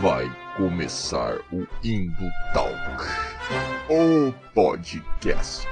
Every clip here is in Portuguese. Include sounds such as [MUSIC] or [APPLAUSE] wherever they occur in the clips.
Vai começar o Indo Talk, o podcast.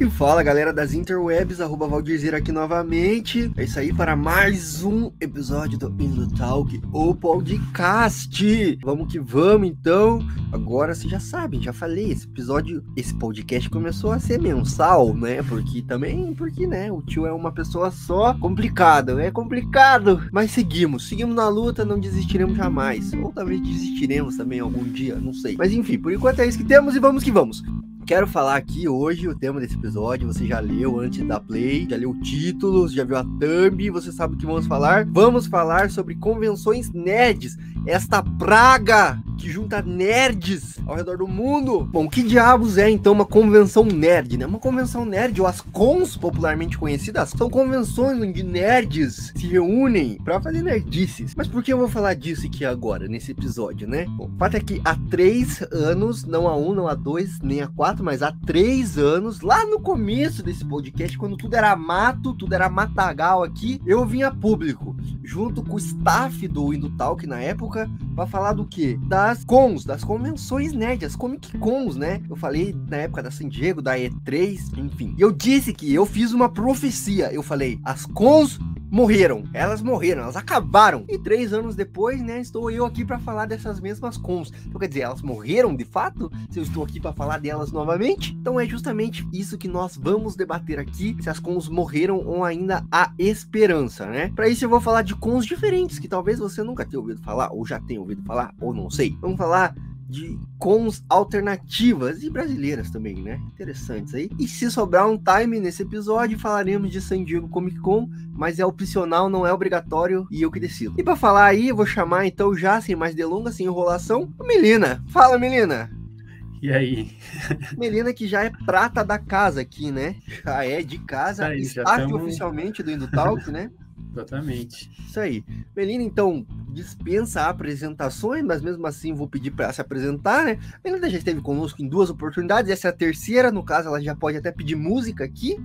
E fala galera das interwebs, arroba Valdirzeira aqui novamente. É isso aí para mais um episódio do Indo Talk, o podcast. Vamos que vamos então. Agora vocês já sabem, já falei, esse episódio, esse podcast começou a ser mensal, né? Porque também, porque né, o tio é uma pessoa só, complicado, é complicado. Mas seguimos, seguimos na luta, não desistiremos jamais. Ou talvez desistiremos também algum dia, não sei. Mas enfim, por enquanto é isso que temos e vamos que vamos quero falar aqui hoje o tema desse episódio. Você já leu antes da play, já leu o título, já viu a thumb, você sabe o que vamos falar. Vamos falar sobre convenções nerds, esta praga que junta nerds ao redor do mundo. Bom, que diabos é então uma convenção nerd, né? Uma convenção nerd, ou as cons popularmente conhecidas, são convenções onde nerds se reúnem para fazer nerdices. Mas por que eu vou falar disso aqui agora, nesse episódio, né? Bom, o fato é que há três anos, não há um, não há dois, nem há quatro, mas há três anos, lá no começo desse podcast, quando tudo era mato, tudo era matagal aqui, eu vim a público, junto com o staff do Indutalk na época, para falar do quê? Da das cons, das convenções nerd, as Comic Cons, né? Eu falei na época da San Diego, da E3, enfim. Eu disse que eu fiz uma profecia. Eu falei, as cons morreram. Elas morreram, elas acabaram. E três anos depois, né, estou eu aqui para falar dessas mesmas cons. Então, quer dizer, elas morreram de fato? Se eu estou aqui para falar delas novamente? Então é justamente isso que nós vamos debater aqui, se as cons morreram ou ainda há esperança, né? Para isso eu vou falar de cons diferentes, que talvez você nunca tenha ouvido falar, ou já tenha ouvido falar, ou não sei. Vamos falar de cons alternativas e brasileiras também, né? Interessantes aí. E se sobrar um time nesse episódio, falaremos de San Diego Comic Con, mas é opcional, não é obrigatório e eu que decido. E para falar aí, eu vou chamar então já sem mais delongas, sem enrolação, a Melina. Fala, Melina. E aí? Melina que já é prata da casa aqui, né? Já é de casa, aí, está tamo... oficialmente do Indutalk, né? [LAUGHS] Exatamente. Isso aí. Melina, então, dispensa apresentações, mas mesmo assim vou pedir para se apresentar, né? Melina já esteve conosco em duas oportunidades, essa é a terceira, no caso, ela já pode até pedir música aqui,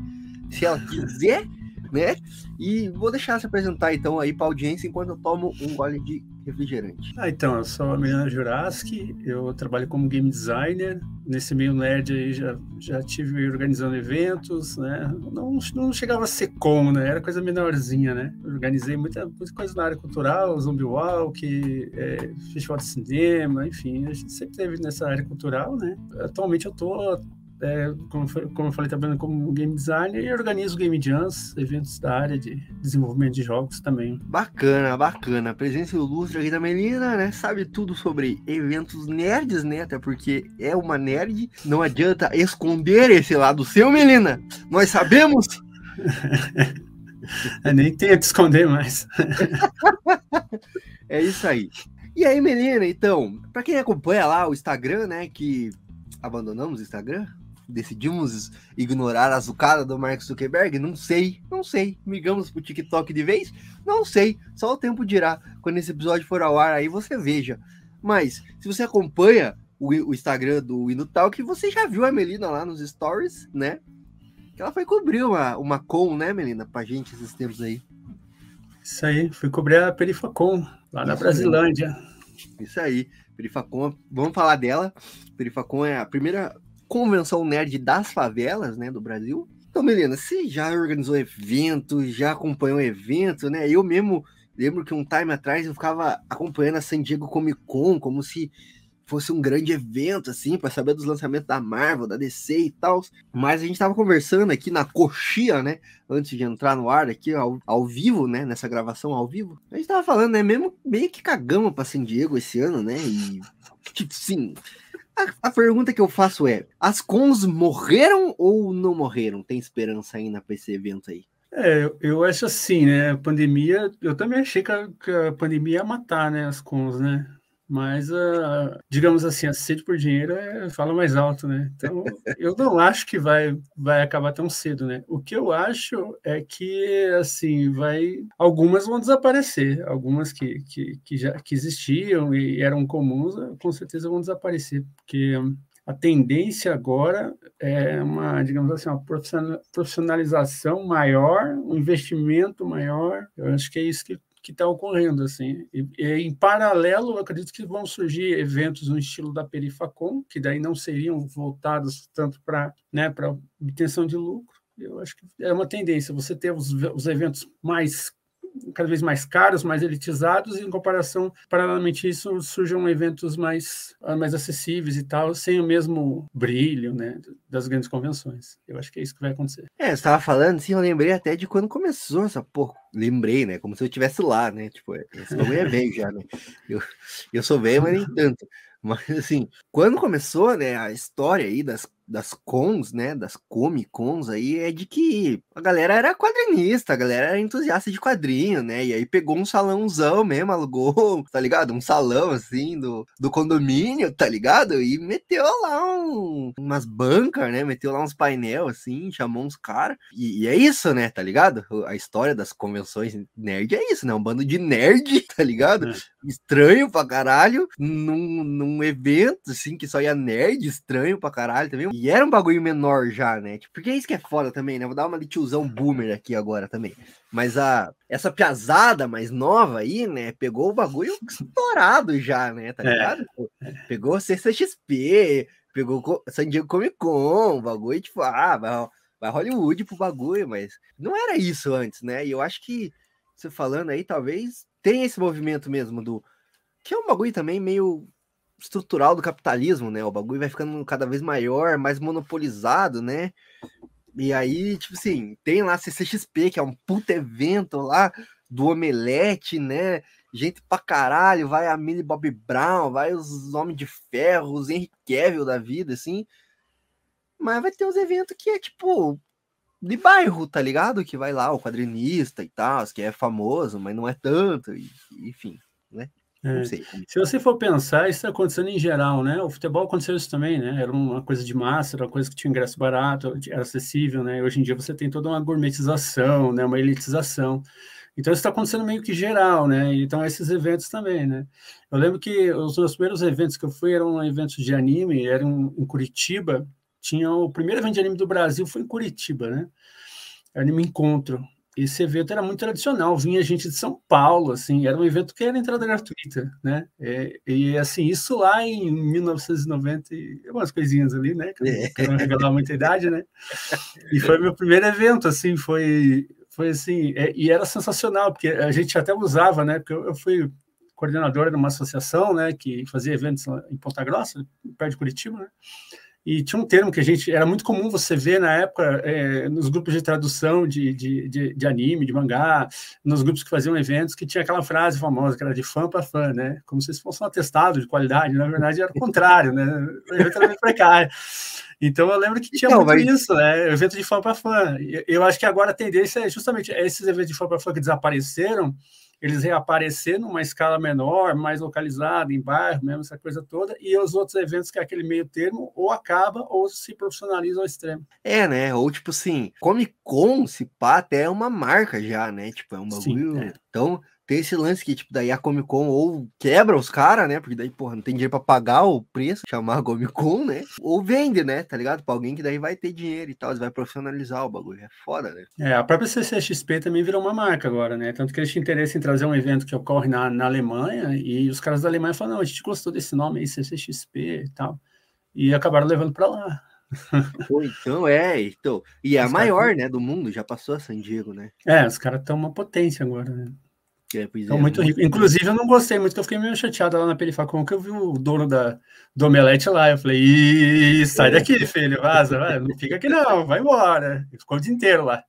se ela quiser, né? E vou deixar se apresentar então aí para audiência enquanto eu tomo um gole de refrigerante. Ah, então, eu sou a Milena Juraski, eu trabalho como game designer. Nesse meio nerd aí já, já tive organizando eventos, né? Não, não chegava a ser como, né? Era coisa menorzinha, né? organizei muita, muita coisa na área cultural, Zombie Walk, é, festival de cinema, enfim, a gente sempre teve nessa área cultural, né? Atualmente eu tô é, como, como, eu falei, trabalhando como game designer e organizo game jams, eventos da área de desenvolvimento de jogos também. Bacana, bacana. Presença ilustre aqui da Melina, né? Sabe tudo sobre eventos nerds, né? Até porque é uma nerd. Não adianta esconder esse lado seu, Melina. Nós sabemos. [LAUGHS] nem tento esconder mais. [LAUGHS] é isso aí. E aí, Melina, então, para quem acompanha lá o Instagram, né, que abandonamos o Instagram, decidimos ignorar a zucada do Mark Zuckerberg? Não sei, não sei. Migamos pro TikTok de vez? Não sei. Só o tempo dirá. Quando esse episódio for ao ar, aí você veja. Mas, se você acompanha o, o Instagram do Inutalk, você já viu a Melina lá nos stories, né? Que ela foi cobrir uma, uma com, né, Melina, pra gente esses tempos aí. Isso aí, fui cobrir a Perifacom, lá na Brasilândia. Isso aí, Perifacom, vamos falar dela. Perifacom é a primeira convenção nerd das favelas, né, do Brasil. Então, Melina, você já organizou evento, já acompanhou evento, né? Eu mesmo lembro que um time atrás eu ficava acompanhando a San Diego Comic Con como se fosse um grande evento, assim, para saber dos lançamentos da Marvel, da DC e tal. Mas a gente estava conversando aqui na coxia, né? Antes de entrar no ar aqui, ao, ao vivo, né? Nessa gravação ao vivo. A gente estava falando, né? Mesmo meio que cagamos para San Diego esse ano, né? E, tipo, sim, a, a, pergunta que eu faço é: as cons morreram ou não morreram? Tem esperança ainda para esse evento aí? É, eu, acho assim, né? A pandemia, eu também achei que a, que a pandemia ia matar, né? As cons, né? Mas, uh, digamos assim, a sede por dinheiro é, fala mais alto, né? Então, eu não acho que vai, vai acabar tão cedo, né? O que eu acho é que, assim, vai... Algumas vão desaparecer, algumas que, que, que já que existiam e eram comuns, com certeza vão desaparecer, porque a tendência agora é uma, digamos assim, uma profissionalização maior, um investimento maior. Eu acho que é isso que que está ocorrendo assim. E, e, em paralelo, eu acredito que vão surgir eventos no estilo da Perifacom, que daí não seriam voltados tanto para né, para obtenção de lucro. Eu acho que é uma tendência você ter os, os eventos mais cada vez mais caros, mais elitizados, e em comparação, paralelamente isso, surjam eventos mais, ah, mais acessíveis e tal, sem o mesmo brilho né, das grandes convenções. Eu acho que é isso que vai acontecer. É, você estava falando, sim, eu lembrei até de quando começou essa porra. Lembrei, né? Como se eu estivesse lá, né? Tipo, esse nome é já, né? Eu, eu sou velho, mas nem tanto. Mas assim, quando começou, né, a história aí das das cons, né, das Comic Cons aí, é de que a galera era quadrinista, a galera era entusiasta de quadrinho, né, e aí pegou um salãozão mesmo, alugou, [LAUGHS] tá ligado? Um salão, assim, do, do condomínio, tá ligado? E meteu lá um, umas bancas, né, meteu lá uns painel, assim, chamou uns caras, e, e, é isso, né, tá ligado? A história das convenções nerd é isso, né, um bando de nerd, [LAUGHS] tá ligado? Estranho pra caralho, num, num evento, assim, que só ia nerd, estranho pra caralho também, e era um bagulho menor já, né? Tipo, porque é isso que é foda também, né? Vou dar uma de tiozão boomer aqui agora também. Mas a, essa piazada mais nova aí, né? Pegou o bagulho estourado já, né? Tá é. ligado? É. Pegou CCXP, pegou San Diego Comic Con, bagulho, tipo, ah, vai, vai Hollywood pro bagulho, mas não era isso antes, né? E eu acho que você falando aí, talvez tenha esse movimento mesmo do. Que é um bagulho também meio estrutural do capitalismo, né? O bagulho vai ficando cada vez maior, mais monopolizado, né? E aí, tipo assim, tem lá CCXP, que é um puta evento lá do Omelete, né? Gente pra caralho, vai a Millie Bob Brown, vai os Homens de Ferro, os Henry Cavill da vida, assim. Mas vai ter uns eventos que é tipo de bairro, tá ligado? Que vai lá o quadrinista e tal, que é famoso, mas não é tanto, e, enfim, né? É. Se você for pensar, isso está acontecendo em geral, né? O futebol aconteceu isso também, né? Era uma coisa de massa, era uma coisa que tinha ingresso barato, era acessível, né? Hoje em dia você tem toda uma gourmetização, né? Uma elitização. Então isso está acontecendo meio que geral, né? Então esses eventos também, né? Eu lembro que os meus primeiros eventos que eu fui eram eventos de anime, eram em Curitiba. Tinha o primeiro evento de anime do Brasil foi em Curitiba, né? Anime Encontro esse evento era muito tradicional, vinha gente de São Paulo, assim, era um evento que era entrada gratuita, né? E, é, e assim, isso lá em 1990, umas coisinhas ali, né? Que eu não revelar muita idade, né? E foi meu primeiro evento, assim, foi, foi assim, é, e era sensacional, porque a gente até usava, né? Porque eu, eu fui coordenadora de uma associação, né, que fazia eventos em Ponta Grossa, perto de Curitiba, né? E tinha um termo que a gente. Era muito comum você ver na época é, nos grupos de tradução de, de, de, de, anime, de mangá, nos grupos que faziam eventos, que tinha aquela frase famosa que era de fã para fã, né? Como se fosse um atestado de qualidade. Na verdade, era o contrário, né? O evento era muito precário. Então eu lembro que tinha muito mas... isso, né? Evento de fã para fã. Eu acho que agora a tendência é justamente esses eventos de fã para fã que desapareceram eles reaparecer numa escala menor, mais localizada, em bairro, mesmo essa coisa toda, e os outros eventos que é aquele meio termo, ou acaba ou se profissionaliza ao extremo. É, né? Ou tipo assim, Comic Con, se pá, até é uma marca já, né? Tipo, é um bagulho. Sim, é. Então, tem esse lance que, tipo, daí a Comic Con ou quebra os caras, né? Porque daí, porra, não tem dinheiro pra pagar o preço, chamar a Comic Con, né? Ou vende, né? Tá ligado? Pra alguém que daí vai ter dinheiro e tal, vai profissionalizar o bagulho. É foda, né? É, a própria CCXP também virou uma marca agora, né? Tanto que eles tinham interesse em trazer um evento que ocorre na, na Alemanha e os caras da Alemanha falaram, não, a gente gostou desse nome aí, CCXP e tal. E acabaram levando pra lá. [LAUGHS] Pô, então é, então. E é os a maior, cara... né, do mundo, já passou a San Diego, né? É, os caras estão uma potência agora, né? É, é, muito rico. Inclusive, eu não gostei muito, que eu fiquei meio chateado lá na Perifacom, que eu vi o dono da, do Omelete lá. Eu falei, sai daqui, filho, vaza, vai, não fica aqui não, vai embora. Ele ficou o dia inteiro lá.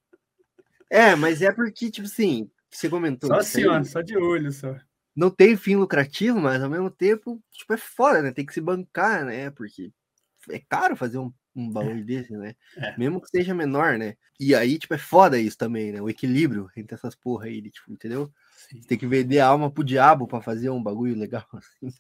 É, mas é porque, tipo assim, você comentou. Só assim, ó, só de olho, só. Não tem fim lucrativo, mas ao mesmo tempo, tipo, é foda, né? Tem que se bancar, né? Porque é caro fazer um um baú é. desse, né? É. Mesmo que seja menor, né? E aí, tipo, é foda isso também, né? O equilíbrio entre essas porra aí, tipo, entendeu? Você tem que vender a alma pro diabo para fazer um bagulho legal. [LAUGHS] Assim.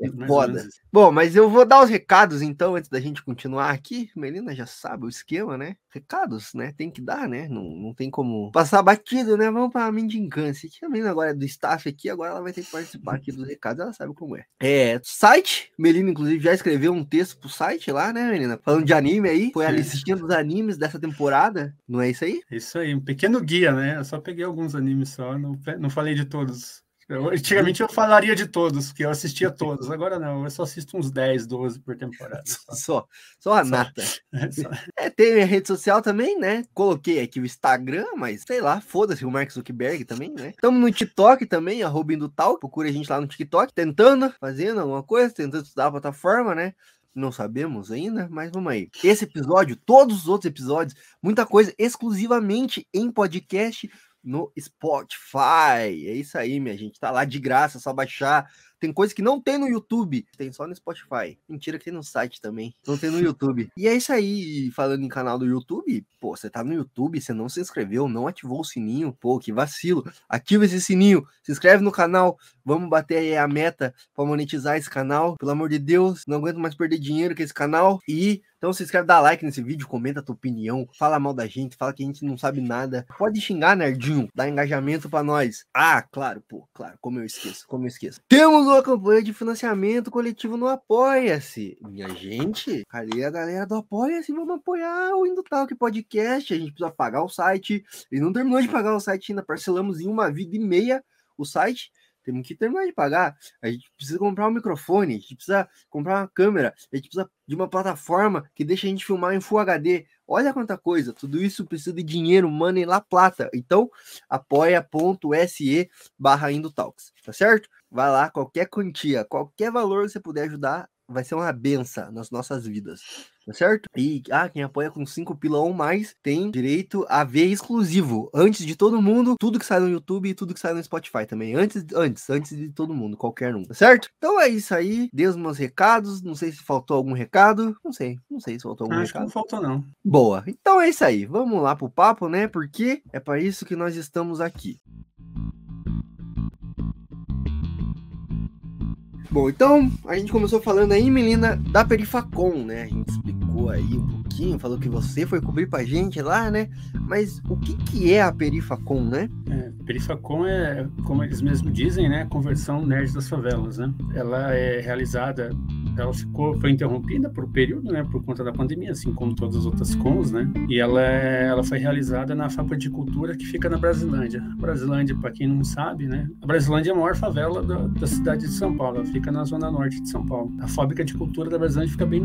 É, ou foda. Bom, mas eu vou dar os recados então, antes da gente continuar aqui. Melina já sabe o esquema, né? Recados, né? Tem que dar, né? Não, não tem como passar batido, né? Vamos para a Mendicância. Que a Melina agora é do staff aqui, agora ela vai ter que participar aqui dos recados, ela sabe como é. É, site. Melina, inclusive, já escreveu um texto pro site lá, né, Melina? Falando de anime aí. Foi a É. listinha dos animes dessa temporada. Não é isso aí? Isso aí, um pequeno guia, né? Eu só peguei alguns animes só, não, pe- não falei de todos. Eu- antigamente eu falaria de todos, porque eu assistia [LAUGHS] todos. Agora não, eu só assisto uns 10, 12 por temporada. só. Só, só a Só. nata. [LAUGHS] Só. É, tem minha rede social também, né? Coloquei aqui o Instagram, mas sei lá, foda-se o Mark Zuckerberg também, né? Estamos no TikTok também, arroba Indutal. Procura a gente lá no TikTok, tentando, fazendo alguma coisa, tentando estudar a plataforma, né? Não sabemos ainda, mas vamos aí. Esse episódio, todos os outros episódios, muita coisa exclusivamente em podcast no Spotify. É isso aí, minha gente. Tá lá de graça, é só baixar. Tem coisa que não tem no YouTube, tem só no Spotify. Mentira que tem no site também. Não tem no YouTube. E é isso aí. Falando em canal do YouTube, pô, você tá no YouTube, você não se inscreveu, não ativou o sininho, pô, que vacilo. Ativa esse sininho, se inscreve no canal. Vamos bater aí a meta pra monetizar esse canal. Pelo amor de Deus, não aguento mais perder dinheiro com esse canal. E então se inscreve, dá like nesse vídeo, comenta a tua opinião, fala mal da gente, fala que a gente não sabe nada. Pode xingar, nerdinho, dá engajamento pra nós. Ah, claro, pô, claro, como eu esqueço, como eu esqueço. Temos uma campanha de financiamento coletivo no Apoia-se. Minha gente, cadê a galera do Apoia-se? Vamos apoiar o Indutalk Podcast. A gente precisa pagar o site. Ele não terminou de pagar o site ainda, parcelamos em uma vida e meia o site. Temos que terminar de pagar. A gente precisa comprar um microfone, a gente precisa comprar uma câmera, a gente precisa de uma plataforma que deixa a gente filmar em Full HD. Olha quanta coisa, tudo isso precisa de dinheiro, money La Plata. Então, apoia.se barra Indutalks, tá certo? Vai lá, qualquer quantia, qualquer valor que você puder ajudar, vai ser uma benção nas nossas vidas, tá certo? E ah, quem apoia com 5 pila ou mais tem direito a ver exclusivo, antes de todo mundo, tudo que sai no YouTube e tudo que sai no Spotify também, antes, antes, antes de todo mundo, qualquer um, tá certo? Então é isso aí, dei os meus recados, não sei se faltou algum recado, não sei, não sei se faltou algum Acho que recado. não faltou, não. Boa, então é isso aí, vamos lá pro papo, né? Porque é para isso que nós estamos aqui. Bom, então a gente começou falando aí, Melina, da Perifacon, né? A gente explicou aí um pouquinho, falou que você foi cobrir pra gente lá, né? Mas o que que é a Perifacon, né? É, Perifacon é, como eles mesmos dizem, né, conversão nerd das favelas, né? Ela é realizada, ela ficou, foi interrompida por um período, né, por conta da pandemia, assim como todas as outras cons, né? E ela, é- ela foi realizada na Fábrica de Cultura que fica na Brasilândia. Brasilândia, para quem não sabe, né, a Brasilândia é a maior favela da, da cidade de São Paulo, ela fica na zona norte de São Paulo. A Fábrica de Cultura da Brasilândia fica bem,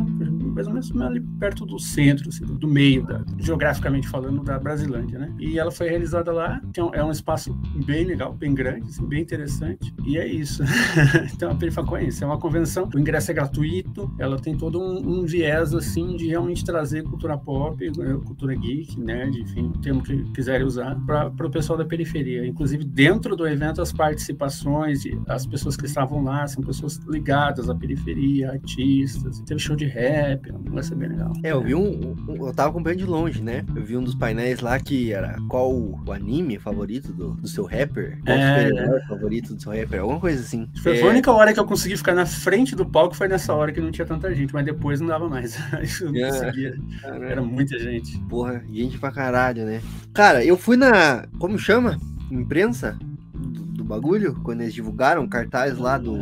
mais ou menos ali perto do centro, assim, do meio, da- geograficamente falando, da Brasilândia, né? E ela foi realizada lá, é um, espaço bem legal, bem grande, assim, bem interessante. E é isso. [LAUGHS] então a Perifacon é uma convenção, o ingresso é gratuito, ela tem todo um, um viés, assim, de realmente trazer cultura pop, eh, cultura geek, nerd, enfim, o termo que quiserem usar, para o pessoal da periferia. Inclusive, dentro do evento, as participações, as pessoas que estavam lá são pessoas ligadas à periferia, artistas, teve show de rap, vai ser bem legal. É, eu vi um, um- Eu tava acompanhando de longe, né? Eu vi um dos painéis lá que era qual o anime favorito do, do seu rapper? Qual o É. super-herói favorito do seu rapper? Alguma coisa assim. Foi É, a única hora que eu consegui ficar na frente do palco, foi nessa hora que não tinha tanta gente, mas depois não dava mais. [LAUGHS] Eu não É. conseguia. caramba. Era muita gente. Porra, gente pra caralho, né? Cara, eu fui na. Como chama? Imprensa? Do, do bagulho? Quando eles divulgaram o cartaz lá do.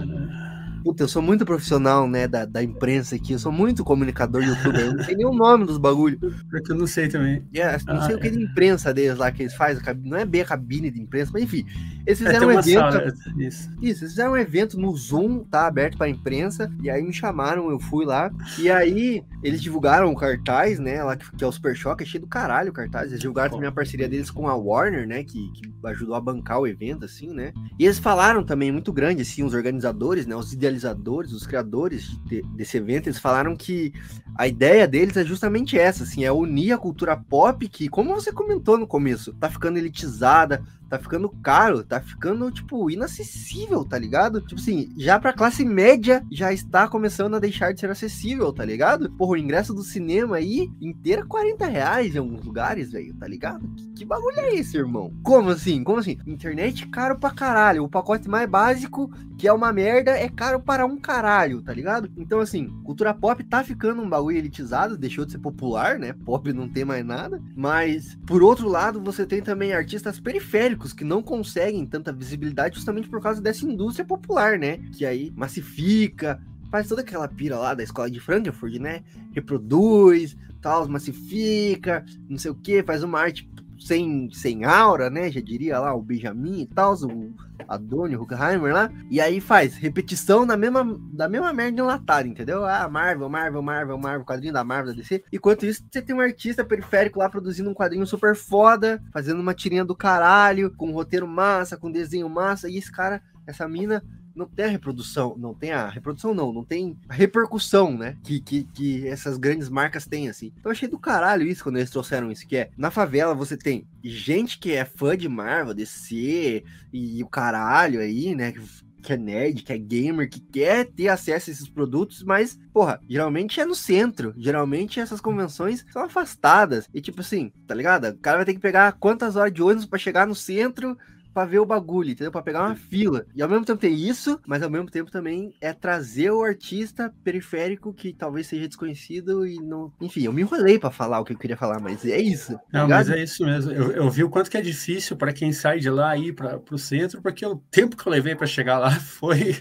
Puta, eu sou muito profissional, né? Da, da imprensa aqui. Eu sou muito comunicador youtuber. Eu não sei nem o nome dos bagulhos. Porque eu não sei também. É, não sei Ah, o que de imprensa deles lá que eles fazem. Não é bem a cabine de imprensa, mas enfim. Eles É, fizeram um uma evento. sala. Isso. Isso, eles fizeram um evento no Zoom, tá? Aberto pra imprensa. E aí me chamaram, eu fui lá. E aí eles divulgaram o cartaz, né? Lá que, que é o Super é cheio do caralho o cartaz. Eles divulgaram também a parceria deles com a Warner, né? Que, que ajudou a bancar o evento, assim, né? E eles falaram também, muito grande, assim, os organizadores, né? Os idealizadores, os criadores de, desse evento, eles falaram que a ideia deles é justamente essa, assim, é unir a cultura pop que, como você comentou no começo, tá ficando elitizada, tá ficando caro, tá ficando, tipo, inacessível, tá ligado? Tipo assim, já pra classe média já está começando a deixar de ser acessível, tá ligado? Porra, o ingresso do cinema aí, inteira 40 reais em alguns lugares, velho, tá ligado? Que, que, bagulho é esse, irmão? Como assim? Como assim? Internet caro pra caralho. O pacote mais básico, que é uma merda, é caro para um caralho, tá ligado? Então, assim, cultura pop tá ficando um bagulho elitizado, deixou de ser popular, né? Pop não tem mais nada. Mas, por outro lado, você tem também artistas periféricos que não conseguem tanta visibilidade justamente por causa dessa indústria popular, né? Que aí massifica, faz toda aquela pira lá da escola de Frankfurt, né? Reproduz, tal, massifica, não sei o que, faz uma arte sem, sem aura, né? Já diria lá o Benjamin e tal, o Adônio Huckheimer lá. E aí faz repetição da mesma, da mesma merda enlatada, entendeu? Ah, Marvel, Marvel, Marvel, Marvel, quadrinho da Marvel, da DC. Enquanto isso, você tem um artista periférico lá produzindo um quadrinho super foda, fazendo uma tirinha do caralho, com um roteiro massa, com desenho massa. E esse cara, essa mina, não tem a reprodução, não tem a reprodução, não, não tem a repercussão, né? Que, que, que essas grandes marcas têm, assim. Então achei do caralho isso quando eles trouxeram isso, que é na favela você tem gente que é fã de Marvel, DC e o caralho aí, né? que é nerd, que é gamer, que quer ter acesso a esses produtos, mas, porra, geralmente é no centro. Geralmente essas convenções são afastadas. E tipo assim, tá ligado? O cara vai ter que pegar quantas horas de ônibus para chegar no centro para ver o bagulho, entendeu? Para pegar uma fila. E ao mesmo tempo tem isso, mas ao mesmo tempo também é trazer o artista periférico que talvez seja desconhecido e não. Enfim, eu me enrolei para falar o que eu queria falar, mas é isso. Tá não, mas é isso mesmo. Eu, eu, vi o quanto que é difícil para quem sai de lá ir para o centro, porque o tempo que eu levei para chegar lá [LAUGHS] foi,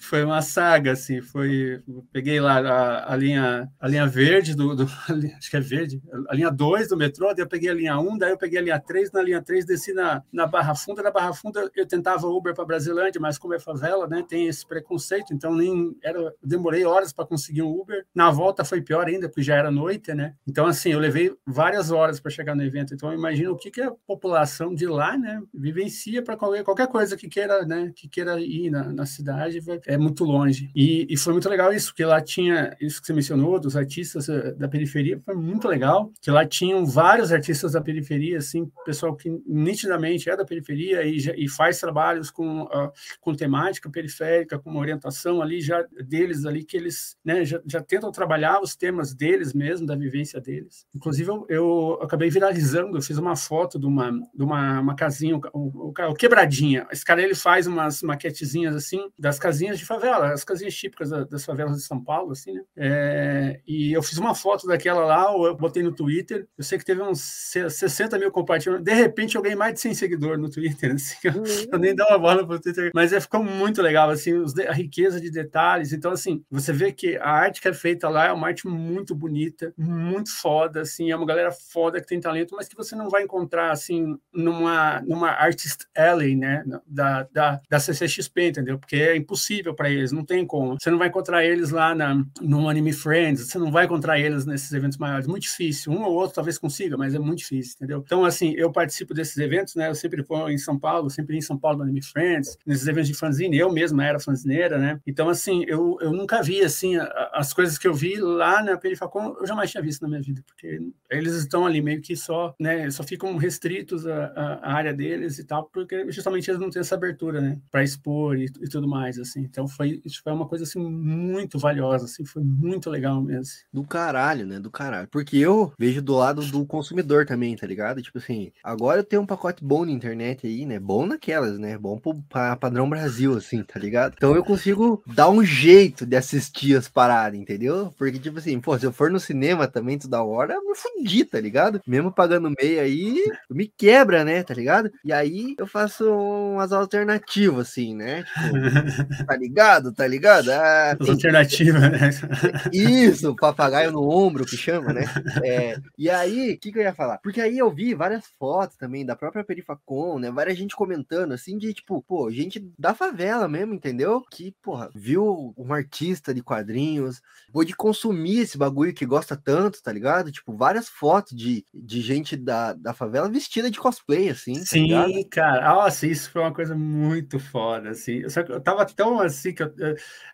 foi uma saga, assim. Foi. Peguei lá a, a linha, a linha verde do, do. [LAUGHS] Acho que é verde, a linha 2 do metrô, daí eu peguei a linha 1, daí eu peguei a linha 3, na linha 3 desci na, na Barra Funda da Barra Funda eu tentava Uber para Brasilândia, mas como é favela, né, tem esse preconceito, então nem era, demorei horas para conseguir um Uber. Na volta foi pior ainda, porque já era noite, né? Então assim, eu levei várias horas para chegar no evento. Então eu imagino o que, que a população de lá, né, vivencia para qualquer, qualquer coisa que queira, né, que queira ir na, na cidade, é muito longe. E, e foi muito legal isso, que lá tinha isso que você mencionou dos artistas eh, da periferia, foi muito legal, que lá tinham vários artistas da periferia, assim, pessoal que nitidamente é da periferia e, e faz trabalhos com, uh, com temática periférica, com uma orientação ali já deles ali que eles né, já, já tentam trabalhar os temas deles mesmo, da vivência deles. Inclusive, eu, eu acabei viralizando, eu fiz uma foto de uma, de uma, uma casinha, o, o, Quebradinha. Esse cara ele faz umas maquetezinhas assim das casinhas de favela, as casinhas típicas das favelas de São Paulo, assim, né? É, e eu fiz uma foto daquela lá, eu botei no Twitter. Eu sei que teve uns 60 mil compartilhamentos. De repente, eu ganhei mais de 100 seguidores no Twitter. Assim, eu, [LAUGHS] eu, nem dou uma bola pro Twitter, mas é, ficou muito legal, assim, os, a riqueza de detalhes. Então, assim, você vê que a arte que é feita lá é uma arte muito bonita, muito foda, assim, é uma galera foda que tem talento, mas que você não vai encontrar, assim, numa, numa Artist Alley, né, da, da, da CCXP, entendeu? Porque é impossível para eles, não tem como. Você não vai encontrar eles lá na, no Anime Friends, você não vai encontrar eles nesses eventos maiores, muito difícil. Um ou outro talvez consiga, mas é muito difícil, entendeu? Então, assim, eu participo desses eventos, né, eu sempre vou em São Paulo, sempre em São Paulo no Anime Friends, nesses eventos de fanzine, eu mesma era fanzineira, né? Então, assim, eu, eu nunca vi, assim, as coisas que eu vi lá na Perifacom, eu jamais tinha visto na minha vida, porque eles estão ali meio que só, né, só ficam restritos à área deles e tal, porque justamente eles não têm essa abertura, né, para expor e, e, tudo mais, assim. Então, foi, isso foi uma coisa, assim, muito valiosa, assim, foi muito legal mesmo. Do caralho, né, do caralho. Porque eu vejo do lado do consumidor também, tá ligado? Tipo assim, agora eu tenho um pacote bom na internet aí, né, bom naquelas, né? Bom pro, pra padrão Brasil, assim, tá ligado? Então eu consigo dar um jeito de assistir as paradas, entendeu? Porque, tipo assim, pô, se eu for no cinema também toda hora, eu me fudi, tá ligado? Mesmo pagando meio aí, me quebra, né, tá ligado? E aí eu faço umas alternativas, assim, né? Tipo, [LAUGHS] tá ligado? Tá ligado? Ah, As alternativas, né? [LAUGHS] Isso, papagaio no ombro, que chama, né? É, e aí, o que, que eu ia falar? Porque aí eu vi várias fotos também da própria Perifacon, né? Várias gente comentando, assim, de tipo, pô, gente da favela mesmo, entendeu? Que, porra, viu um artista de quadrinhos, pôde consumir esse bagulho que gosta tanto, tá ligado? Tipo, várias fotos de, de gente da, da favela vestida de cosplay, assim. Tá Sim, tá cara. Nossa, isso foi uma coisa muito foda, assim. Só que eu tava tão assim que eu,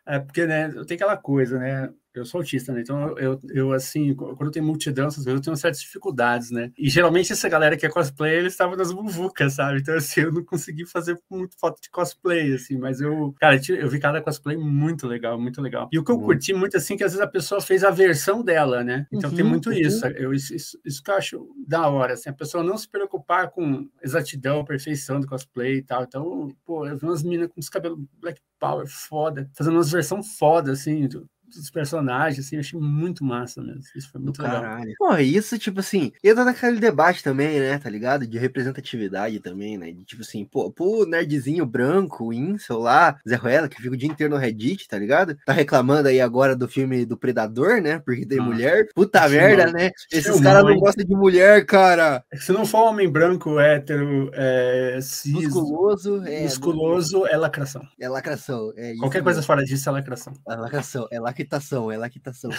é porque, né, eu tenho aquela coisa, né? Eu sou autista, né? Então, eu, eu, assim, quando tem multidão, essas vezes, eu tenho certas dificuldades, né? E geralmente essa galera que é cosplay, eles estavam nas buvucas, sabe? Então, assim, [LAUGHS] eu não consegui fazer muito foto de cosplay, assim, mas eu, cara, eu vi cada cosplay muito legal, muito legal. E o que eu uhum. curti muito, assim, que às vezes a pessoa fez a versão dela, né? Então, uhum, tem muito uhum. isso. Eu, isso, isso. Isso que eu acho da hora, assim, a pessoa não se preocupar com exatidão, perfeição do cosplay e tal. Então, pô, eu vi umas minas com os cabelos Black Power foda, fazendo umas versões foda, assim, dos personagens, assim, eu achei muito massa mesmo. Isso foi muito legal. Caralho. Pô, isso, tipo assim, entra naquele debate também, né, tá ligado? De representatividade também, né? De, tipo assim, pô, pô, nerdzinho branco, Incel lá, Zé Ruela, que fica o dia inteiro no Reddit, tá ligado? Tá reclamando aí agora do filme do Predador, né? Porque tem ah, mulher. Puta merda, mano. né? Esses caras não gostam de mulher, cara. É se não for homem branco, hétero, é, cis, musculoso, é, musculoso, é lacração. É lacração. É Qualquer coisa fora disso é lacração. É lacração, é lacração lactação, é lactação.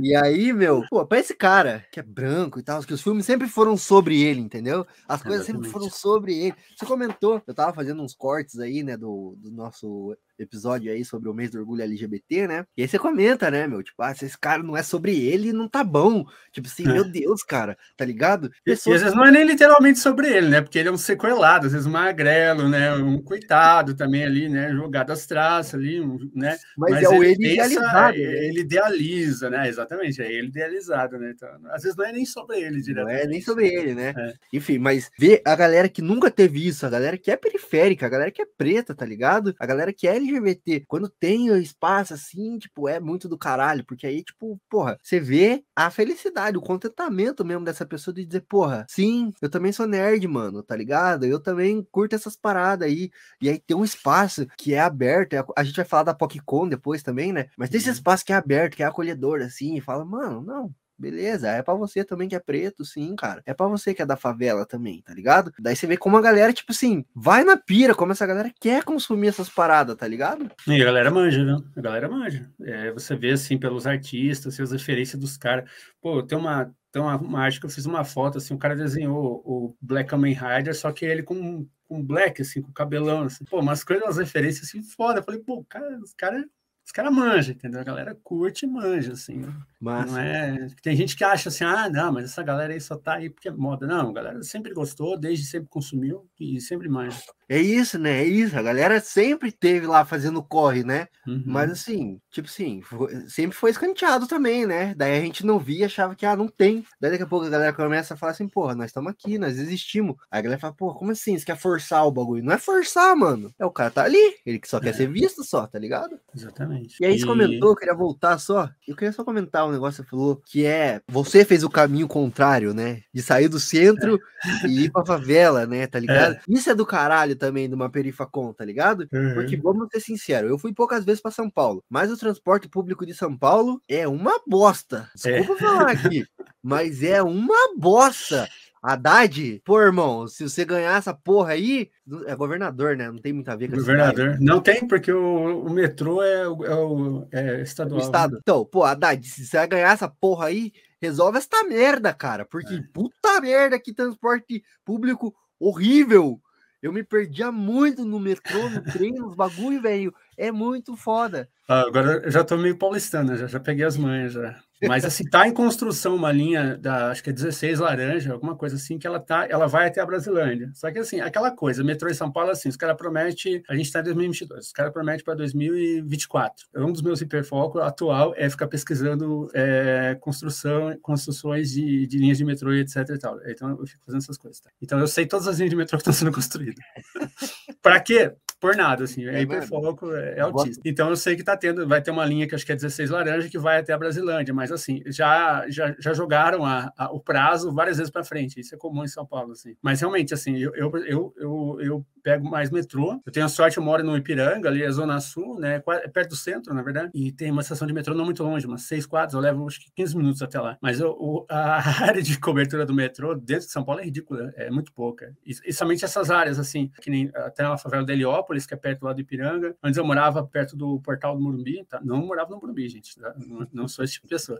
e aí, meu, pô, pra esse cara que é branco e tal, que os filmes sempre foram sobre ele, entendeu? As coisas Exatamente. sempre foram sobre ele. Você comentou, eu tava fazendo uns cortes aí, né, do, do nosso episódio aí sobre o mês do orgulho LGBT, né? E aí você comenta, né, meu? Tipo, ah, se esse cara não é sobre ele, não tá bom. Tipo assim, é. meu Deus, cara, tá ligado? Pessoas... E, às vezes não é nem literalmente sobre ele, né? Porque ele é um sequelado, às vezes um magrelo, né? Um coitado também ali, né? Jogado às traças ali, né? Mas, Mas é o ele, ele idealizado. Né? Ele idealiza, né? Exatamente, é ele idealizado, né? Então, às vezes não é nem sobre ele diretamente. Não é nem sobre ele, né? É. Enfim, mas ver a galera que nunca teve isso, a galera que é periférica, a galera que é preta, tá ligado? A galera que é LGBT. Quando tem espaço assim, tipo, é muito do caralho, porque aí, tipo, porra, você vê a felicidade, o contentamento mesmo dessa pessoa de dizer, porra, sim, eu também sou nerd, mano, tá ligado? Eu também curto essas paradas aí. E aí tem um espaço que é aberto, é a gente vai falar da PocCon depois também, né? Mas tem esse uhum. espaço que é aberto, que é acolhedor, assim, e fala, mano, não, Beleza, é para você também que é preto, sim, cara. É para você que é da favela também, tá ligado? Daí você vê como a galera, tipo assim, vai na pira, como essa galera quer consumir essas paradas, tá ligado? E a galera manja, né? A galera manja. É, você vê, assim, pelos artistas, assim, as referências dos caras. Pô, tem uma, uma, uma arte que eu fiz uma foto, assim, o cara desenhou o Black Kamen Rider, só que ele com, com black, assim, com cabelão, assim. Pô, umas coisas, umas referências, assim, foda. Eu falei, pô, cara, os caras os caras manjam, entendeu? A galera curte e manja, assim. Né? Mas não é. Tem gente que acha assim, ah, não, mas essa galera aí só tá aí porque é moda. Não, a galera sempre gostou, desde sempre consumiu e sempre manja. É isso, né? É isso. A galera sempre teve lá fazendo corre, né? Uhum. Mas assim, tipo assim, foi, sempre foi escanteado também, né? Daí a gente não via, achava que ah, não tem. Daí daqui a pouco a galera começa a falar assim, porra, nós estamos aqui, nós existimos. Aí a galera fala, porra, como assim? Você quer forçar o bagulho? Não é forçar, mano. É o cara tá ali, ele que só quer é. ser visto só, tá ligado? Exatamente. E aí você comentou, eu queria voltar só. Eu queria só comentar um negócio que você falou, que é você fez o caminho contrário, né? De sair do centro é. e ir pra favela, né? Tá ligado? É. Isso é do caralho também de uma perifacon, tá ligado? Uhum. Porque vamos ser sinceros, eu fui poucas vezes para São Paulo, mas o transporte público de São Paulo é uma bosta. Desculpa é. falar aqui, mas é uma bosta. [LAUGHS] Haddad, pô, irmão, se você ganhar essa porra aí, é governador, né? Não tem muito a ver com Governador. Não tem, porque o, o metrô é, é, o, é estadual. O estado. Né? Então, pô, Haddad, se você ganhar essa porra aí, resolve esta merda, cara. Porque é. puta merda que transporte público horrível. Eu me perdia muito no metrô, no [LAUGHS] trem, nos bagulho, velho. É muito foda. Ah, agora eu já tô meio paulistana, já, já peguei as manhas já. Mas assim, tá em construção uma linha da, acho que é 16 laranja, alguma coisa assim, que ela tá, ela vai até a Brasilândia. Só que assim, aquela coisa, metrô em São Paulo assim, os caras prometem, a gente está em 2022, os caras prometem para 2024. Um dos meus hiperfocos atual é ficar pesquisando é, construção, construções de, de, linhas de metrô e etc e tal. Então eu fico fazendo essas coisas. Tá? Então eu sei todas as linhas de metrô que estão sendo construídas. [LAUGHS] para quê? Por nada, assim, é, É hiperfoco, é, é autista. Então eu sei que tá tendo, vai ter uma linha que acho que é 16 laranja que vai até a Brasilândia, mas assim, já, já, já jogaram a, a- o prazo várias vezes para frente, isso é comum em São Paulo, assim. Mas realmente, assim, eu, eu, eu, eu, eu pego mais metrô, eu tenho a sorte, eu moro no Ipiranga, ali é Zona Sul, né, é perto do centro, na verdade, e tem uma estação de metrô não muito longe, umas seis quadras, eu levo acho que 15 minutos até lá. Mas eu, a [LAUGHS] área de cobertura do metrô dentro de São Paulo é ridícula, é muito pouca. E, e somente essas áreas, assim, que nem até a favela de Heliópolis, que é perto lá do Ipiranga. Antes eu morava perto do portal do Morumbi, tá? Não morava no Morumbi, gente, tá? não, não sou esse tipo de pessoa.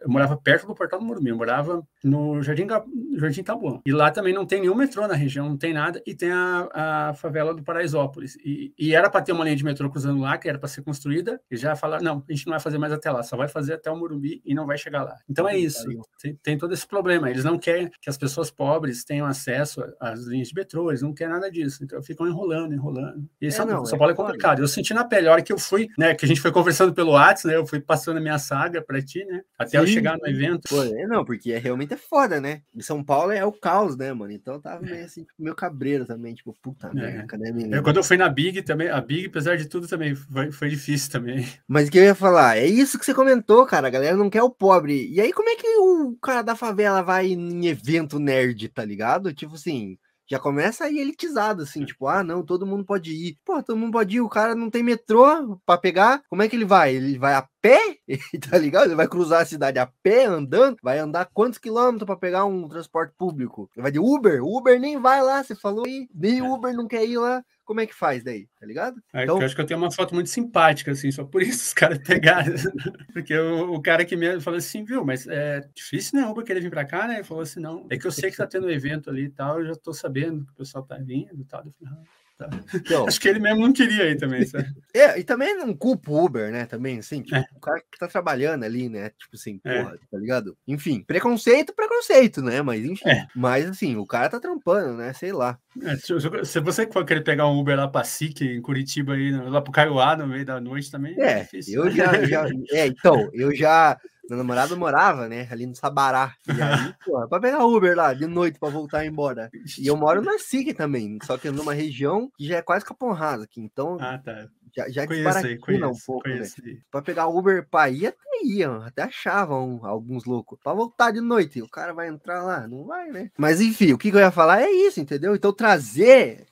Eu morava perto do portal do Morumbi, eu morava no Jardim, Jardim Taboão. E lá também não tem nenhum metrô na região, não tem nada, e tem a, a favela do Paraisópolis. E, e era para ter uma linha de metrô cruzando lá, que era para ser construída, e já falaram, não, a gente não vai fazer mais até lá, só vai fazer até o Morumbi e não vai chegar lá. Então é isso, tem, tem todo esse problema. Eles não querem que as pessoas pobres tenham acesso às linhas de metrô, eles não querem nada disso. Então ficam enrolando, enrolando. E É, São, não, São é Paulo é foda. complicado. Eu senti na pele, a hora que eu fui, né, que a gente foi conversando pelo WhatsApp, né, eu fui passando a minha saga para ti, né, até eu Sim, chegar no evento. Pô, é, não, porque é, realmente é foda, né? Em São Paulo é o caos, né, mano? Então eu tava meio assim, tipo, meio cabreiro também, tipo, puta merda, cadê a menina? Eu, quando eu fui na Big também, a Big, apesar de tudo, também foi, foi difícil também. [LAUGHS] Mas o que eu ia falar? É isso que você comentou, cara. A galera não quer o pobre. E aí, como é que o cara da favela vai em evento nerd, tá ligado? Tipo assim. Já começa aí elitizado, assim, tipo, ah, não, todo mundo pode ir. Pô, todo mundo pode ir, o cara não tem metrô pra pegar. Como é que ele vai? Ele vai a pé? [LAUGHS] tá ligado? Ele vai cruzar a cidade a pé, andando? Vai andar quantos quilômetros pra pegar um transporte público? Ele vai de Uber? Uber nem vai lá, você falou aí. Nem Uber não quer ir lá. Como é que faz daí? Tá ligado? Aí Então- Eu acho que eu tenho uma foto muito simpática, assim, só por [LAUGHS] isso os caras pegaram. [LAUGHS] Porque o, o cara que me falou assim, viu, mas é difícil, né, Uber querer vir pra cá, né? Ele falou assim, não, é que eu sei que tá tendo um evento ali e tal, eu já tô sabendo que o pessoal tá vindo e tal. Eu falei, ah, tá. Então, Acho que ele mesmo não queria ir também, [LAUGHS] sabe? É, e também não culpa o Uber, né? Também, assim, tipo, É. o cara que tá trabalhando ali, né? Tipo assim, É. porra, tá ligado? Enfim, preconceito, preconceito, né? Mas enfim. É. Mas assim, o cara tá trampando, né? Sei lá. É, se, se você for querer pegar um Uber lá pra SIC, em Curitiba, aí, lá pro Caiuá, no meio da noite também, é, É, difícil. eu já, já. [LAUGHS] É, então, eu já. Meu namorado morava, né? Ali no Sabará. E aí, [LAUGHS] porra, pra pegar Uber lá de noite pra voltar embora. E eu moro na SIC também, só que numa região que já é quase Capão Raso aqui. Então, Ah, tá. já, já aí, desbaratina um pouco, né? conheço. aí. Pra pegar Uber pra ir, até iam, até achavam alguns loucos. Pra voltar de noite, o cara vai entrar lá, não vai, né? Mas enfim, o que, eu ia falar é isso, entendeu? Então trazer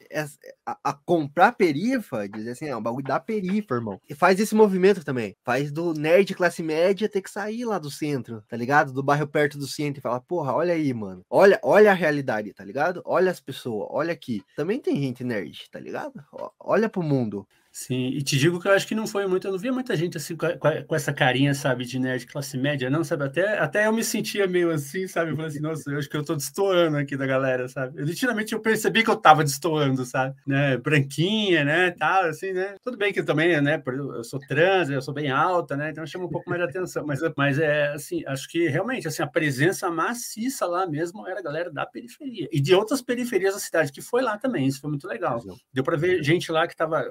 a, a comprar perifa, dizer assim, é um bagulho da perifa, irmão. E faz esse movimento também. Faz do nerd classe média ter que sair lá do centro, tá ligado? Do bairro perto do centro e falar, porra, olha aí, mano. Olha, olha a realidade, tá ligado? Olha as pessoas, olha aqui. Também tem gente nerd, tá ligado? Olha pro mundo. Sim, e te digo que eu acho que não foi muito, eu não via muita gente assim com, a- com essa carinha, sabe, de nerd classe média, não, sabe? Até, até eu me sentia meio assim, sabe? Eu falei assim, nossa, eu acho que eu tô destoando aqui da galera, sabe? Eu, literalmente eu percebi que eu tava destoando, sabe? Né? Branquinha, né? Tal, assim, né? Tudo bem que também, né? Eu sou trans, eu sou bem alta, né? Então chama um pouco mais de atenção, mas, mas é assim, acho que realmente, assim, a presença maciça lá mesmo era a galera da periferia e de outras periferias da cidade, que foi lá também, isso foi muito legal. Deu para ver gente lá que estava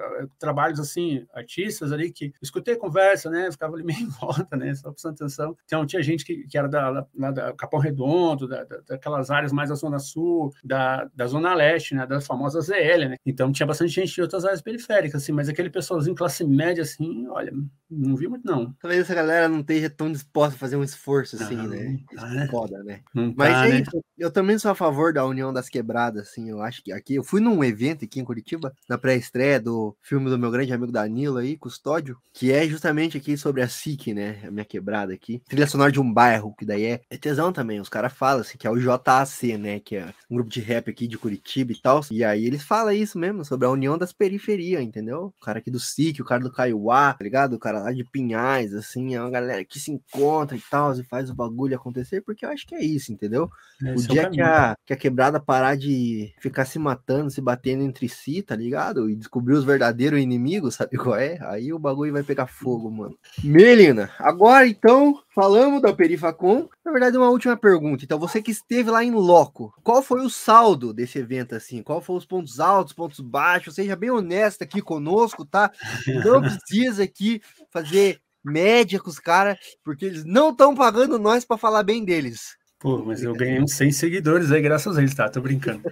trabalhos assim, artistas ali que escutei a conversa, né? Ficava ali [LAUGHS] meio em volta, né? Só prestando atenção. Então tinha gente que, que era da, lá- da Capão Redondo, da, da- daquelas áreas mais da Zona Sul, da, da Zona Leste, né? Da famosa ZL, né? Então tinha bastante gente de outras áreas periféricas, assim, mas aquele pessoalzinho classe média, assim, olha, não vi muito, não. Talvez essa galera não esteja tão disposta a fazer um esforço assim, Não, né? tá, né? Foda, né? Não Mas tá, é né? isso. Eu também sou a favor da união das quebradas, assim. Eu acho que aqui. Eu fui num evento aqui em Curitiba, na pré-estreia do filme do meu grande amigo Danilo aí, Custódio, que é justamente aqui sobre a SIC, né? A minha quebrada aqui. Trilha sonora de um bairro, que daí é, é tesão também. Os caras falam assim, que é o JAC, né? Que é um grupo de rap aqui de Curitiba e tal. E aí eles falam isso mesmo, sobre a união das periferias, entendeu? O cara aqui do SIC, o cara do Caiuá, tá ligado? O cara lá de Pinhais, assim, é uma galera que se encontra e tal, e faz o bagulho acontecer, porque eu acho que é isso, entendeu? O Esse é dia que caminho. a, que a quebrada parar de ficar se matando, se batendo entre si, tá ligado? E descobrir os verdadeiros inimigos, sabe qual é? Aí o bagulho vai pegar fogo, mano. Melina, agora então, falamos da Perifacom. Na verdade, uma última pergunta. Então, você que esteve lá em loco, qual foi o saldo desse evento, assim? Qual foram os pontos altos, pontos baixos? Seja bem honesto aqui conosco, tá? Não [LAUGHS] precisa aqui fazer média com os caras, porque eles não estão pagando nós para falar bem deles. Pô, mas eu ganhei uns 100 seguidores aí, graças a eles, tá? Tô brincando.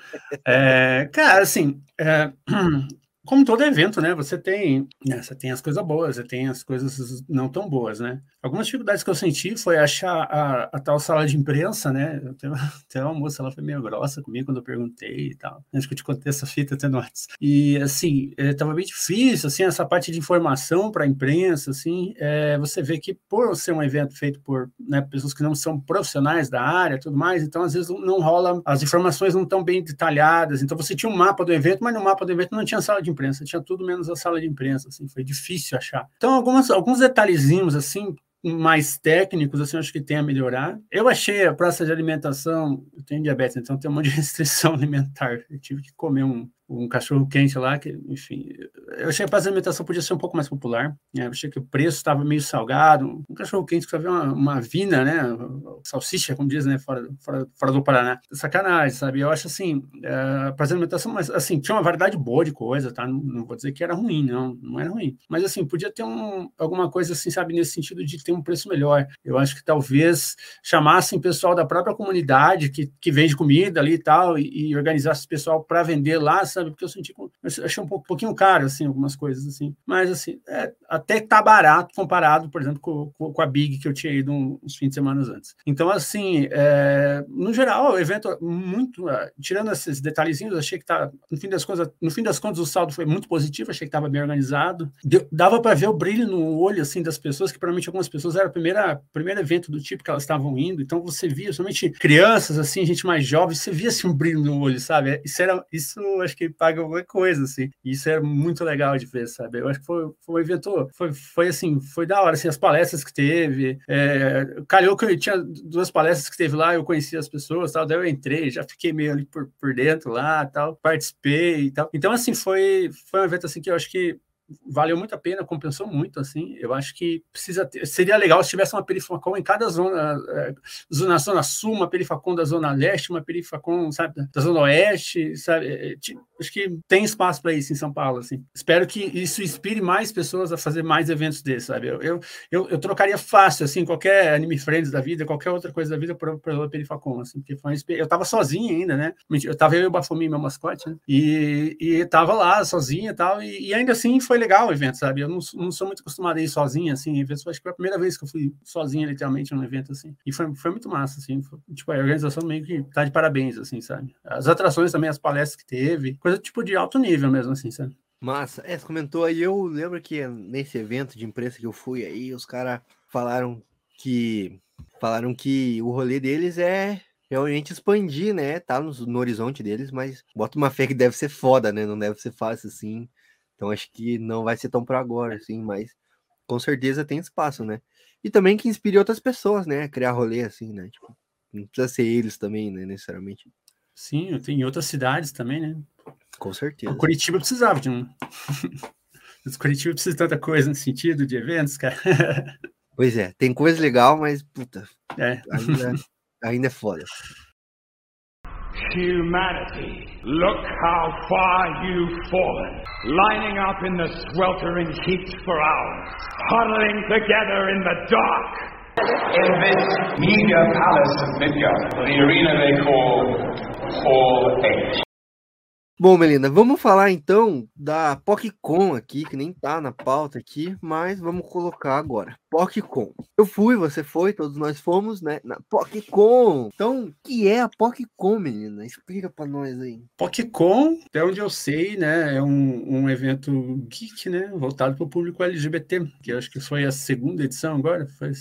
É, cara, assim, é, [CLEARS THROAT] como todo evento, né? Você tem, né, você tem as coisas boas, você tem as coisas não tão boas, né? Algumas dificuldades que eu senti foi achar a, a tal sala de imprensa, né? Eu tenho, [LAUGHS] tenho uma moça, ela foi meio grossa comigo quando eu perguntei e tal. Acho que eu te contei essa fita até antes. E, assim, estava é, bem difícil, assim, essa parte de informação para a imprensa, assim. É, você vê que por ser um evento feito por né, pessoas que não são profissionais da área tudo mais, então, às vezes, não rola, as informações não estão bem detalhadas. Então, você tinha um mapa do evento, mas no mapa do evento não tinha sala de imprensa, tinha tudo menos a sala de imprensa, assim, foi difícil achar. Então, algumas, alguns detalhezinhos, assim, mais técnicos, assim, acho que tem a melhorar. Eu achei a praça de alimentação, eu tenho diabetes, então tem um monte de [LAUGHS] restrição alimentar. Eu tive que comer um, um cachorro quente lá, que, enfim, eu achei que a alimentação podia ser um pouco mais popular, né? eu achei que o preço estava meio salgado, um cachorro quente que uma, uma vina, né, salsicha, como diz, né, fora, fora, fora do Paraná, sacanagem, sabe, eu acho assim, é, prazer alimentação, mas assim, tinha uma variedade boa de coisa, tá, não, não, vou dizer que era ruim, não, não era ruim, mas assim, podia ter um, alguma coisa assim, sabe, nesse sentido de ter um preço melhor, eu acho que talvez chamassem pessoal da própria comunidade que, que vende comida ali e tal, e, e organizasse pessoal para vender lá, sabe, sabe? Porque eu senti, eu achei um, pouquinho caro, assim, algumas coisas, assim. Mas, assim, é, até tá barato comparado, por exemplo, com, com, a Big que eu tinha ido uns fins de semana antes. Então, assim, é, no geral, o evento é muito, é, tirando esses detalhezinhos, achei que tá, no fim das contas, no fim das contas, o saldo foi muito positivo, achei que estava bem organizado. Deu, dava para ver o brilho no olho, assim, das pessoas, que provavelmente algumas pessoas era o primeiro, primeiro evento do tipo que elas estavam indo, então você via somente crianças, assim, gente mais jovem, você via, assim, um brilho no olho, sabe? Isso era, isso acho que paga alguma coisa, assim. Isso é muito legal de ver, sabe? Eu acho que foi, foi um evento, foi, foi assim, foi da hora, assim, as palestras que teve. É, calhou que eu tinha duas palestras que teve lá, eu conhecia as pessoas, tal, daí eu entrei, já fiquei meio ali por, por dentro lá, tal, participei e tal. Então, assim, foi, foi um evento, assim, que eu acho que valeu muito a pena, compensou muito, assim, eu acho que precisa ter, seria legal se tivesse uma perifacom em cada zona, zona, zona sul, uma perifacom da zona leste, uma perifacom, sabe, da zona oeste, sabe, é, acho que tem espaço para isso em São Paulo, assim, espero que isso inspire mais pessoas a fazer mais eventos desses, sabe, eu, eu, eu, eu trocaria fácil, assim, qualquer Anime Friends da vida, qualquer outra coisa da vida pela perifacom, assim, porque foi uma, eu tava sozinho ainda, né, eu tava eu e o Bafomim, meu mascote, né? e, e tava lá sozinho e tal, e, e ainda assim foi legal o evento, sabe? Eu não, não sou muito acostumado a ir sozinho, assim, eventos. Acho que foi a primeira vez que eu fui sozinho, literalmente, num evento, assim. E foi, foi muito massa, assim. Foi, tipo, a organização meio que tá de parabéns, assim, sabe? As atrações também, as palestras que teve, coisa tipo de alto nível mesmo, assim, sabe? Massa. É, você comentou aí, eu lembro que nesse evento de imprensa que eu fui aí, os caras falaram que falaram que o rolê deles é realmente expandir, né? Tá no, no, horizonte deles, mas bota uma fé que deve ser foda, né? Não deve ser fácil assim. Então acho que não vai ser tão para agora, assim, mas com certeza tem espaço, né? E também que inspire outras pessoas, né? A criar rolê, assim, né? Tipo, não precisa ser eles também, né? Necessariamente. Sim, tem outras cidades também, né? Com certeza. O Curitiba precisava de um. [LAUGHS] Os Curitiba precisa de tanta coisa nesse sentido de eventos, cara. [LAUGHS] Pois é, tem coisa legal, mas puta. É. Ainda, [LAUGHS] ainda é foda. Humanity, look how far you've fallen. Lining up in the sweltering heat for hours, huddling together in the dark. In this meager palace of Midgard, the arena they call Hall H. Bom, Melina, vamos falar então da PocCon aqui, que nem tá na pauta aqui, mas vamos colocar agora. PocCon. Eu fui, você foi, todos nós fomos, né? Na PocCon. Então, o que é a PocCon, menina? Explica para nós aí. PocCon, até onde eu sei, né? É um, um evento geek, né? Voltado para o público LGBT, que eu acho que foi a segunda edição agora. Foi,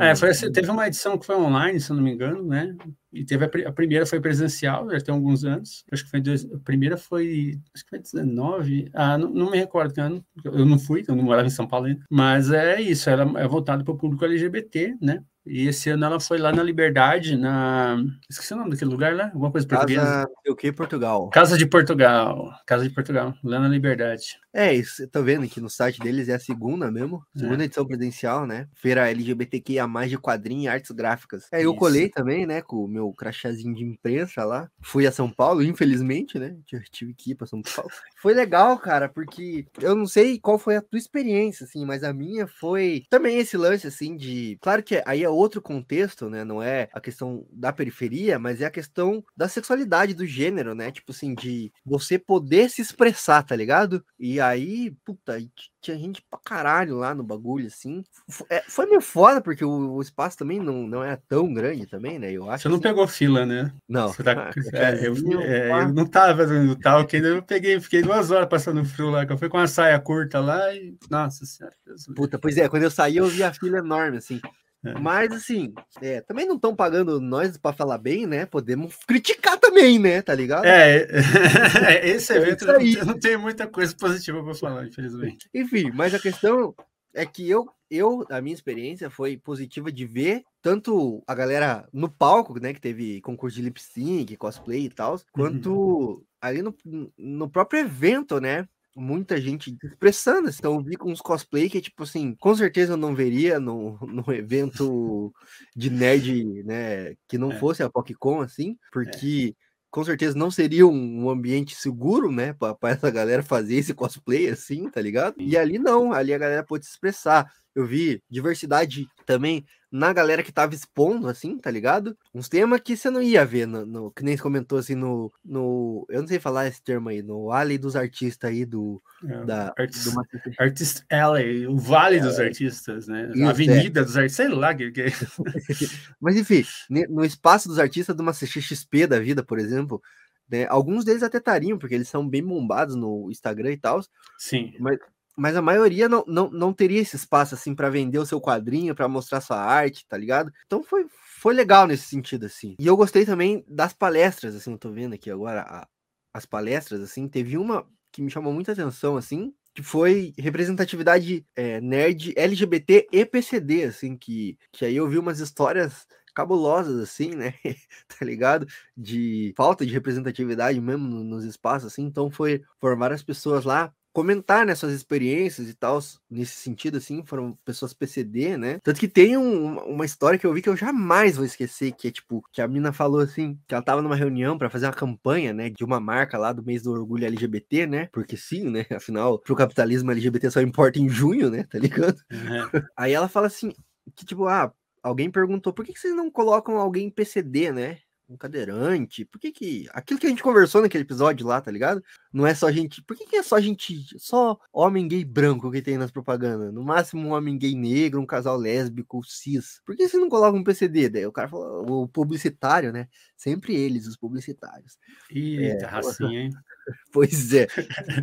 é, foi, teve uma edição que foi online, se eu não me engano, né? E teve a, a, primeira foi presencial, já tem alguns anos. Acho que foi dois, a primeira foi, acho que foi 19. Ah, não, não me recordo que ano. Eu não fui, eu não morava em São Paulo ainda. Mas é isso, ela é voltada para o público LGBT, né? E esse ano ela foi lá na Liberdade, na. Esqueci o nome daquele lugar lá? Alguma coisa portuguesa? Casa o que Portugal. Casa de Portugal. Casa de Portugal, lá na Liberdade. É, isso, tá vendo que no site deles é a segunda mesmo, segunda é. edição presencial, né? Feira LGBTQIA mais de quadrinho e artes gráficas. É, eu isso. colei também, né, com o meu crachazinho de imprensa lá. Fui a São Paulo, infelizmente, né? Tive que ir pra São Paulo. [LAUGHS] Foi legal, cara, porque eu não sei qual foi a tua experiência, assim, mas a minha foi também esse lance, assim, de. Claro que aí é outro contexto, né? Não é a questão da periferia, mas é a questão da sexualidade, do gênero, né? Tipo assim, de você poder se expressar, tá ligado? E aí, puta, tinha gente pra caralho lá no bagulho, assim. É, foi meio foda, porque o, espaço também não, não é tão grande também, né? Eu acho Você não assim... pegou fila, né? Não. Tá... É, eu, é, eu, não tava no tal, que ainda eu peguei, fiquei duas horas passando frio lá, que eu fui com uma saia curta lá e. Nossa senhora. Puta, pois é, quando eu saí, eu vi a fila enorme, assim. É. Mas, assim, é, também não estão pagando nós para falar bem, né? Podemos criticar também, né? Tá ligado? É, esse é evento é não tem muita coisa positiva para falar, infelizmente. Enfim, mas a questão é que eu, eu, a minha experiência foi positiva de ver tanto a galera no palco, né? Que teve concurso de lip sync, cosplay e tal, quanto uhum. ali no, no próprio evento, né? Muita gente expressando. Assim. Então, eu vi com uns cosplay que, tipo assim, com certeza eu não veria no, [LAUGHS] no evento de nerd, né, que não é. fosse a PocCon, assim, porque é. com certeza não seria um, um ambiente seguro, né, para essa galera fazer esse cosplay, assim, tá ligado? E ali não, ali a galera pode se expressar. Eu vi diversidade também na galera que tava expondo, assim, tá ligado? Uns temas que você não ia ver, no, no, que nem você comentou, assim, no, no. Eu não sei falar esse termo aí, no Alley dos Artistas aí, do. É, da, Artist, do Artist Alley, o Vale é, dos Artistas, né? Isso, Avenida é. dos Artistas, sei lá que, que... É. [LAUGHS] Mas enfim, no espaço dos artistas do CXP da vida, por exemplo. Né, alguns deles até estariam, porque eles são bem bombados no Instagram e tal. Sim. Mas, mas a maioria não, não, não teria esse espaço assim para vender o seu quadrinho, para mostrar sua arte, tá ligado? Então foi, foi legal nesse sentido assim. E eu gostei também das palestras, assim, eu tô vendo aqui agora a, as palestras assim, teve uma que me chamou muita atenção assim, que foi representatividade é, nerd LGBT e PCD, assim, que, que aí eu vi umas histórias cabulosas, assim, né? [LAUGHS] tá ligado? De falta de representatividade mesmo nos espaços, assim. Então foi, foram várias pessoas lá comentar né, suas experiências e tal, nesse sentido, assim, foram pessoas PCD, né? Tanto que tem um, uma história que eu vi que eu jamais vou esquecer, que é tipo, que a mina falou assim, que ela tava numa reunião para fazer uma campanha, né, de uma marca lá do mês do orgulho LGBT, né? Porque sim, né? [LAUGHS] Afinal, pro capitalismo LGBT só importa em junho, né? Tá ligado? Uhum. Aí ela fala assim, que tipo, ah, alguém perguntou por que, que vocês não colocam alguém PCD, né? Um cadeirante? Por que que. Aquilo que a gente conversou naquele episódio lá, tá ligado? Não é só gente. Por que, que é só gente. Só homem gay branco que tem nas propagandas? No máximo um homem gay negro, um casal lésbico, cis. Por que você não coloca um PCD? Daí o cara falou, o publicitário, né? Sempre eles, os publicitários. Eita, é, racinha, hein? [LAUGHS] Pois é.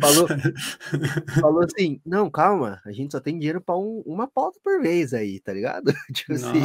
Falou, [LAUGHS] falou assim: não, calma, a gente só tem dinheiro para um, uma pauta por vez aí, tá ligado? [LAUGHS] Tipo assim,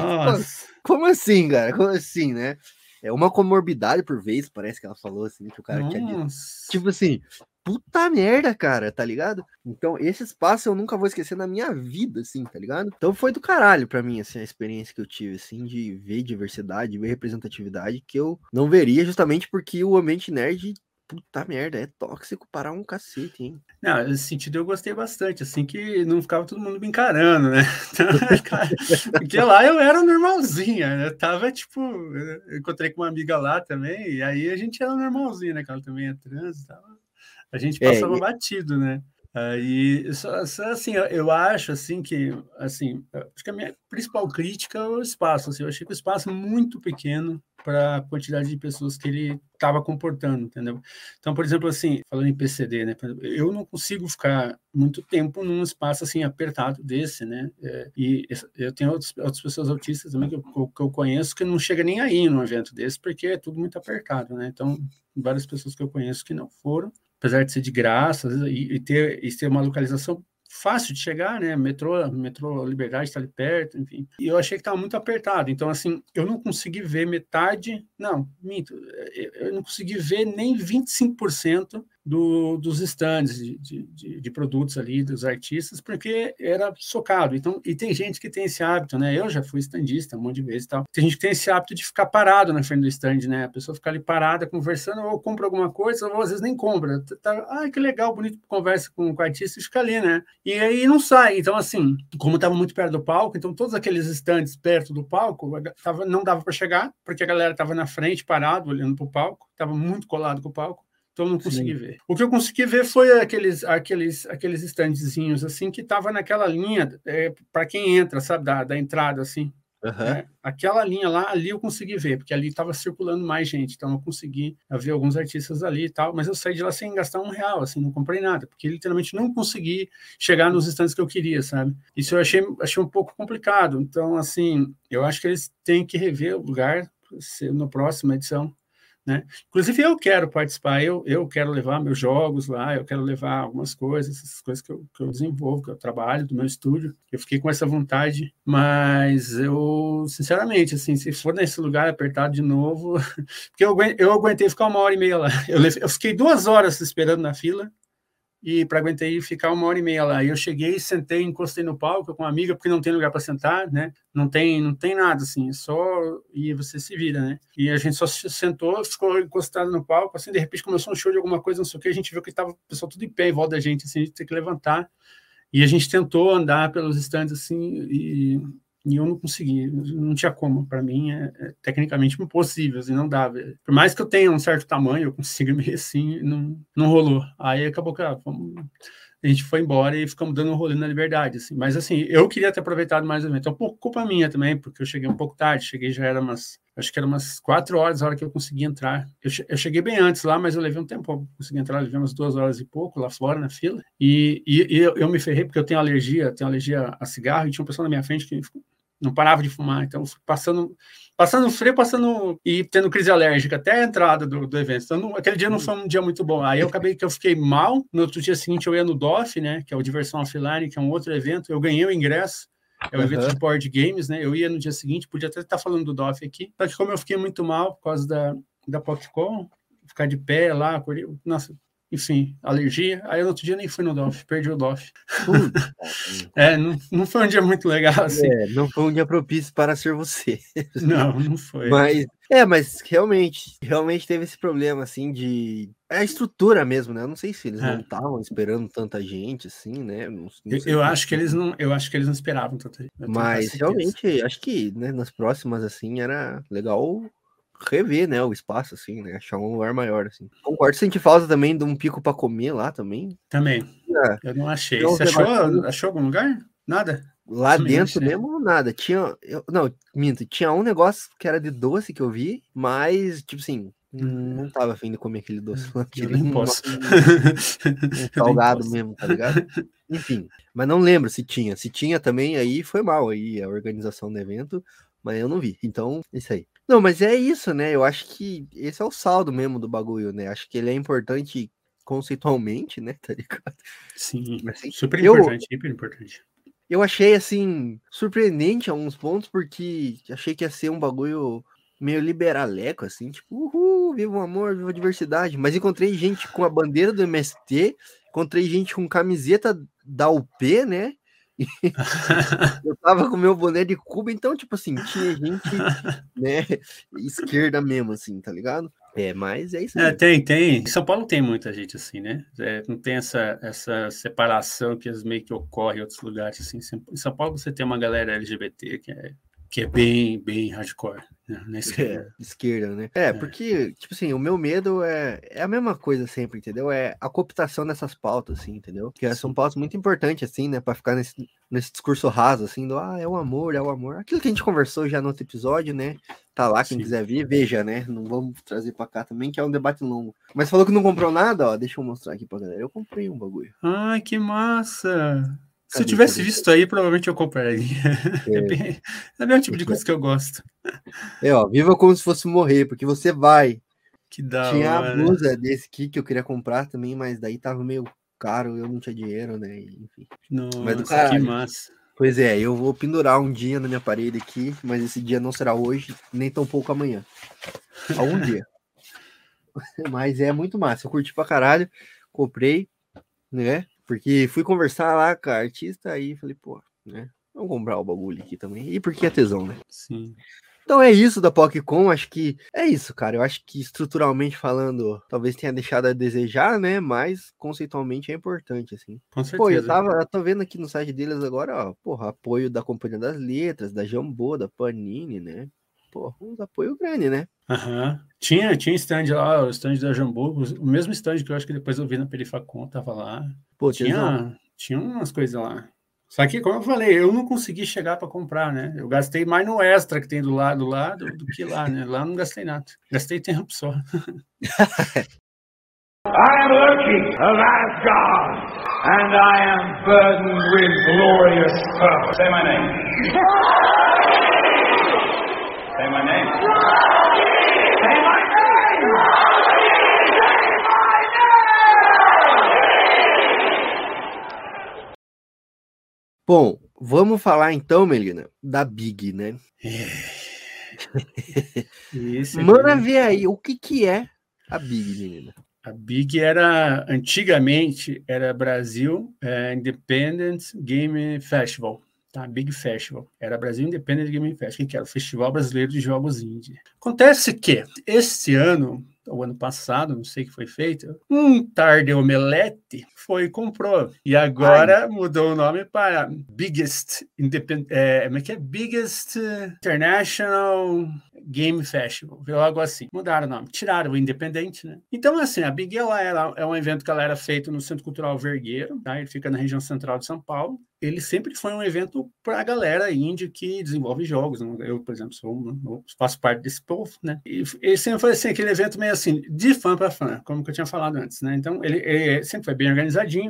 como assim, cara? Como assim, né? É uma comorbidade por vez, parece que ela falou assim, que o cara Nossa. tinha dito. Tipo assim, puta merda, cara, tá ligado? Então, esse espaço eu nunca vou esquecer na minha vida, assim, tá ligado? Então foi do caralho pra mim, assim, a experiência que eu tive, assim, de ver diversidade, de ver representatividade, que eu não veria justamente porque o ambiente nerd puta merda, é tóxico para um cacete, hein? Não, nesse sentido eu gostei bastante, assim que não ficava todo mundo me encarando, né? [LAUGHS] [LAUGHS] Porque lá eu era normalzinha, eu tava tipo, eu encontrei com uma amiga lá também, e aí a gente era normalzinha, né? Que ela também é trans e tal. A gente é, passava é, batido, né? Só, assim, eu acho assim que, assim, acho que a minha principal crítica é o espaço. Assim, eu achei que o espaço é muito pequeno para a quantidade de pessoas que ele estava comportando, entendeu? Então, por exemplo, assim, falando em PCD, né? Eu não consigo ficar muito tempo num espaço assim apertado desse, né? É, e eu tenho outras pessoas autistas também que eu, que eu conheço que não chega nem aí num evento desse porque é tudo muito apertado, né? Então, várias pessoas que eu conheço que não foram apesar de ser de graça e, e, ter, e ter uma localização fácil de chegar, né? Metrô, metrô Liberdade está ali perto, enfim. E eu achei que estava muito apertado. Então, assim, eu não consegui ver metade. Não, minto. Eu não consegui ver nem 25% do, dos stands de, de, de, produtos ali, dos artistas, porque era socado. Então, e tem gente que tem esse hábito, né? Eu já fui standista um monte de vezes e tal. Tem gente que tem esse hábito de ficar parado na frente do stand, né? A pessoa fica ali parada, conversando, ou compra alguma coisa, ou às vezes nem compra. Tá, ah, que legal, bonito, conversa com, com o artista e fica ali, né? E aí não sai. Então, assim, como estava muito perto do palco, então todos aqueles stands perto do palco, tava, não dava para chegar, porque a galera estava na frente, parado, olhando para o palco, estava muito colado com o palco. Então não consegui Sim. ver. O que eu consegui ver foi aqueles aqueles aqueles standzinhos assim que tava naquela linha é, para quem entra, sabe, da, da entrada assim. Né? Aquela linha lá, ali eu consegui ver, porque ali estava circulando mais gente, então eu consegui ver alguns artistas ali e tal, mas eu saí de lá sem gastar um real, assim, não comprei nada, porque literalmente não consegui chegar nos estandes que eu queria, sabe? Isso eu achei, achei um pouco complicado, então, assim, eu acho que eles têm que rever o lugar se- na próxima edição, né? Inclusive eu quero participar, eu, eu quero levar meus jogos lá, eu quero levar algumas coisas, essas coisas que eu, que eu desenvolvo, que eu trabalho do meu estúdio. Eu fiquei com essa vontade, mas eu, sinceramente, assim, se for nesse lugar apertado de novo, [LAUGHS] porque eu, eu aguentei ficar uma hora e meia lá. Eu, eu fiquei duas horas esperando na fila e para aguentei ficar uma hora e meia lá. E eu cheguei, sentei, encostei no palco com uma amiga, porque não tem lugar para sentar, né? Não tem, não tem nada assim, é só e você se vira, né? E a gente só se sentou, ficou encostado no palco, assim, de repente começou um show de alguma coisa, não sei o que, a gente viu que tava o pessoal tudo em pé em volta da gente, assim, a gente tem que levantar. E a gente tentou andar pelos stands assim e, e eu não consegui, não tinha como. Para mim é, é tecnicamente impossível, assim, não dava. Por mais que eu tenha um certo tamanho, eu consiga [LAUGHS] meio assim, não, não rolou. Aí acabou que ah, vamos- a gente foi embora e ficamos dando um rolê na liberdade, assim. Mas assim, eu queria ter aproveitado mais o evento. É um pouco culpa minha também, porque eu cheguei um pouco tarde, cheguei já era umas, acho que era umas quatro horas a hora que eu consegui entrar. Eu, eu cheguei bem antes lá, mas eu levei um tempo para conseguir entrar, levei umas duas horas e pouco lá fora na fila. E, e, e eu, eu me ferrei porque eu tenho alergia, tenho alergia a cigarro e tinha uma pessoa na minha frente que não parava de fumar, então passando passando frio, passando e tendo crise alérgica até a entrada do, do evento. Então, não- aquele dia não foi um dia muito bom. Aí eu acabei que eu fiquei mal. No outro dia seguinte, eu ia no DOF, né, que é o Diversão Offline, que é um outro evento. Eu ganhei o ingresso. É um evento Aham. de board games, né? Eu ia no dia seguinte, podia até estar falando do DOF aqui. Só que como eu fiquei muito mal por causa da, da PocCon, ficar de pé lá, nossa, enfim, alergia. Aí no outro dia nem fui no DOF, perdi o DOF. [LAUGHS] É, não, não foi um dia muito legal, assim. é, não foi um dia propício para ser você. [LAUGHS] Não, não foi. Mas, é, mas realmente, realmente teve esse problema, assim, de. É a estrutura mesmo, né? Eu não sei se eles É. não estavam esperando tanta gente, assim, né? Não, não Eu, como acho que eles não, eu acho que eles não esperavam tanto. eu tenho Mas realmente, acho que né, nas próximas, assim, era legal rever, né, o espaço, assim, né? Achar um lugar maior, assim. Concordo, senti falta também de um pico para comer lá também. também. É, Eu não achei. Então, Você achou, achou algum lugar? Nada. Lá Também não dentro achei. mesmo, nada. Tinha. eu- não, minto. Tinha um negócio que era de doce que eu vi, mas, tipo assim, não tava afim de comer aquele doce. lá. Eu Queria nem posso. [LAUGHS] [LAUGHS] um- Eu salgado posso. mesmo, tá ligado? Enfim, mas não lembro se tinha. Se tinha também, aí foi mal aí a organização do evento, mas eu não vi. Então, isso aí. Não, mas é isso, né? Eu acho que esse é o saldo mesmo do bagulho, né? Acho que ele é importante conceitualmente, né? [LAUGHS] Tá ligado? Sim. Mas, assim, Super eu- importante, hiper importante. Eu achei, assim, surpreendente alguns pontos, porque achei que ia ser um bagulho meio liberaleco, assim, tipo, uhul, viva o amor, viva a diversidade. Mas encontrei gente com a bandeira do MST, encontrei gente com camiseta da UP, né? [LAUGHS] Eu tava com meu boné de Cuba, então, tipo assim, tinha gente, né, esquerda mesmo, assim, tá ligado? É, mas é isso É, tem, tem. Em São Paulo tem muita gente assim, né? É, não tem essa, essa separação que as meio que ocorre em outros lugares. Assim. Em São Paulo você tem uma galera LGBT que é, que é bem, bem hardcore né? na esquerda. É, esquerda, né? É, porque, tipo assim, o meu medo é, é a mesma coisa sempre, entendeu? É a cooptação dessas pautas, assim, entendeu? Que são pautas muito importantes, assim, né? Pra ficar nesse, nesse discurso raso, assim, do ah, é o amor, é o amor. Aquilo que a gente conversou já no outro episódio, né? Tá lá, quem Sim. quiser ver, veja, né? Não vamos trazer pra cá também, que é um debate longo. Mas falou que não comprou nada, ó, deixa eu mostrar aqui pra galera. Eu comprei um bagulho. Ai, que massa! Se eu tivesse visto aí, provavelmente eu compraria. [LAUGHS] É, É. bem, é bem o tipo de coisa que eu gosto. É, ó, viva como se fosse morrer, porque você vai. Que da Tinha a blusa desse aqui que eu queria comprar também, mas daí tava meio caro, eu não tinha dinheiro, né? Enfim. Nossa, que caralho. massa. Pois é, eu vou pendurar um dia na minha parede aqui, mas esse dia não será hoje, nem tão pouco amanhã. Algum dia. [LAUGHS] Mas é muito massa, eu curti pra caralho, comprei, né? Porque fui conversar lá com a artista aí falei, pô, né? Vamos comprar o bagulho aqui também. E porque é tesão, né? Sim. Então é isso da PocCon, acho que é isso, cara. Eu acho que estruturalmente falando, talvez tenha deixado a desejar, né? Mas conceitualmente é importante, assim. Com certeza. Pô, eu tava, eu tô vendo aqui no site deles agora, ó, porra, apoio da Companhia das Letras, da Jambô, da Panini, né? Pô, uns apoio grande, né? Aham. Tinha, tinha stand lá, o stand da Jambu, o mesmo stand que eu acho que depois eu vi na Perifacon, tava lá. Pô, tesão. Tinha, tinha umas coisas lá. Só que, como eu falei, eu não consegui chegar para comprar, né? Eu gastei mais no extra que tem do lado do lado do que lá, né? Lá não gastei nada. Gastei tempo só. [LAUGHS] I am Loki of Asgard, and I am burdened with glorious purpose. Say my name. [LAUGHS] Say my name. Say my Bom, vamos falar então, Melina, da Big, né? É. Isso, Manda ver aí, o que que é a Big, menina? A Big era, antigamente, era Brasil é, Independent Game Festival. Tá? Big Festival. Era Brasil Independent Game Festival, que era o Festival Brasileiro de Jogos Indie. Acontece que, este ano, o ano passado, não sei o que foi feito, um tarde omelete foi e comprou. E agora Ai. mudou o nome para Biggest Independent, é, como é que é? Biggest International Game Festival, algo assim. Mudaram o nome, tiraram o independente, né? Então, assim, a Big ela, ela é um evento que ela era feito no Centro Cultural Vergueiro, tá? Ele fica na região central de São Paulo ele sempre foi um evento para a galera indie que desenvolve jogos. Né? Eu, por exemplo, sou, faço parte desse povo, né? E ele sempre foi assim, aquele evento meio assim, de fã para fã, como eu tinha falado antes, né? Então, ele, ele, sempre foi bem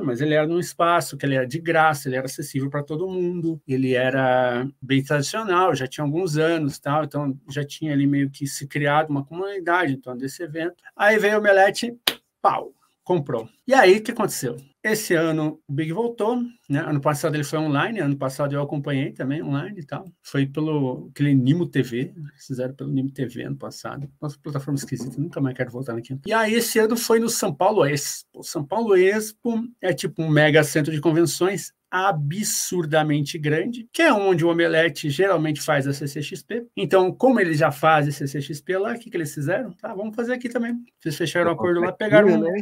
mas ele era num espaço que ele era de graça, ele era acessível para todo mundo, ele era bem tradicional, já tinha alguns anos, tal, então já tinha ali meio que se criado uma comunidade em torno desse evento. Aí veio o Melete, pau, comprou. E aí, o que aconteceu? Esse ano o Big voltou, né? Ano passado ele foi online, ano passado eu acompanhei também online e tal. Foi pelo aquele Nimo TV, fizeram pelo Nimo TV ano passado. Nossa, plataforma esquisita, nunca mais quero voltar naquilo. E aí esse ano foi no São Paulo Expo. São Paulo Expo é tipo um mega centro de convenções absurdamente grande, que é onde o Omelete geralmente faz a CCXP. Então, como eles já fazem CCXP lá, o que, que eles fizeram? Tá, vamos fazer aqui também. Vocês fecharam o um acordo lá, pegaram um, né?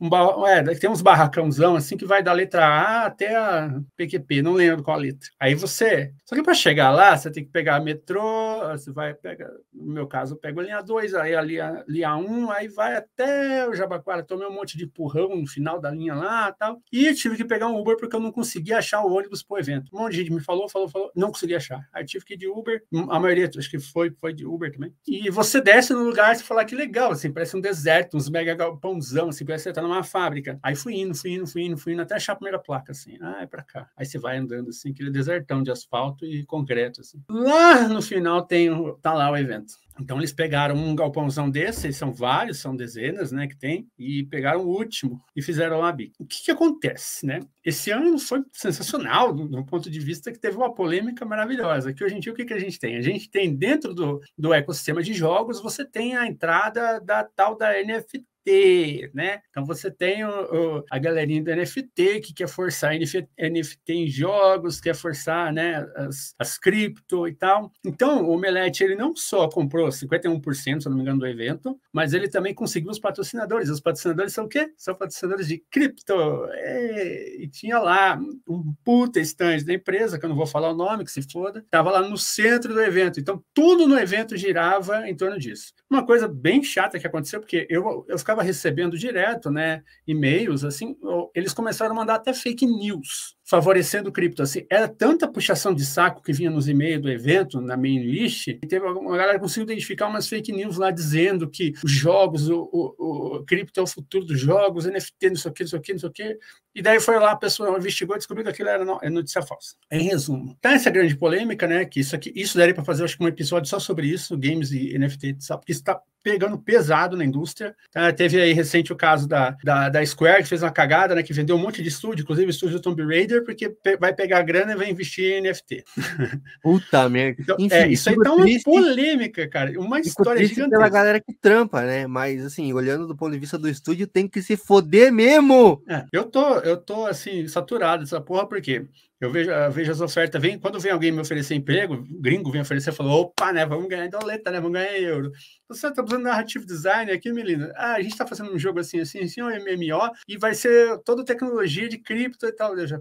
um, um é, tem uns barracãozão assim que vai da letra A até a PQP, não lembro qual letra. Aí você, só que para chegar lá, você tem que pegar a metrô, você vai pegar, no meu caso, eu pego a linha 2, aí a linha, linha 1, aí vai até o Jabaquara, tomei um monte de empurrão no final da linha lá, tal. E tive que pegar um Uber porque eu não consegui consegui achar o ônibus para o evento. Um monte de gente me falou, falou, falou, não consegui achar. Aí tive que ir de Uber, a maioria, acho que foi, foi de Uber também. E você desce no lugar e fala que legal, assim, parece um deserto, uns mega galpãozão, assim, parece que você tá numa fábrica. Aí fui indo, fui indo, fui indo, fui indo, até achar a primeira placa, assim, ah, é para cá. Aí você vai andando, assim, aquele desertão de asfalto e concreto, assim. Lá no final tem, tá lá o evento. Então eles pegaram um galpãozão desse, são vários, são dezenas, né, que tem, e pegaram o último e fizeram lá a BIC. O que, que acontece, né? Esse ano foi sensacional, do, do, ponto de vista que teve uma polêmica maravilhosa. Que hoje em dia o que, que a gente tem? A gente tem dentro do, do ecossistema de jogos, você tem a entrada da tal da NFT, NFT, né? Então você tem o, o, a galerinha do NFT que quer forçar NFT, em jogos, quer forçar né, as, as cripto e tal. Então o Omelete ele não só comprou 51%, se não me engano, do evento, mas ele também conseguiu os patrocinadores. Os patrocinadores são o quê? São patrocinadores de cripto. É, e tinha lá um puta stand da empresa, que eu não vou falar o nome, que se foda, estava lá no centro do evento. Então tudo no evento girava em torno disso. Uma coisa bem chata que aconteceu, porque eu, eu ficava estava recebendo direto, né, e-mails, assim, eles começaram a mandar até fake news favorecendo o cripto. Assim, era tanta puxação de saco que vinha nos e-mails do evento, na main list, e teve uma galera conseguiu identificar umas fake news lá dizendo que os jogos, o, o, o cripto é o futuro dos jogos, NFT, não sei o que, não sei o que, não sei o que. E daí foi lá, a pessoa investigou e descobriu que aquilo era é notícia falsa. Em resumo, tá essa grande polêmica, né? Que isso aqui, isso daria para fazer, acho que um episódio só sobre isso, games e NFT, sabe? Porque está pegando pesado na indústria. Tá? Teve aí recente o caso da, da, da, Square, que fez uma cagada, né? Que vendeu um monte de estúdio, inclusive o estúdio do Tomb Raider, porque pe vai pegar grana e vai investir em NFT. [LAUGHS] Puta merda. Então, é, isso aí tá uma polêmica, cara. Uma história gigantesca. pela galera que trampa, né? Mas, assim, olhando do ponto de vista do estúdio, tem que se foder mesmo. É, eu tô, eu tô, assim, saturado dessa porra, porque eu vejo, eu vejo as ofertas, vem, quando vem alguém me oferecer emprego, gringo vem oferecer, falou, opa, né, vamos ganhar doleta, né, vamos ganhar euro. Você está usando narrative design aqui, Melina? Ah, a gente está fazendo um jogo assim, assim, assim, um MMO, e vai ser toda tecnologia de cripto e tal. Eu já,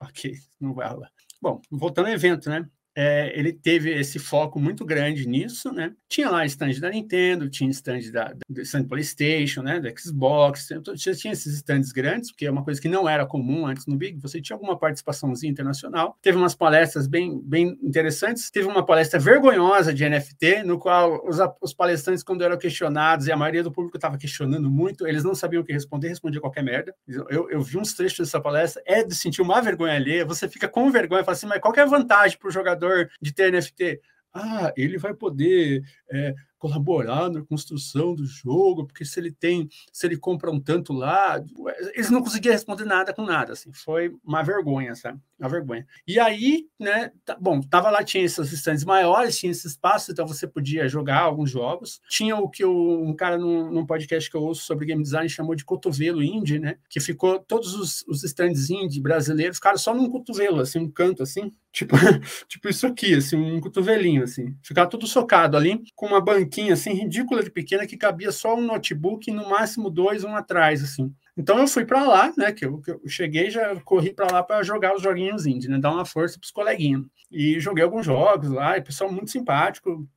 ok, não vai rolar. Bom, voltando ao evento, né? É, ele teve esse foco muito grande nisso, né? Tinha lá stand da Nintendo, tinha stand da, da PlayStation, né? Da Xbox, tinha, tinha esses stands grandes, porque é uma coisa que não era comum antes no Big. Você tinha alguma participaçãozinha internacional. Teve umas palestras bem, bem interessantes. Teve uma palestra vergonhosa de NFT, no qual os, os palestrantes, quando eram questionados, e a maioria do público estava questionando muito, eles não sabiam o que responder, respondia qualquer merda. Eu, eu vi uns trechos dessa palestra, é de sentir uma vergonha alheia, você fica com vergonha fala assim, mas qual é a vantagem para o jogador de ter NFT? Ah, ele vai poder é, colaborar na construção do jogo, porque se ele tem, se ele compra um tanto lá, eles não conseguiam responder nada com nada, assim, foi uma vergonha, sabe? Uma vergonha. E aí, né, tá, bom, tava lá, tinha esses estandes maiores, tinha esse espaço, então você podia jogar alguns jogos. Tinha o que o, um cara num, num, podcast que eu ouço sobre game design chamou de cotovelo indie, né, que ficou todos os, os stands indie brasileiros, ficaram só num cotovelo, assim, um canto, assim, tipo, [LAUGHS] tipo isso aqui, assim, um cotovelinho, assim, ficava tudo socado ali, com uma banquinha assim ridícula de pequena que cabia só um notebook e no máximo dois um atrás assim. Então eu fui para lá, né? Que eu, que eu cheguei já corri para lá para jogar os joguinhos indie, né? Dar uma força para os coleguinhas. E joguei alguns jogos lá, e pessoal muito simpático,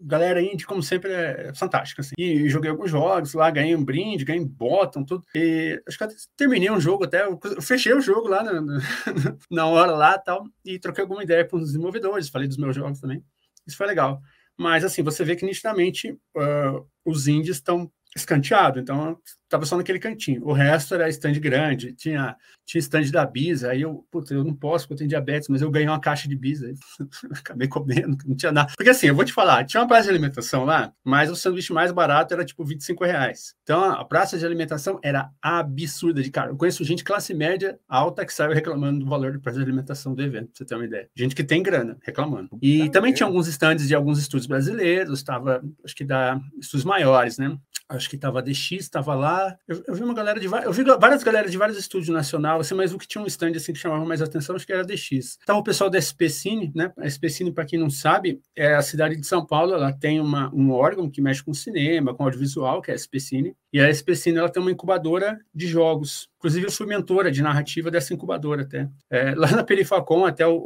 galera indie, como sempre, é fantástica. Assim. E joguei alguns jogos lá, ganhei um brinde, ganhei um bottom, tudo. E acho que até terminei um jogo até, eu fechei o jogo lá na, [LAUGHS] na hora lá tal, e troquei alguma ideia com os desenvolvedores, falei dos meus jogos também. Isso foi legal. Mas, assim, você vê que nitidamente uh, os índios estão escanteados. Então, estava só naquele cantinho. O resto era stand grande, tinha, tinha stand da Bisa, aí eu, puta, eu não posso porque eu tenho diabetes, mas eu ganhei uma caixa de Bisa, [LAUGHS] acabei comendo, não tinha nada. Porque assim, eu vou te falar, tinha uma praça de alimentação lá, mas o sanduíche mais barato era tipo 25 reais. Então a praça de alimentação era absurda de cara. Eu conheço gente classe média alta que saiu reclamando do valor da praça de alimentação do evento, pra você ter uma ideia. Gente que tem grana reclamando. E também tinha alguns stands de alguns estúdios brasileiros, estava, acho que da estúdios maiores, né? Acho que estava a DX, estava lá. Eu, eu, vi uma galera de eu vi várias galera de vários estúdios nacional, assim, mas o que tinha um stand assim que chamava mais atenção, acho que era a DX. Tava o pessoal da SP Cine, né? A SP Cine, para quem não sabe, é a cidade de São Paulo, ela tem uma, um órgão que mexe com cinema, com audiovisual, que é a SP Cine. E a SP Cine, ela tem uma incubadora de jogos. Inclusive, eu fui mentora de narrativa dessa incubadora até. É, lá na Perifacom, até o,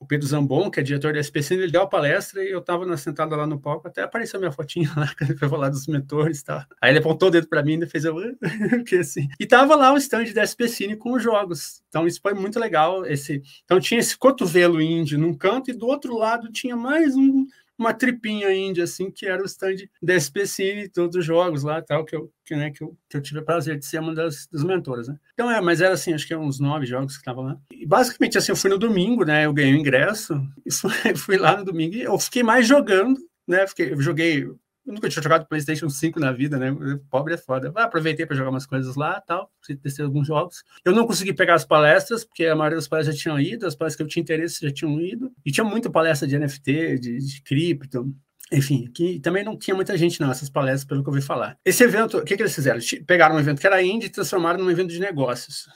o, Pedro Zambon, que é diretor da SPC, ele deu a palestra e eu estava sentada lá no palco, até apareceu minha fotinha lá, [LAUGHS] que falar dos mentores e tal. Aí ele apontou o dedo para mim e fez eu... [LAUGHS] que assim. E tava lá o stand da SPCine com os jogos. Então, isso foi muito legal. Esse... Então, tinha esse cotovelo índio num canto e do outro lado tinha mais um uma tripinha índia, assim, que era o stand da SPCine, todos os jogos lá tal, que eu, que, né, que eu, que eu tive o prazer de ser uma das, das mentoras, né? Então, é, mas era assim, acho que eram uns nove jogos que estavam lá. E basicamente, assim, eu fui no domingo, né? Eu ganhei o ingresso, [LAUGHS] e fui, fui lá no domingo e eu fiquei mais jogando, né? Fiquei, eu joguei nunca tinha jogado PlayStation 5 na vida, né? Pobre é foda. Ah, aproveitei para jogar umas coisas lá tal, testei alguns jogos. Eu não consegui pegar as palestras, porque a maioria das palestras já tinham ido, as palestras que eu tinha interesse já tinham ido. E tinha muita palestra de NFT, de, de cripto. Enfim, que também não tinha muita gente nessas palestras, pelo que eu ouvi falar. Esse evento, o que, que eles fizeram? Pegaram um evento que era indie e transformaram num evento de negócios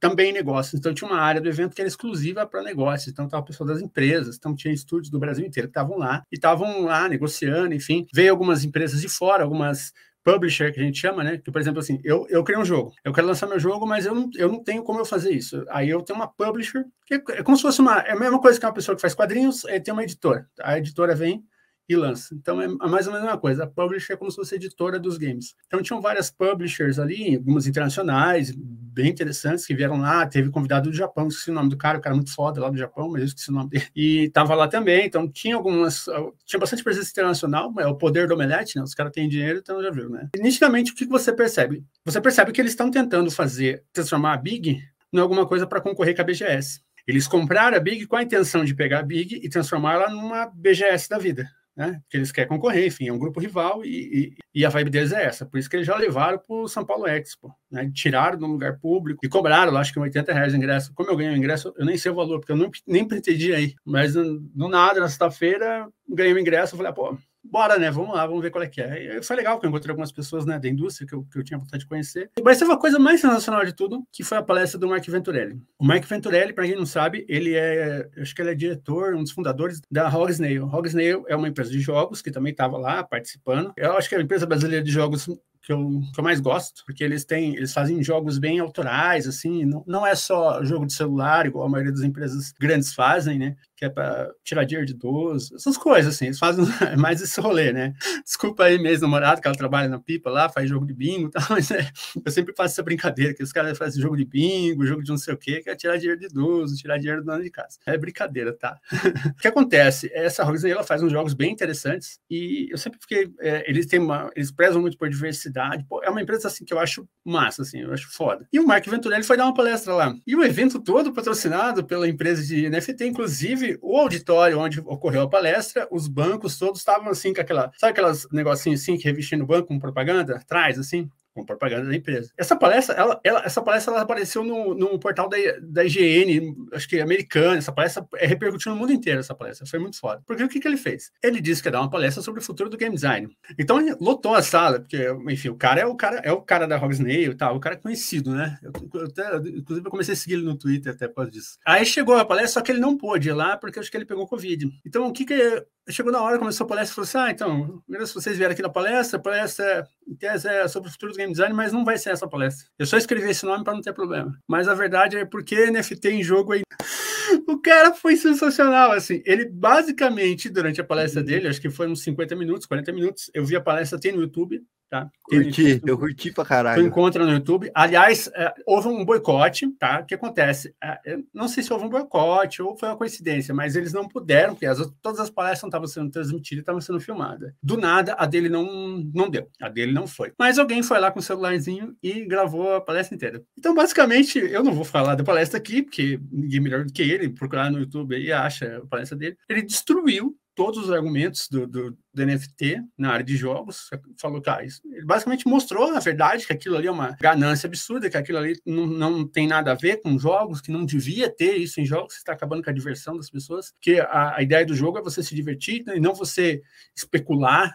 também negócios. Então, tinha uma área do evento que era exclusiva para negócios. Então, estava pessoal das empresas, então tinha estúdios do Brasil inteiro que estavam lá e estavam lá negociando, enfim. Veio algumas empresas de fora, algumas publisher que a gente chama, né? Que, por exemplo, assim, eu, eu criei um jogo, eu quero lançar meu jogo, mas eu não, eu não tenho como eu fazer isso. Aí eu tenho uma publisher, que é, é como se fosse uma. É a mesma coisa que uma pessoa que faz quadrinhos, é, tem uma editora. A editora vem, e lança. Então é mais ou menos a mesma coisa. A publisher é como se fosse editora dos games. Então tinham várias publishers ali, algumas internacionais, bem interessantes, que vieram lá. Teve convidado do Japão, esqueci o nome do cara, o cara muito foda lá do Japão, mas eu esqueci o nome dele. E tava lá também. Então tinha algumas. Tinha bastante presença internacional, é o poder do Omelete, né? Os caras têm dinheiro, então já viu, né? E, nitidamente, o que você percebe? Você percebe que eles estão tentando fazer, transformar a Big em alguma coisa para concorrer com a BGS. Eles compraram a Big com a intenção de pegar a Big e transformá-la numa BGS da vida né? Que eles querem concorrer, enfim, é um grupo rival e, e, e, a vibe deles é essa. Por isso que eles já levaram para o São Paulo Expo, né? Tiraram de um lugar público e cobraram, acho que 80 reais o ingresso. Como eu ganhei o ingresso, eu nem sei o valor, porque eu não, nem pretendia ir. Mas do nada, na sexta-feira, ganhei o ingresso, eu falei, ah, pô, bora, né? Vamos lá, vamos ver qual é que é. E foi legal que eu encontrei algumas pessoas né, da indústria que eu, que eu tinha vontade de conhecer. Mas teve uma coisa mais sensacional de tudo, que foi a palestra do Mike Venturelli. O Mike Venturelli, para quem não sabe, ele é, acho que ele é diretor, um dos fundadores da Hog Snail. Hog Snail é uma empresa de jogos que também estava lá participando. Eu acho que é a empresa brasileira de jogos que eu, que eu mais gosto, porque eles têm, eles fazem jogos bem autorais, assim, não, não é só jogo de celular, igual a maioria das empresas grandes fazem, né? Que é para tirar dinheiro de idoso, essas coisas, assim, eles fazem [LAUGHS] mais esse rolê, né? Desculpa aí, mesmo namorado, que ela trabalha na pipa lá, faz jogo de bingo e tal, [LAUGHS] mas é, eu sempre faço essa brincadeira, que os caras fazem jogo de bingo, jogo de não sei o quê, que é tirar dinheiro de idoso, tirar dinheiro do dono de casa. É brincadeira, tá? [LAUGHS] o que acontece? Essa Roxane, ela faz uns jogos bem interessantes e eu sempre fiquei, é, eles têm uma, eles prezam muito por diversidade, pô, é uma empresa assim que eu acho massa, assim, eu acho foda. E o Mark Venturelli foi dar uma palestra lá. E o evento todo patrocinado pela empresa de NFT, inclusive o auditório onde ocorreu a palestra, os bancos todos estavam assim com aquela, sabe aquelas negocinhos assim que revestem no banco com propaganda atrás, assim? Com propaganda da empresa. Essa palestra, ela, ela, essa palestra ela apareceu no, no portal da, da IGN, acho que americana. Essa palestra é repercutiu no mundo inteiro. Essa palestra foi muito foda. Porque o que, que ele fez? Ele disse que ia dar uma palestra sobre o futuro do game design. Então ele lotou a sala, porque, enfim, o cara é o cara, é o cara da Rogsnail e tal, o cara é conhecido, né? Eu, eu até, inclusive, eu comecei a seguir ele no Twitter até por causa disso. Aí chegou a palestra, só que ele não pôde ir lá, porque acho que ele pegou Covid. Então, o que que chegou na hora, começou a palestra falou assim: Ah, então, se vocês vieram aqui na palestra, a palestra em tese é sobre o futuro do game design, mas não vai ser essa palestra. Eu só escrevi esse nome para não ter problema. Mas a verdade é porque NFT em jogo aí. [LAUGHS] O cara foi sensacional, assim. Ele basicamente, durante a palestra dele, acho que foi uns 50 minutos, 40 minutos, eu vi a palestra, tem no YouTube, tá? Curti, eu curti pra caralho. Tu encontra no YouTube. Aliás, é, houve um boicote, tá? O que acontece? É, não sei se houve um boicote ou foi uma coincidência, mas eles não puderam, porque as, todas as palestras estavam sendo transmitidas e estavam sendo filmadas. Do nada, a dele não, não deu. A dele não foi. Mas alguém foi lá com o celularzinho e gravou a palestra inteira. Então, basicamente, eu não vou falar da palestra aqui, porque ninguém melhor do que ele, procurar no YouTube aí acha a palestra dele. Ele destruiu todos os argumentos do, do, do, NFT na área de jogos, falou que ah, isso, ele basicamente mostrou a verdade que aquilo ali é uma ganância absurda, que aquilo ali não, não tem nada a ver com jogos, que não devia ter isso em jogos, está acabando com a diversão das pessoas, que a, a, ideia do jogo é você se divertir e não você especular,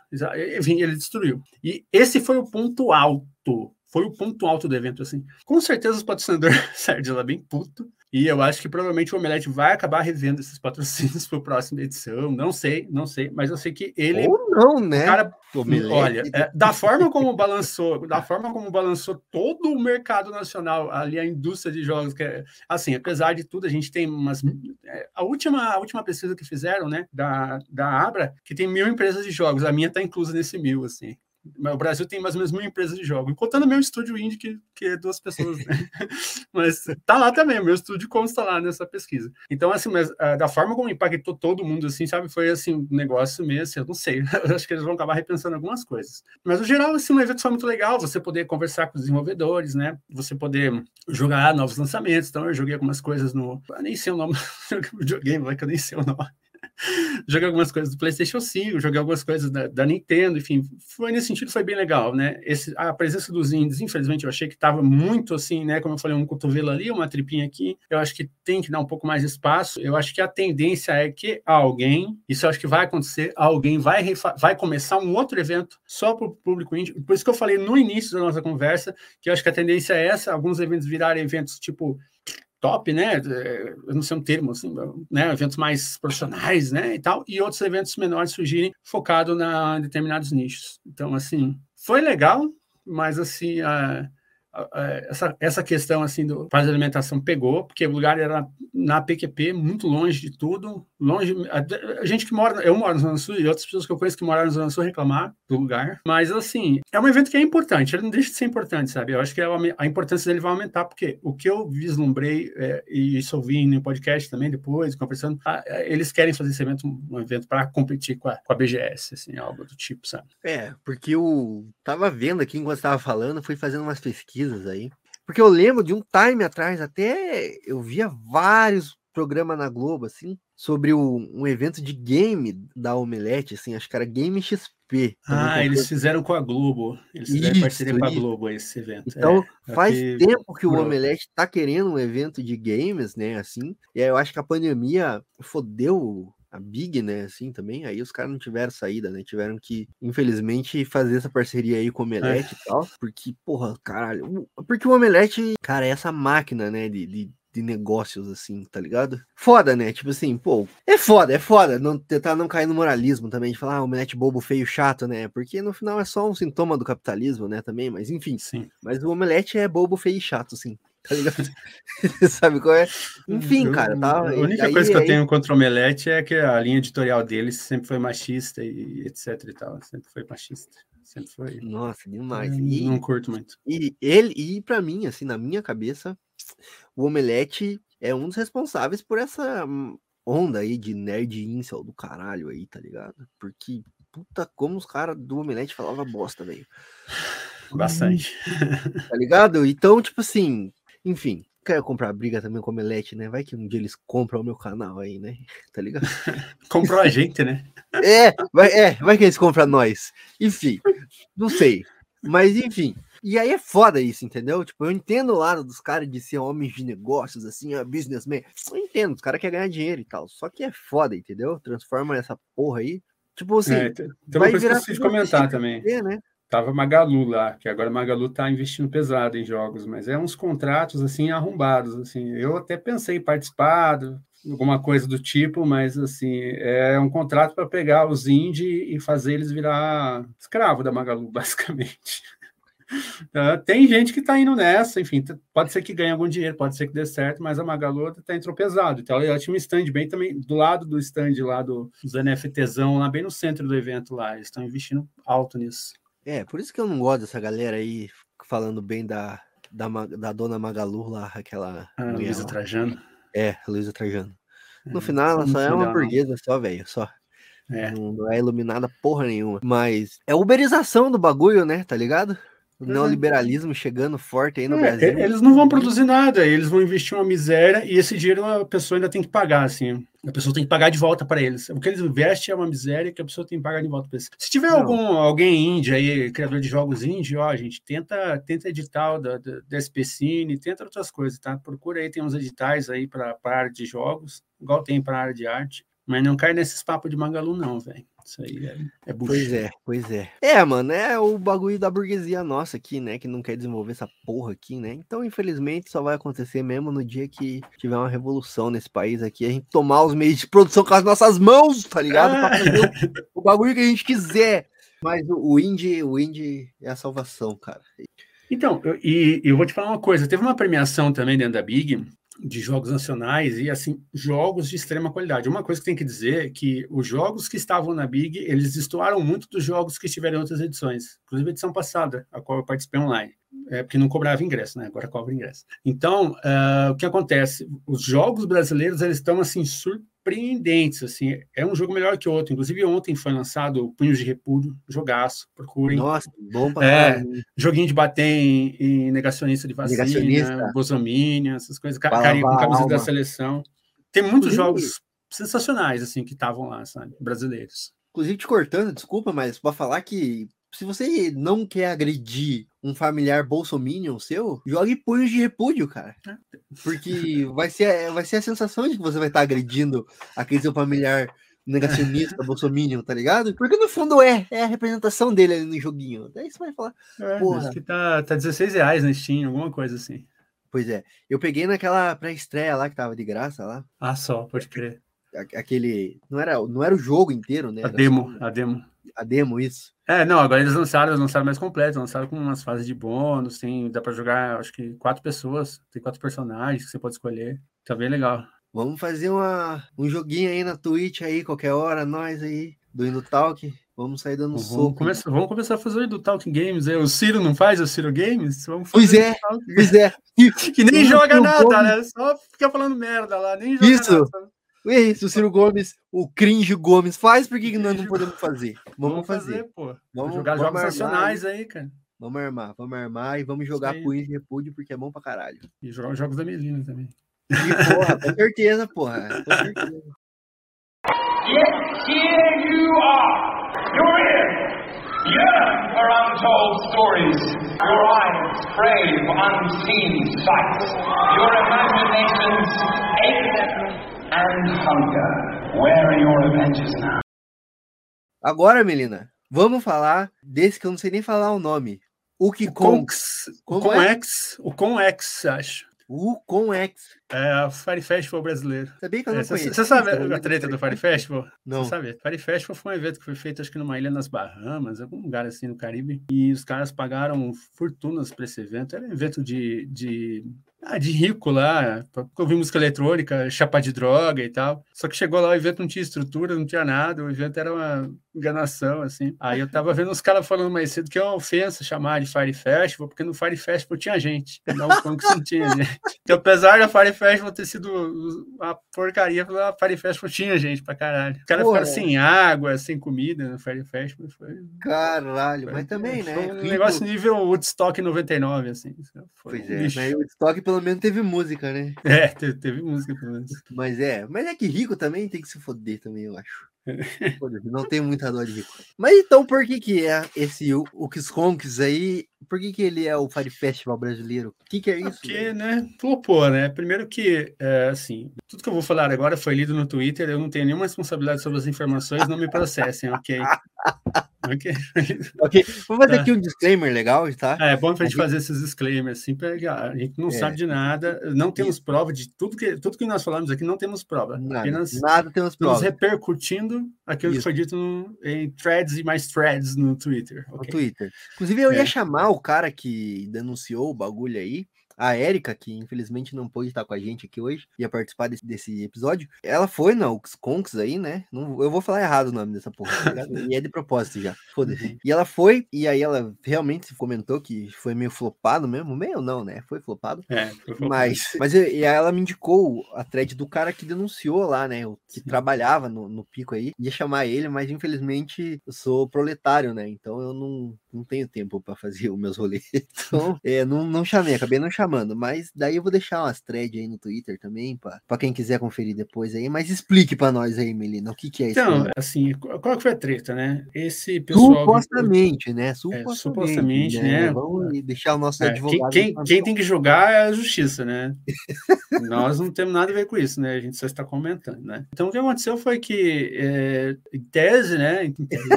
enfim, ele destruiu. E esse foi o ponto alto foi o ponto alto do evento, assim. Com certeza os patrocinadores [LAUGHS] saíram de lá bem puto, e eu acho que provavelmente o Omelete vai acabar revendo esses patrocínios [LAUGHS] para a próxima edição. Não sei, não sei, mas eu sei que ele. Ou não, né? Cara, olha, é, da forma como balançou, da forma como balançou todo o mercado nacional, ali a indústria de jogos, que é, assim, apesar de tudo, a gente tem umas. É, a, última, a última pesquisa que fizeram, né, da, da Abra, que tem mil empresas de jogos, a minha está inclusa nesse mil, assim. O Brasil tem mais ou menos mil empresas de jogos, contando meu estúdio indie, que, que é duas pessoas, né? [LAUGHS] mas tá lá também, meu estúdio consta lá nessa pesquisa. Então, assim, mas uh, da forma como impactou todo mundo, assim, sabe, foi assim, um negócio mesmo, assim, eu não sei, eu [LAUGHS] acho que eles vão acabar repensando algumas coisas. Mas, no geral, assim, um evento foi muito legal, você poder conversar com os desenvolvedores, né? Você poder jogar novos lançamentos. Então, eu joguei algumas coisas no. Eu nem sei o nome [LAUGHS] do videogame, que eu nem sei o nome. [LAUGHS] joguei algumas coisas do PlayStation 5, joguei algumas coisas da, da, Nintendo, enfim, foi nesse sentido foi bem legal, né? Esse, a presença dos indies, infelizmente, eu achei que estava muito assim, né? Como eu falei, um cotovelo ali, uma tripinha aqui. Eu acho que tem que dar um pouco mais de espaço. Eu acho que a tendência é que alguém, isso eu acho que vai acontecer, alguém vai, vai começar um outro evento só para o público indie. Por isso que eu falei no início da nossa conversa, que eu acho que a tendência é essa, alguns eventos virarem eventos tipo top, né? Eu não sei um termo, assim, né? Eventos mais profissionais, né? E tal, e outros eventos menores surgirem focado na em determinados nichos. Então, assim, foi legal, mas assim, a, essa, essa questão assim do prazo de alimentação pegou, porque o lugar era na PQP, muito longe de tudo, longe. A, a, gente que mora, eu moro na Zona Sul e outras pessoas que eu conheço que moraram na Zona Sul reclamar do lugar, mas assim, é um evento que é importante, ele não deixa de ser importante, sabe? Eu acho que é a importância dele vai aumentar, porque o que eu vislumbrei, é, e isso eu vi no podcast também depois, conversando, a, eles querem fazer esse evento um evento para competir com a, com a BGS, assim, algo do tipo, sabe? É, porque eu tava vendo aqui enquanto estava falando, fui fazendo umas pesquisas pesquisas aí. Porque eu lembro de um time atrás, até eu via vários programas na Globo, assim, sobre o, um evento de game da Omelete, assim, acho que era Game XP. Ah, eles fizeram com a Globo. Eles fizeram isso, parceria com a Globo esse evento. Então, é, faz tempo que o Omelete tá querendo um evento de games, né, assim, e aí eu acho que a pandemia fodeu a Big, né, assim também, aí os caras não tiveram saída, né, tiveram que, infelizmente, fazer essa parceria aí com o Omelete é. e tal, porque, porra, caralho, porque o Omelete, cara, é essa máquina, né, de, de, de, negócios, assim, tá ligado? Foda, né, tipo assim, pô, é foda, é foda, não, tentar não cair no moralismo também, de falar, ah, Omelete bobo, feio, chato, né, porque no final é só um sintoma do capitalismo, né, também, mas enfim, Sim. mas o Omelete é bobo, feio e chato, assim, tá ligado? [LAUGHS] Sabe qual é? Enfim, cara, tá. A única coisa que eu tenho contra o Omelete é que a linha editorial deles sempre foi machista e etc e tal. Sempre foi machista. Sempre foi. Nossa, demais. E, não curto muito. E ele, e para mim, assim, na minha cabeça, o Omelete é um dos responsáveis por essa onda aí de nerd incel do caralho aí, tá ligado? Porque, puta, como os caras do Omelete falavam bosta, velho. Bastante. Tá ligado? Então, tipo assim, enfim, quero comprar briga também com o Omelete, né? Vai que um dia eles compram o meu canal aí, né? [LAUGHS] Tá ligado? [LAUGHS] Comprou a gente, né? É, vai, é, vai que eles compram nós. Enfim, não sei. Mas enfim. E aí é foda isso, entendeu? Tipo, eu entendo o lado dos caras de ser homens de negócios, assim, a businessman. Eu entendo, os caras querem ganhar dinheiro e tal. Só que é foda, entendeu? Transforma essa porra aí. Tipo assim. É, tem uma coisa que eu preciso comentar também. Ver, né? Tava Magalu lá, que agora Magalu tá investindo pesado em jogos, mas é uns contratos assim arrombados, assim. Eu até pensei em participar, alguma coisa do tipo, mas assim, é um contrato para pegar os indie e fazer eles virar escravo da Magalu, [LAUGHS] basicamente. Então, tem gente que está indo nessa, enfim, pode ser que ganhe algum dinheiro, pode ser que dê certo, mas a Magalu está entrou pesado. Então, ela tinha um stand bem também do lado do stand lá do, dos NFTzão, lá bem no centro do evento lá. Eles estão investindo alto nisso. É, por isso que eu não gosto dessa galera aí falando bem da, da, da dona Magalu lá, aquela. Ah, Luísa Trajano. É, Luísa Trajano. No é, final, ela só é uma burguesa, só, velho, só. É. Não, não, é iluminada porra nenhuma. Mas é uberização do bagulho, né? Tá ligado? O uhum. neoliberalismo chegando forte aí no é, Brasil. Eles não vão produzir nada, eles vão investir uma miséria e esse dinheiro a pessoa ainda tem que pagar, assim. A pessoa tem que pagar de volta para eles. O que eles investem é uma miséria que a pessoa tem que pagar de volta para eles. Se tiver algum alguém índio aí, criador de jogos índio, ó, gente, tenta, tenta edital da, da, da SPCine, tenta outras coisas, tá? Procura aí, tem uns editais aí para a área de jogos, igual tem para a área de arte. Mas não cai nesses papos de Magalu, não, velho. Isso aí é, é Pois é, pois é. É, mano, é o bagulho da burguesia nossa aqui, né? Que não quer desenvolver essa porra aqui, né? Então, infelizmente, só vai acontecer mesmo no dia que tiver uma revolução nesse país aqui. A gente tomar os meios de produção com as nossas mãos, tá ligado? Pra fazer o, bagulho que a gente quiser. Mas o, o indie, o indie é a salvação, cara. Então, eu, e eu vou te falar uma coisa: teve uma premiação também dentro da Big de jogos nacionais e assim jogos de extrema qualidade. Uma coisa que tem que dizer é que os jogos que estavam na Big eles destoaram muito dos jogos que estiveram em outras edições, inclusive a edição passada, a qual eu participei online, é porque não cobrava ingresso, né? Agora cobra ingresso. Então, uh, o que acontece? Os jogos brasileiros eles estão assim sur surpreendentes, assim, é um jogo melhor que outro. Inclusive, ontem foi lançado o Punhos de Repúdio, jogaço, procurem. Nossa, bom pra é, Joguinho de bater em, em negacionista de vacina, negacionista. Bosominion, essas coisas, carinha com camisa da seleção. Tem muitos jogos sensacionais, assim, que estavam lá, sabe, brasileiros. Inclusive, te cortando, desculpa, mas para falar que se você não quer agredir um familiar bolsominion seu, jogue punhos de repúdio, cara. É. Porque vai ser, vai ser a sensação de que você vai estar agredindo aquele seu familiar negacionista, [LAUGHS] bolsominion, tá ligado? Porque no fundo é, é a representação dele ali no joguinho. Daí você vai falar, é, porra. que tá, tá 16 reais na Steam, alguma coisa assim. Pois é. Eu peguei naquela pré-estreia lá que tava de graça lá. Ah, só, pode crer. Aquele. Não era, não era o jogo inteiro, né? A demo, só... a demo. A demo, isso. É, não, agora eles lançaram, eles lançaram mais completo, lançaram com umas fases de bônus, tem, dá para jogar, acho que quatro pessoas, tem quatro personagens que você pode escolher. Tá bem legal. Vamos fazer uma, um joguinho aí na Twitch aí, qualquer hora, nós aí, do Indo Talk. Vamos sair dando vamos soco. Começar, vamos começar a fazer o do Talk Games. O Ciro não faz o Ciro Games? Vamos pois é, pois é. [LAUGHS] que nem joga nada, né? Só fica falando merda lá, nem joga Isso. nada. É isso, o Ciro Gomes, o Cringe Gomes faz, por que, nós não podemos fazer? Vamos, vamos fazer. fazer. pô. Vamos jogar vamos jogos nacionais aí, cara. Vamos armar, vamos armar e vamos jogar Punho de Repúdio, porque é bom pra caralho. E jogar os jogos da Melina também. E, porra, com certeza, porra. Com certeza. Yes, here you are. You're in. Yearn for untold stories. Your eyes crave unseen sights. Your imaginations ache and hunger. Where are your Avengers now? Agora, Melina, vamos falar desse que eu não sei nem falar o nome. O que com o com é? X, o com X, acho. O com X. É o Fire Festival brasileiro. Sabia que eu não é, conheço. Você sabe a treta do Fire Festival? Não. Você sabe? Fire Festival foi um evento que foi feito, acho que numa ilha nas Bahamas, algum lugar assim no Caribe. E os caras pagaram fortunas para esse evento. Era um evento de, de ah, de rico lá, ouvir música eletrônica, chapar de droga e tal. Só que chegou lá, o evento não tinha estrutura, não tinha nada, o evento era uma enganação, assim. Aí eu tava vendo os caras falando mais cedo que é uma ofensa chamar de Fire Festival, porque no Fire Festival tinha gente, [LAUGHS] não o não tinha gente. Então, apesar da Fire Festival ter sido uma porcaria, a Fire Festival tinha gente pra caralho. Os caras ficaram sem água, sem comida no Fire Festival. Foi... Caralho, foi, mas também, né? um negócio nível Woodstock 99, assim. Foi pois é, mas o Woodstock pelo menos teve música, né? É, teve, teve música pelo menos. Mas é, mas é que rico também tem que se foder também, eu acho. Não tem muita dor de rico. Mas então, por que que é esse o, o Kiskonks aí? Por que que ele é o Fire Festival brasileiro? O que que é isso? Porque, né, flopou, né? Primeiro que, é, assim, tudo que eu vou falar agora foi lido no Twitter, eu não tenho nenhuma responsabilidade sobre as informações, não me processem, ok? [LAUGHS] ok. ok. Vou fazer tá. aqui um disclaimer legal, tá? É, é bom pra gente fazer esses disclaimers, assim, porque a gente não é. sabe de nada, não temos prova de tudo que, tudo que nós falamos aqui, não temos prova. Nada, apenas nada temos prova. Estamos repercutindo aquilo Isso. que foi dito no, em threads e mais threads no Twitter. Okay? No Twitter. Inclusive, eu é. ia chamar o cara que denunciou o bagulho aí, a Érica, que infelizmente não pôde estar com a gente aqui hoje, ia participar desse, desse episódio. Ela foi na Conks aí, né? Não, eu vou falar errado o nome dessa porra, tá [LAUGHS] e é de propósito já. Foda-se. Uhum. E ela foi, e aí ela realmente comentou que foi meio flopado mesmo. Meio não, né? Foi flopado. É, foi flopado. Mas, mas e aí ela me indicou a thread do cara que denunciou lá, né? O que trabalhava no, no pico aí. Ia chamar ele, mas infelizmente eu sou proletário, né? Então eu não, não tenho tempo para fazer [LAUGHS] os meus rolês. Então, é, não, não chamei, acabei não chamando mas daí eu vou deixar umas threads aí no Twitter também, para quem quiser conferir depois aí, mas explique para nós aí, Melina, o que, que é isso? Então, assim, qual que foi a treta, né? Esse pessoal... Supostamente, né? Supostamente, é, supostamente né? né? Vamos deixar o nosso é, advogado... Quem, quem, quem, tem que julgar é a justiça, né? [LAUGHS] nós não temos nada a ver com isso, né? A gente só está comentando, né? Então, o que aconteceu foi que, é, em tese, né? Em [LAUGHS] tese,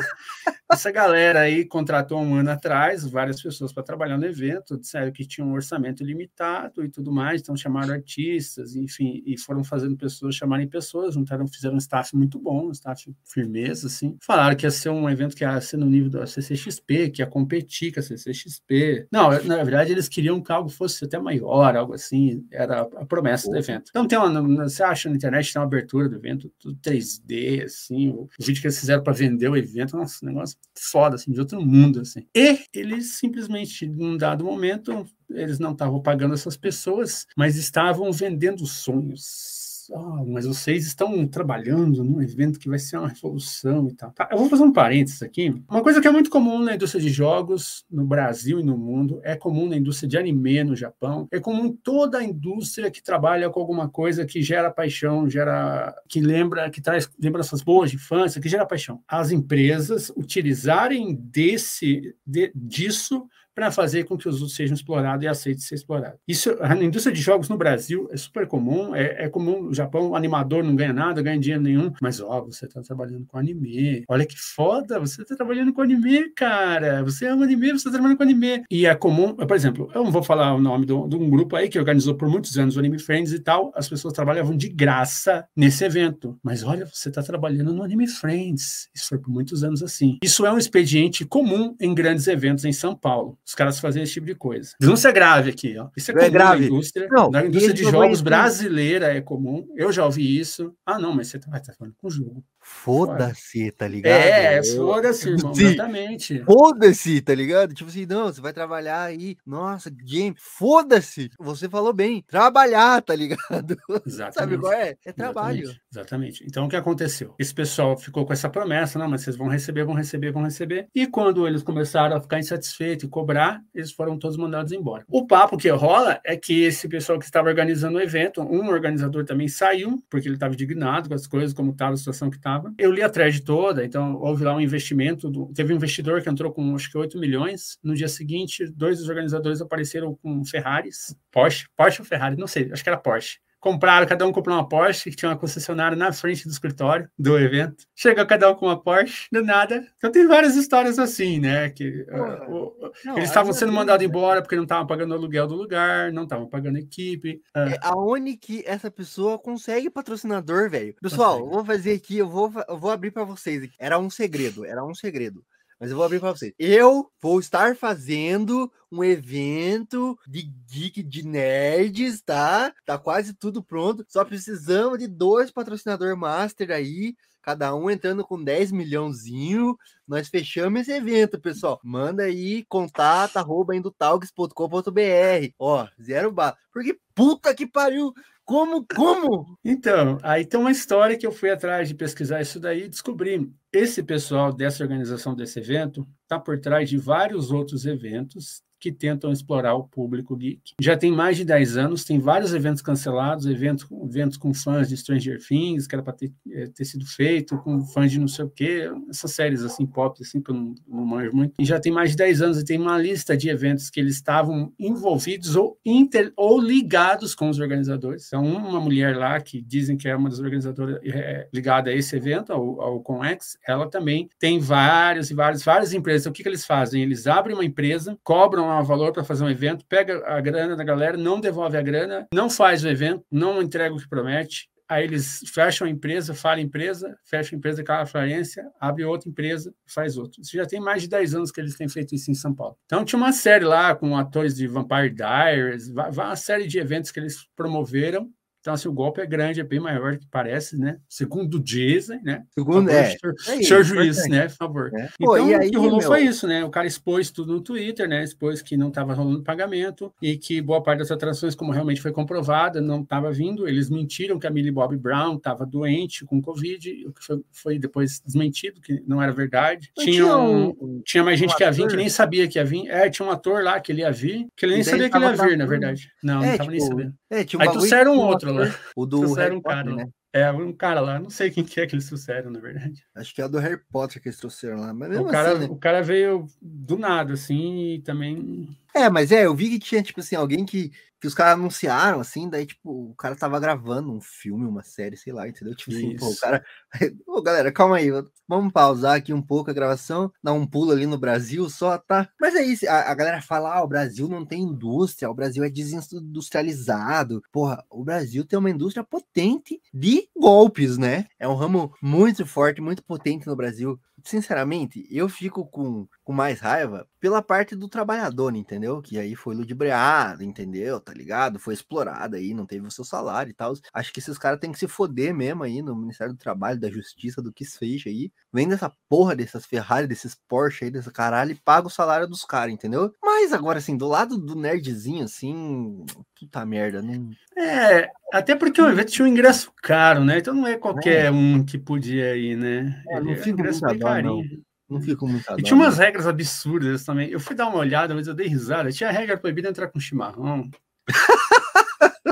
essa galera aí contratou um ano atrás várias pessoas para trabalhar no evento, disseram que tinha um orçamento limitado e tudo mais, então chamaram artistas, enfim, e foram fazendo pessoas chamarem pessoas, juntaram, fizeram um staff muito bom, um staff firmeza, assim. Falaram que ia ser um evento que ia ser no nível da CCXP, que ia competir com a CCXP. Não, na verdade, eles queriam que algo fosse até maior, algo assim, era a promessa do evento. Então, tem uma, você acha na internet, tem uma abertura do evento, tudo 3D, assim, o vídeo que eles fizeram para vender o evento, nossa, negócio foda, assim, de outro mundo, assim. E eles simplesmente, num dado momento, eles não estavam pagando essas pessoas, mas estavam vendendo sonhos ah, mas vocês estão trabalhando num evento que vai ser uma revolução e tal. Tá, eu vou fazer um parênteses aqui. Uma coisa que é muito comum na indústria de jogos no Brasil e no mundo, é comum na indústria de anime no Japão, é comum toda a indústria que trabalha com alguma coisa que gera paixão, gera que lembra, que traz lembranças boas de infância, que gera paixão. As empresas utilizarem desse de, disso para fazer com que os outros sejam explorados e aceitem ser explorados. Isso, na indústria de jogos no Brasil é super comum, é, é comum no Japão, o animador não ganha nada, ganha dinheiro nenhum, mas ó, você está trabalhando com anime, olha que foda, você está trabalhando com anime, cara, você ama anime, você está trabalhando com anime. E é comum, por exemplo, eu não vou falar o nome de um grupo aí que organizou por muitos anos o Anime Friends e tal, as pessoas trabalhavam de graça nesse evento, mas olha, você está trabalhando no Anime Friends, isso foi por muitos anos assim. Isso é um expediente comum em grandes eventos em São Paulo os caras fazem esse tipo de coisa. Denúncia grave aqui, ó. Isso é, é comum é grave. na indústria. Não, na indústria de jogos brasileira é comum. Eu já ouvi isso. Ah, não, mas você tá, tá falando com jogo. Foda-se, tá ligado? É, foda-se, irmão, exatamente. Foda-se, tá ligado? Tipo assim, não, você vai trabalhar aí. Nossa, game, foda-se. Você falou bem, trabalhar, tá ligado? Exatamente. [LAUGHS] Sabe qual é? É trabalho. Exatamente. Exatamente. Então, o que aconteceu? Esse pessoal ficou com essa promessa, não, mas vocês vão receber, vão receber, vão receber. E quando eles começaram a ficar insatisfeitos e cobrar, eles foram todos mandados embora. O papo que rola é que esse pessoal que estava organizando o evento, um organizador também saiu, porque ele estava indignado com as coisas, como estava a situação que estava Eu li a thread toda, então houve lá um investimento. Do, teve um investidor que entrou com acho que 8 milhões. No dia seguinte, dois dos organizadores apareceram com Ferraris, Porsche, Porsche ou Ferrari, não sei, acho que era Porsche compraram, cada um comprou uma Porsche, que tinha uma concessionária na frente do escritório do evento. Chegou cada um com uma Porsche, do nada. Então tem várias histórias assim, né? Que uh, não, eles estavam sendo mandados embora porque não estavam pagando aluguel do lugar, não estavam pagando equipe. Uh. É aonde que essa pessoa consegue patrocinador, velho? Pessoal, consegue. vou fazer aqui, eu vou, eu vou abrir para vocês. Era um segredo, era um segredo. Mas eu vou abrir para você. Eu vou estar fazendo um evento de geek de nerds, tá? Tá quase tudo pronto. Só precisamos de dois patrocinador master aí cada um entrando com 10 milhãozinho. Nós fechamos esse evento, pessoal. Manda aí contato arroba indotalks.com.br. Ó, zero bar. Porque puta que pariu! Como, como? Então, aí tem uma história que eu fui atrás de pesquisar isso daí e descobri. Esse pessoal dessa organização desse evento está por trás de vários outros eventos que tentam explorar o público geek. Já tem mais de 10 anos, tem vários eventos cancelados, eventos, eventos com fãs de Stranger Things, que era para ter, é, ter, sido feito, com fãs de não sei o quê, essas séries assim, pop, assim, que eu não, não manjo muito. E já tem mais de 10 anos e tem uma lista de eventos que eles estavam envolvidos ou, inter, ou ligados com os organizadores. Então, uma mulher lá, que dizem que é uma das organizadoras é, ligada a esse evento, ao, ao Conex, ela também tem vários e vários, várias empresas. Então, o que, que eles fazem? Eles abrem uma empresa, cobram um valor para fazer um evento, pega a grana da galera, não devolve a grana, não faz o evento, não entrega o que promete, aí eles fecham a empresa, fala a empresa, fecha a empresa com a falência, abre outra empresa, faz outro. Isso já tem mais de 10 anos que eles têm feito isso em São Paulo. Então tinha uma série lá com atores de Vampire Diaries, uma série de eventos que eles promoveram então, assim, o golpe é grande, é bem maior do que parece, né? Segundo dizem, né? Segundo, é. Senhor, é senhor juiz, né? Por favor. É. Então, Pô, aí, o que rolou meu... foi isso, né? O cara expôs tudo no Twitter, né? Expôs que não estava rolando pagamento e que boa parte das atrações, como realmente foi comprovada, não estava vindo. Eles mentiram que a Millie Bob Brown estava doente com Covid, o que foi, foi, depois desmentido, que não era verdade. tinha, um, tinha mais gente que ia vir que nem sabia que ia vir. É, tinha um ator lá que ele ia vir, que ele nem sabia que ele ia vir, na verdade. Não, é, não estava tipo, nem sabendo. É, tinha um Aí trouxeram um outro lá. [LAUGHS] O do trouxeram um cara, né? É, um cara lá, não sei quem que é que eles trouxeram, na verdade. Acho que é o do Harry Potter que eles trouxeram lá. Mas o, cara, assim, né? o cara veio do nada, assim, e também. É, mas é, eu vi que tinha, tipo assim, alguém que que os caras anunciaram, assim, daí, tipo, o cara tava gravando um filme, uma série, sei lá, entendeu? Tipo assim, pô, o cara. [LAUGHS] Ô, galera, calma aí, vamos pausar aqui um pouco a gravação, dar um pulo ali no Brasil só, tá? Mas é isso, a, a galera fala, ah, o Brasil não tem indústria, o Brasil é desindustrializado. Porra, o Brasil tem uma indústria potente de golpes, né? É um ramo muito forte, muito potente no Brasil sinceramente, eu fico com, com mais raiva pela parte do trabalhador, entendeu? Que aí foi ludibriado, entendeu? Tá ligado? Foi explorado aí, não teve o seu salário e tal. Acho que esses caras têm que se foder mesmo aí no Ministério do Trabalho, da Justiça, do que fez aí. Vem dessa porra dessas Ferrari, desses Porsche aí, dessa caralho, e paga o salário dos caras, entendeu? Mas agora, assim, do lado do nerdzinho, assim, puta merda, não. É, até porque o evento tinha um ingresso caro, né? Então não é qualquer é. um que podia ir, né? É, não fica ingresso bem carinho. Não. Não fico muito E tinha umas regras absurdas também. Eu fui dar uma olhada, mas eu dei risada. Tinha regra proibida entrar com chimarrão. [LAUGHS]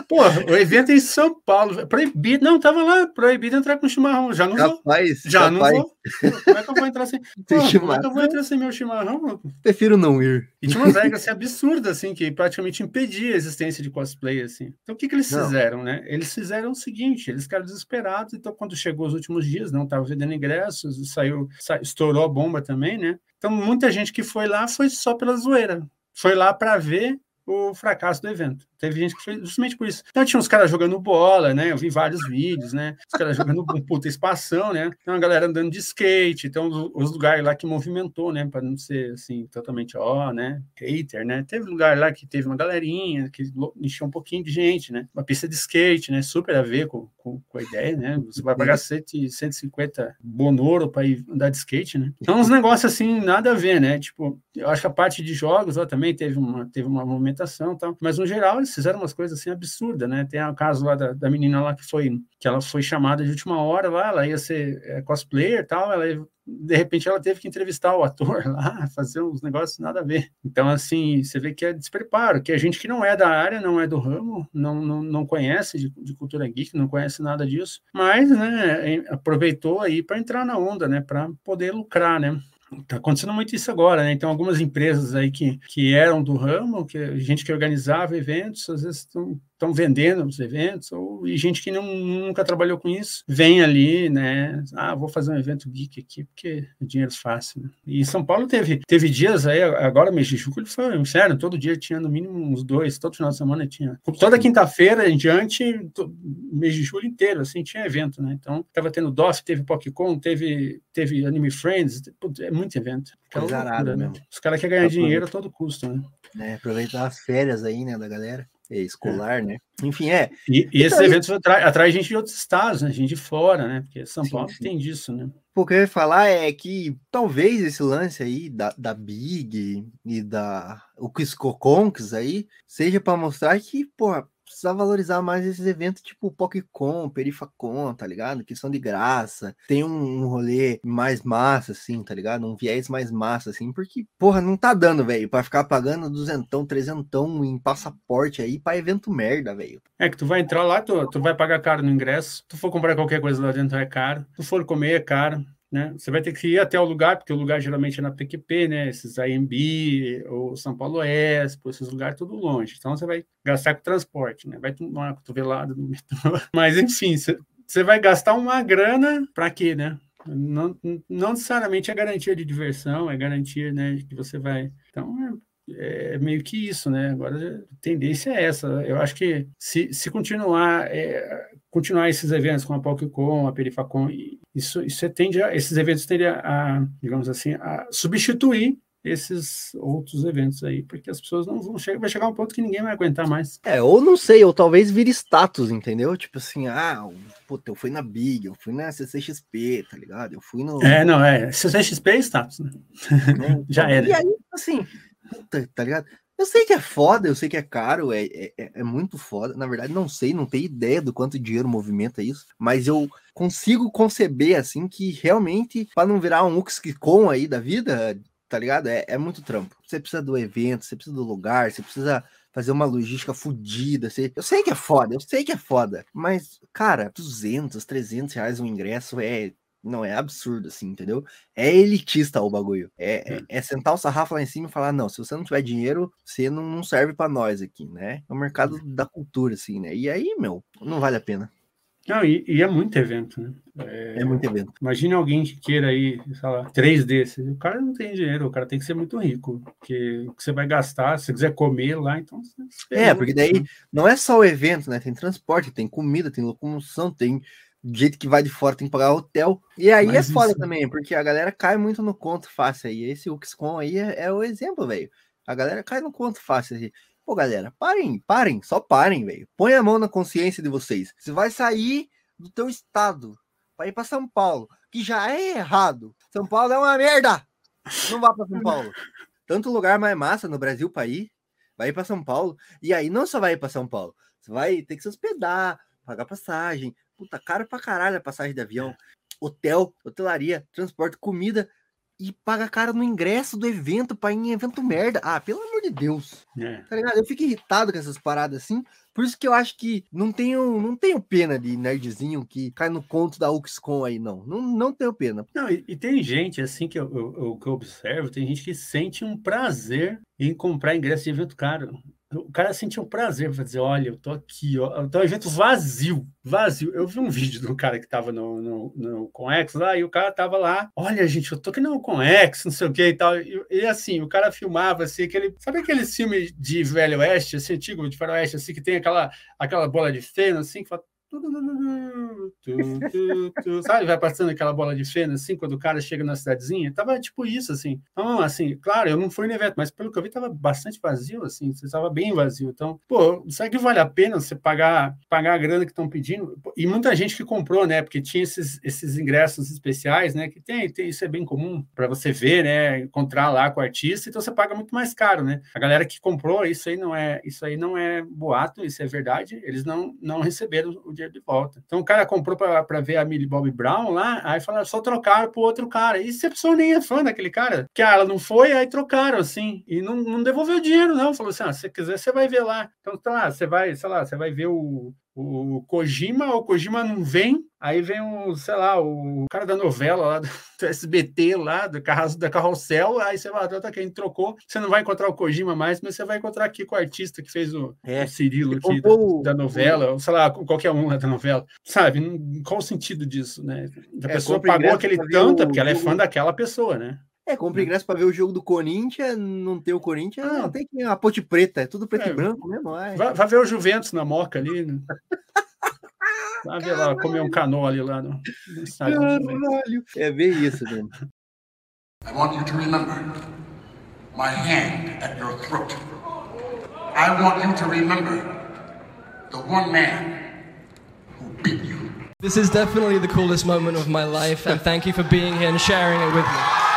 Pô, o evento é em São Paulo, proibido, não, tava lá, proibido entrar com chimarrão, já não capaz, vou. Já não vou. Como é que eu vou entrar sem, [LAUGHS] Pô, como é que eu vou entrar sem meu chimarrão? Prefiro não ir. E tinha umas regras assim, absurdas, assim, que praticamente impedia a existência de cosplay, assim. Então, o que que eles não. fizeram, né? Eles fizeram o seguinte, eles ficaram desesperados, então, quando chegou os últimos dias, não tava vendendo ingressos, saiu, saiu estourou a bomba também, né? Então, muita gente que foi lá foi só pela zoeira. Foi lá para ver o fracasso do evento. Teve gente que foi justamente por isso. Então tinha uns caras jogando bola, né? Eu vi vários vídeos, né? Os caras jogando um puta espação, né? Tem uma galera andando de skate, então os, lugares lá que movimentou, né? Para não ser assim, totalmente, ó, né? Hater, né? Teve lugar lá que teve uma galerinha que encheu um pouquinho de gente, né? Uma pista de skate, né? Super a ver com, com, com a ideia, né? Você vai pagar 150 bonoro para ir andar de skate, né? Então, uns negócios assim, nada a ver, né? Tipo, eu acho que a parte de jogos lá também teve uma, teve uma movimentação e tal, mas no geral fizeram umas coisas assim absurdas, né? Tem o caso lá da, da menina lá que foi que ela foi chamada de última hora lá, ela ia ser é, cosplayer e tal, ela de repente ela teve que entrevistar o ator lá, [LAUGHS] fazer uns negócios nada a ver. Então, assim, você vê que é despreparo, que a gente que não é da área, não é do ramo, não, não, não conhece de, de cultura geek, não conhece nada disso, mas, né, aproveitou aí para entrar na onda, né, para poder lucrar, né. Está acontecendo muito isso agora, né? Então, algumas empresas aí que, que eram do ramo, que gente que organizava eventos, às vezes estão estão vendendo os eventos, ou e gente que não, nunca trabalhou com isso, vem ali, né? Ah, vou fazer um evento geek aqui, porque é dinheiro fácil. Né? E São Paulo teve, teve dias aí, agora mês de julho foi um inferno, todo dia tinha no mínimo uns dois, todo final de semana tinha. Toda quinta-feira em diante, mês de julho inteiro, assim, tinha evento, né? Então, tava tendo DOF, teve PocCon, teve, teve Anime Friends, é muito evento. Coisa loucura, né? Os caras querem ganhar dinheiro a todo custo, né? É, aproveitar as férias aí, né, da galera. É escolar, é. né? Enfim, é. E, e esses eventos atraem atrai gente de outros estados, né? Gente de fora, né? Porque São sim, Paulo sim. tem disso, né? O que eu ia falar é que talvez esse lance aí da, da Big e da o Conks aí seja para mostrar que, porra, precisa valorizar mais esses eventos tipo PocCon, Perifacon, tá ligado? Que são de graça. Tem um, um rolê mais massa, assim, tá ligado? Um viés mais massa, assim, porque, porra, não tá dando, velho, pra ficar pagando duzentão, trezentão em passaporte aí pra evento merda, velho. É que tu vai entrar lá, tu, tu vai pagar caro no ingresso, tu for comprar qualquer coisa lá dentro é caro, tu for comer é caro, né? Você vai ter que ir até o lugar, porque o lugar geralmente é na PQP, né? Esses IMB, ou São Paulo Expo, esses lugares tudo longe. Então você vai gastar com transporte, né? Vai tomar uma cotovelada no metrô. [LAUGHS] Mas enfim, você, você vai gastar uma grana para quê, né? Não, não necessariamente é garantia de diversão, é garantia, né, que você vai. Então, é, é meio que isso, né? Agora a tendência é essa. Eu acho que se, se continuar é, continuar esses eventos com a POCCOM, a Perifacom, isso, isso tende a, esses eventos tendem a, digamos assim, a substituir esses outros eventos aí, porque as pessoas não vão chegar, vai chegar um ponto que ninguém vai aguentar mais. É, ou não sei, ou talvez vire status, entendeu? Tipo assim, ah, puta, eu fui na Big, eu fui na CCXP, tá ligado? Eu fui no. É, não, é. CCXP é status, né? É, [LAUGHS] Já era. E aí, assim, puta, tá ligado? Eu sei que é foda, eu sei que é caro, é, é, é, muito foda. Na verdade, não sei, não tenho ideia do quanto dinheiro movimenta isso, mas eu consigo conceber, assim, que realmente, para não virar um Uxcom aí da vida, tá ligado? É, é muito trampo. Você precisa do evento, você precisa do lugar, você precisa fazer uma logística fodida. Você... Eu sei que é foda, eu sei que é foda, mas, cara, 200, 300 reais um ingresso é não, é absurdo, assim, entendeu? É elitista o bagulho. É, é, é, sentar o sarrafo lá em cima e falar: não, se você não tiver dinheiro, você não, não serve para nós aqui, né? É o mercado uhum. da cultura, assim, né? E aí, meu, não vale a pena. Não, e, e é muito evento, né? É, é, muito evento. Imagine alguém que queira aí, sei lá, três desses. O cara não tem dinheiro, o cara tem que ser muito rico. Porque o que você vai gastar, se você quiser comer lá, então. É, porque daí não é só o evento, né? Tem transporte, tem comida, tem locomoção, tem do jeito que vai de fora tem que pagar hotel. E aí Mas é foda isso... também, porque a galera cai muito no conto fácil aí. Esse UXCOM aí é, é o exemplo, velho. A galera cai no conto fácil aí. Pô, galera, parem, parem, só parem, velho. Põe a mão na consciência de vocês. Você vai sair do teu estado para ir para São Paulo, que já é errado. São Paulo é uma merda. Não vá para São Paulo. Tanto lugar mais massa no Brasil para ir, vai ir para São Paulo. E aí não só vai para São Paulo, você vai ter que se hospedar, pagar passagem, puta, caro pra caralho a passagem de avião, hotel, hotelaria, transporte, comida e paga caro no ingresso do evento para ir em evento merda. Ah, pelo amor de Deus. É. Tá ligado? Eu fico irritado com essas paradas assim. Por isso que eu acho que não tenho, não tenho pena de nerdzinho que cai no conto da UXCOM aí, não. Não, não tenho pena. Não, e, e tem gente, assim, que eu, eu, que eu observo, tem gente que sente um prazer em comprar ingresso de evento caro o cara sentia um prazer para dizer, olha, eu tô aqui, ó, então, evento vazio, vazio. Eu vi um vídeo do cara que tava no, no, no Conex lá, e o cara tava lá, olha, gente, eu tô aqui no Conex, não sei o que e tal, e, e, assim, o cara filmava, assim, aquele, sabe aquele filme de Velho Oeste, assim, antigo, de Oeste, assim, que tem aquela, aquela bola de feno, assim, que fala, sabe, vai passando aquela bola de feno assim, quando o cara chega na cidadezinha, tava tipo isso, assim. Então, assim, claro, eu não fui no evento, mas pelo que eu vi, tava bastante vazio, assim, estava bem vazio. Então, pô, será que vale a pena você pagar, pagar a grana que estão pedindo? E muita gente que comprou, né, porque tinha esses, esses ingressos especiais, né, que tem, tem isso é bem comum para você ver, né, encontrar lá com o artista, então você paga muito mais caro, né? A galera que comprou, isso aí não é, isso aí não é boato, isso é verdade, eles não, não receberam o dinheiro de volta. Então o cara comprou para ver a Millie Bob Brown lá, aí falaram, só trocaram pro outro cara. E se a pessoa nem é fã daquele cara, que ela não foi, aí trocaram assim, e não, não devolveu o dinheiro, não. Falou assim: ah, se você quiser, você vai ver lá. Então, tá lá, você vai, sei lá, você vai ver o, o Kojima, o Kojima não vem, aí vem o, sei lá, o cara da novela lá do SBT lá, do carro, da Carrossel, aí você vai, ah, tá, quem trocou, você não vai encontrar o Kojima mais, mas você vai encontrar aqui com o artista que fez o, É, o Cirilo aqui da, da novela, ou sei lá, qualquer um lá da novela. Sabe, não- qual o sentido disso, né? A É, pessoa pagou aquele tanto, é o porque ela é fã daquela pessoa, né? É, compra ingresso pra ver o jogo do Corinthians, não ter o Corinthians, Ah. não tem que a ponte preta, é tudo preto É. e branco mesmo. ai. Vai, vai ver o Juventus na Moca ali, né? [LAUGHS] Vai ver lá, comer um canole lá no, no estádio. Caralho. É bem isso, mesmo. I want you to remember my hand at your throat. I want you to remember the one man who beat you. This is definitely the coolest moment of my life, and thank you for being here and sharing it with me.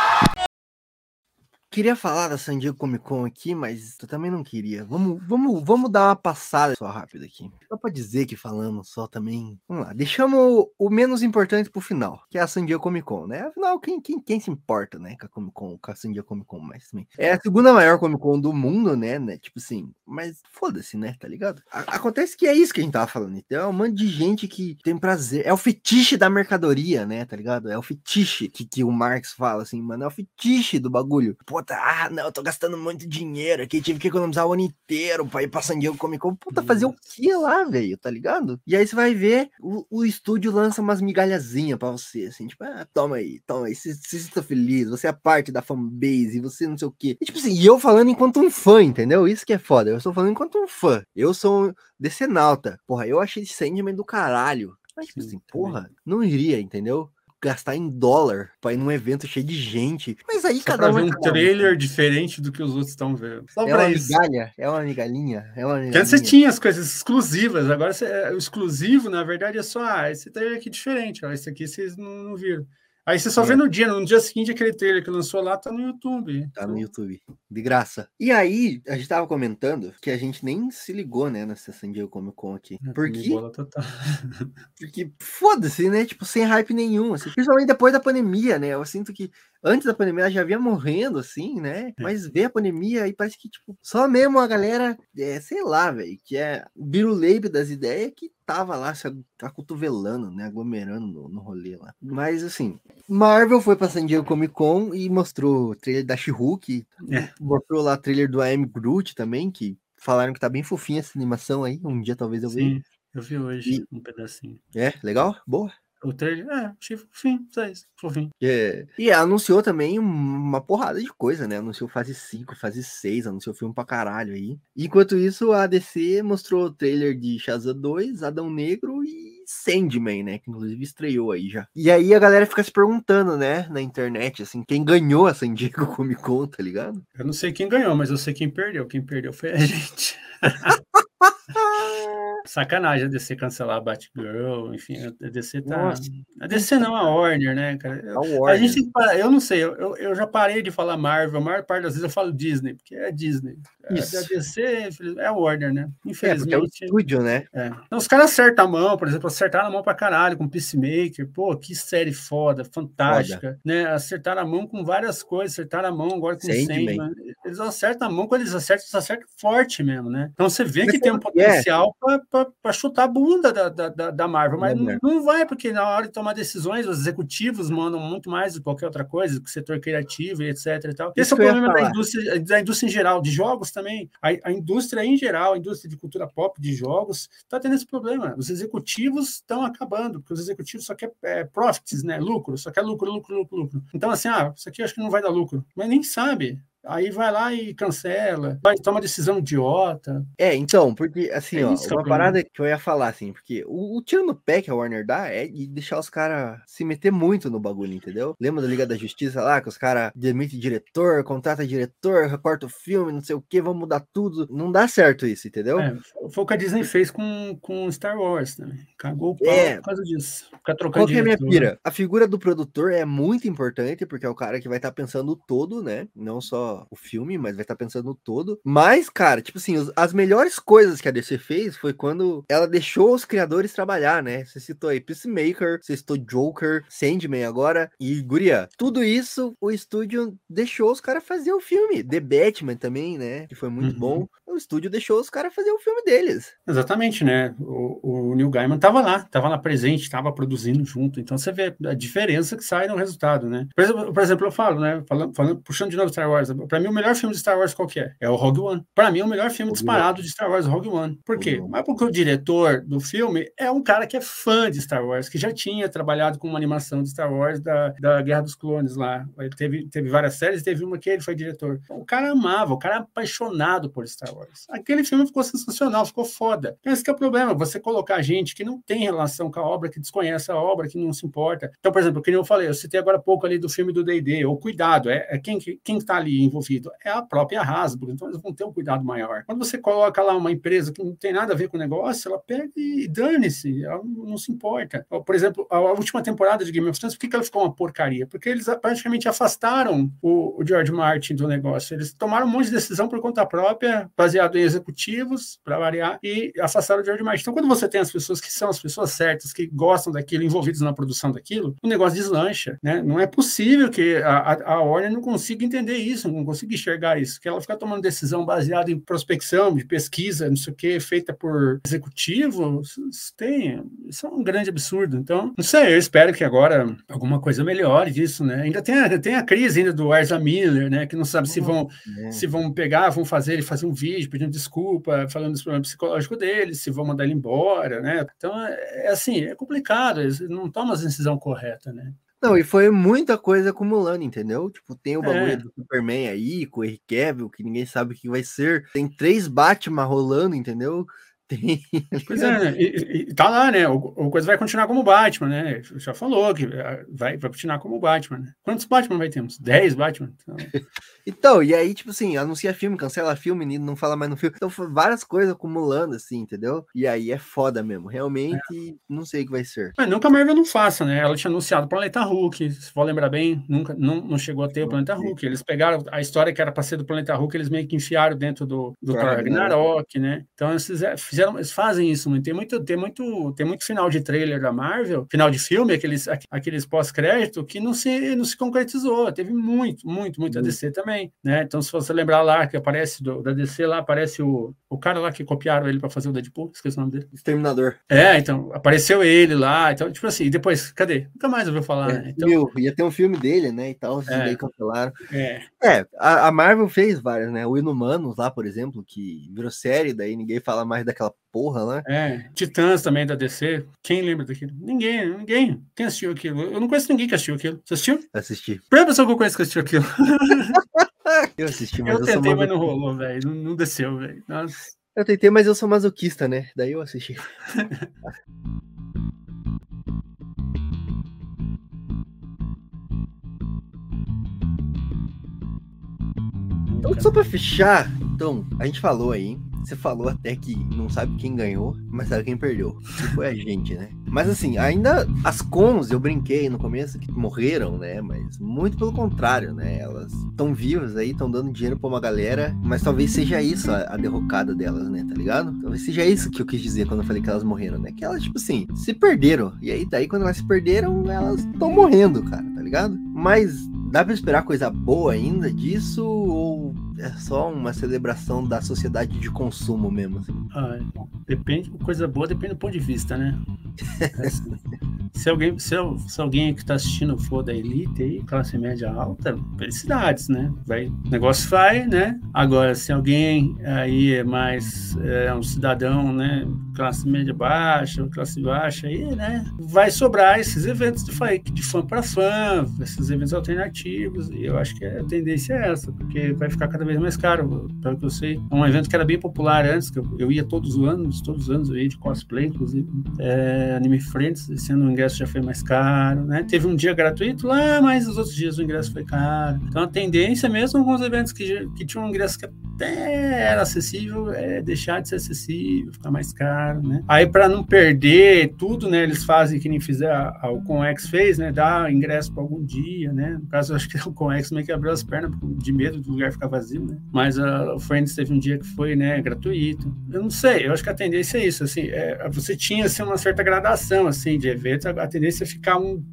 Queria falar da San Diego Comic Con aqui, mas eu também não queria. Vamos, vamos, vamos dar uma passada só rápida aqui. Só pra dizer que falando só também. Vamos lá, deixamos o menos importante pro final, que é a San Diego Comic Con, né? Afinal, quem, quem, quem se importa, né, com a Comic Con, com a San Diego Comic Con mais também. É a segunda maior Comic Con do mundo, né? né? Tipo assim, mas foda-se, né? Tá ligado? A- acontece que é isso que a gente tava falando. Então, é um monte de gente que tem prazer. É o fetiche da mercadoria, né? Tá ligado? É o fetiche que, que o Marx fala, assim, mano. É o fetiche do bagulho. Puta, ah, não, eu tô gastando muito dinheiro aqui. Tive que economizar o ano inteiro pra ir pra San Diego Comic Con. Puta, fazer o que lá, velho? Tá ligado? E aí você vai ver, o, o estúdio lança umas migalhazinhas pra você, assim, tipo, ah, toma aí, toma aí. Se se sinta feliz, você é parte da fanbase, você não sei o quê. E, tipo assim, e eu falando enquanto um fã, entendeu? Isso que é foda. Eu estou falando enquanto um fã. Eu sou um decenalta. Porra, eu achei Sandman do caralho. Mas, tipo Sim, assim, porra, não iria, entendeu? Gastar em dólar pra ir num evento cheio de gente. Mas aí Só cada pra um ver vai um trailer diferente do que os outros estão vendo. Só É pra uma isso. migalha, é uma migalhinha, é uma Porque antes você migalhinha. tinha as coisas exclusivas, agora você- é, o exclusivo, na verdade, é só, ah, esse trailer aqui é diferente, ó, esse aqui vocês não, não viram. Aí você só É. vê no dia, no dia seguinte, aquele trailer que lançou lá tá no YouTube. Tá no YouTube. De graça. E aí, a gente tava comentando que a gente nem se ligou, né, nessa San Diego Comic Con aqui. É, Por quê? bola total. [LAUGHS] Porque foda-se, né? Tipo, sem hype nenhum. Assim. Principalmente depois da pandemia, né? Eu sinto que antes da pandemia já vinha morrendo, assim, né? É. Mas vê a pandemia e parece que, tipo, só mesmo a galera, é, sei lá, velho, que é biruleibe das ideias que tava lá se acotovelando, né? Aglomerando no, no rolê lá. Mas, assim, Marvel foi pra San Diego Comic Con e mostrou o trailer da She-Hulk, É. mostrou lá o trailer do AM Groot também, que falaram que tá bem fofinha essa animação aí. Um dia talvez eu veja. Sim, eu vi hoje um pedacinho. É, legal? Boa. O trailer, é, achei fofinho, só isso, fofinho. É. E anunciou também um- uma porrada de coisa, né? Anunciou fase 5, fase 6, anunciou filme pra caralho aí. Enquanto isso, a DC mostrou o trailer de Shazam 2, Adão Negro e Sandman, né? Que inclusive estreou aí já. E aí a galera fica se perguntando, né? Na internet, assim, quem ganhou a San Diego Comic Con, tá ligado? Eu não sei quem ganhou, mas eu sei quem perdeu. Quem perdeu foi a [LAUGHS] gente. [LAUGHS] Sacanagem a DC cancelar a Batgirl, enfim, a DC tá. Nossa. A DC não, a Warner, né, cara? Eu- A A Warner. gente que parar, eu não sei, eu, eu- já parei de falar Marvel, a maior parte das vezes eu falo Disney, porque é Disney. A, Isso. a DC é a Warner, né? É, porque é o Infelizmente. estúdio, né? É. Então, os caras acertam a mão, por exemplo, acertaram a mão pra caralho com Peacemaker. Pô, que série foda, fantástica. Né? Acertaram a mão com várias coisas, acertaram a mão agora com Sandman. Eles acertam a mão, quando eles acertam, eles acertam forte mesmo, né? Então você vê Mas que tem um o é? potencial pra chutar a bunda da, da, da- Marvel, mas Da não, Marvel. não vai, porque na hora de tomar decisões, os executivos mandam muito mais do que qualquer outra coisa, do que o setor criativo e etc. E tal. Esse Isso é o problema da indústria, da indústria em geral, de jogos também. A, a indústria em geral, a indústria de cultura pop, de jogos, está tendo esse problema. Os executivos estão acabando, porque os executivos só querem é, profits, né? Lucro, só quer lucro, lucro, lucro, lucro. Então, assim, ah, isso aqui eu acho que não vai dar lucro, mas nem sabe. Aí vai lá e cancela, vai toma decisão idiota. É, então, porque assim, É ó, isso é uma problema. parada que eu ia falar, assim, porque o, o tiro no pé que a Warner dá é de deixar os caras se meter muito no bagulho, entendeu? Lembra da Liga da Justiça lá, que os caras demitem diretor, contrata diretor, recorta o filme, não sei o que, vão mudar tudo. Não dá certo isso, entendeu? É, foi o que a Disney fez com, com Star Wars também. Cagou o pau É. por causa disso. Ficar trocando Qual que é a minha diretor. pira? A figura do produtor é muito importante, porque é o cara que vai estar pensando o todo, né? Não só o filme, mas vai estar pensando o todo. Mas, cara, tipo assim, os- as melhores coisas que a DC fez foi quando ela deixou os criadores trabalhar, né? Você citou aí Peacemaker, você citou Joker, Sandman agora, e Guria. Tudo isso o estúdio deixou os caras fazer o filme. The Batman também, né? Que foi muito Uhum. bom. o estúdio deixou os caras fazer o filme deles. Exatamente, né? O, o Neil Gaiman estava lá, estava lá presente, estava produzindo junto. Então você vê a diferença que sai no resultado, né? Por exemplo, por exemplo eu falo, né? Falando, falando, puxando de novo Star Wars, para mim o melhor filme de Star Wars qual que é? É o Rogue One. Para mim o melhor filme Rogue disparado One. de Star Wars é o Rogue One. Por quê? Rogue Mas porque o diretor do filme é um cara que é fã de Star Wars, que já tinha trabalhado com uma animação de Star Wars da, da Guerra dos Clones lá. Ele teve, teve várias séries, teve uma que ele foi diretor. O cara amava, o cara é apaixonado por Star Wars. Aquele filme ficou sensacional, ficou foda. Esse é o problema, você colocar gente que não tem relação com a obra, que desconhece a obra, que não se importa. Então, por exemplo, como eu falei, eu citei agora pouco ali do filme do D&D, ou cuidado, é, é quem quem está ali envolvido? É a própria Hasbro, então eles vão ter um cuidado maior. Quando você coloca lá uma empresa que não tem nada a ver com o negócio, ela pega e dane-se, ela não se importa. Por exemplo, a última temporada de Game of Thrones, por que ela ficou uma porcaria? Porque eles praticamente afastaram o, George Martin do negócio. Eles tomaram um monte de decisão por conta própria, baseado em executivos, para variar, e afastaram o George Martin. Então, quando você tem as pessoas que são as pessoas certas, que gostam daquilo, envolvidos na produção daquilo, o negócio deslancha. Né? Não é possível que a, a, a Warner não consiga entender isso, não consiga enxergar isso, que ela fica tomando decisão baseada em prospecção, de pesquisa, não sei o que, feita por executivos, isso, tem, isso é um grande absurdo. Então, não sei, eu espero que agora alguma coisa melhore disso, né? Ainda tem a, tem a crise ainda do Ezra Miller, né? Que não sabe se vão, é. se vão pegar, vão fazer ele fazer um vídeo pedindo desculpa, falando dos problemas psicológicos dele, se vão mandar ele embora, né? Então, é, é assim, é complicado, eles não tomam a decisão correta, né? Não, e foi muita coisa acumulando, entendeu? Tipo, tem o bagulho é. do Superman aí, com o Henry Cavill, que ninguém sabe o que vai ser. Tem três Batman rolando, entendeu? [LAUGHS] Tem. Pois é, né? e, e, tá lá, né? O, o coisa vai continuar como Batman, né? Já falou que eh, vai, vai continuar como Batman, né? Quantos Batman vai ter? Uns 10 Batman? Então... [LAUGHS] então, e aí, tipo assim, anuncia filme, cancela filme, não fala mais no filme. Então, várias coisas acumulando, assim, entendeu? E aí é foda mesmo. Realmente, é. não sei o que vai ser. Mas nunca a Marvel não faça, né? Ela tinha anunciado o Planeta Hulk, se for lembrar bem, nunca, não, não chegou a ter o Planeta Hulk. Eles pegaram a história que era pra ser do Planeta Hulk, eles meio que enfiaram dentro do, do Ragnarok, né? Então, eles fizeram fizeram, eles fazem isso muito. Tem muito, tem muito, tem muito final de trailer da Marvel, final de filme, aqueles, aqueles pós-crédito que não se, não se concretizou. Teve muito, muito, muito a uhum. DC também, né? Então, se você lembrar lá que aparece do, da DC lá, aparece o, o cara lá que copiaram ele para fazer o Deadpool, esqueci o nome dele. Exterminador. É, então, apareceu ele lá, então, tipo assim, depois, cadê? Nunca mais ouviu falar, é, né? Então, meu, ia ter um filme dele, né, e tal, é, cancelaram. É, é a, a, Marvel fez várias, né? O Inumanos lá, por exemplo, que virou série, daí ninguém fala mais daquela porra, né? É, Titãs também da DC. Quem lembra daquilo? Ninguém, ninguém. Quem assistiu aquilo? Eu não conheço ninguém que assistiu aquilo. Você assistiu? Assisti. Primeira pessoa que eu conheço que assistiu aquilo. [LAUGHS] eu assisti, mas eu, eu tentei, mas não rolou, velho. Não, não desceu, velho. Eu tentei, mas eu sou masoquista, né? Daí eu assisti. [LAUGHS] Então, só pra fechar, então, a gente falou aí você falou até que não sabe quem ganhou, mas sabe quem perdeu. Que foi a gente, né? Mas assim, ainda as cons, eu brinquei no começo que morreram, né? Mas muito pelo contrário, né? Elas estão vivas aí, estão dando dinheiro pra uma galera, mas talvez seja isso a, a, derrocada delas, né? Tá ligado? Talvez seja isso que eu quis dizer quando eu falei que elas morreram, né? Que elas, tipo assim, se perderam. E aí, daí, quando elas se perderam, elas estão morrendo, cara, tá ligado? Mas dá pra esperar coisa boa ainda disso? Ou é só uma celebração da sociedade de consumo mesmo. Assim. Ah, depende, coisa boa depende do ponto de vista, né? [LAUGHS] É assim, se alguém, se, se alguém que está assistindo for da elite aí, classe média alta, felicidades, né? Vai, negócio vai, né? Agora, se alguém aí é mais é, um cidadão, né? Classe média baixa, classe baixa aí, né? Vai sobrar esses eventos de, de fã para fã, esses eventos alternativos, e eu acho que a tendência é essa, porque vai ficar cada vez mais caro, pelo que eu sei. É um evento que era bem popular antes, que eu, eu ia todos os anos, todos os anos eu ia de cosplay, inclusive. É, Anime Friends, esse ano o ingresso já foi mais caro, né? Teve um dia gratuito lá, mas os outros dias o ingresso foi caro. Então a tendência mesmo alguns eventos que, que tinham um ingresso que até era acessível é deixar de ser acessível, ficar mais caro, né? Aí para não perder tudo, né? Eles fazem que nem fizer a, o Conex fez, né? Dá ingresso para algum dia, né? No caso, eu acho que [LAUGHS] o Conex meio que abriu as pernas de medo do lugar ficar vazio né? Mas o Friends teve um dia que foi, né, gratuito. Eu não sei, eu acho que a tendência é isso, assim, é, você tinha, assim, uma certa gradação, assim, de eventos, a, tendência é ficar um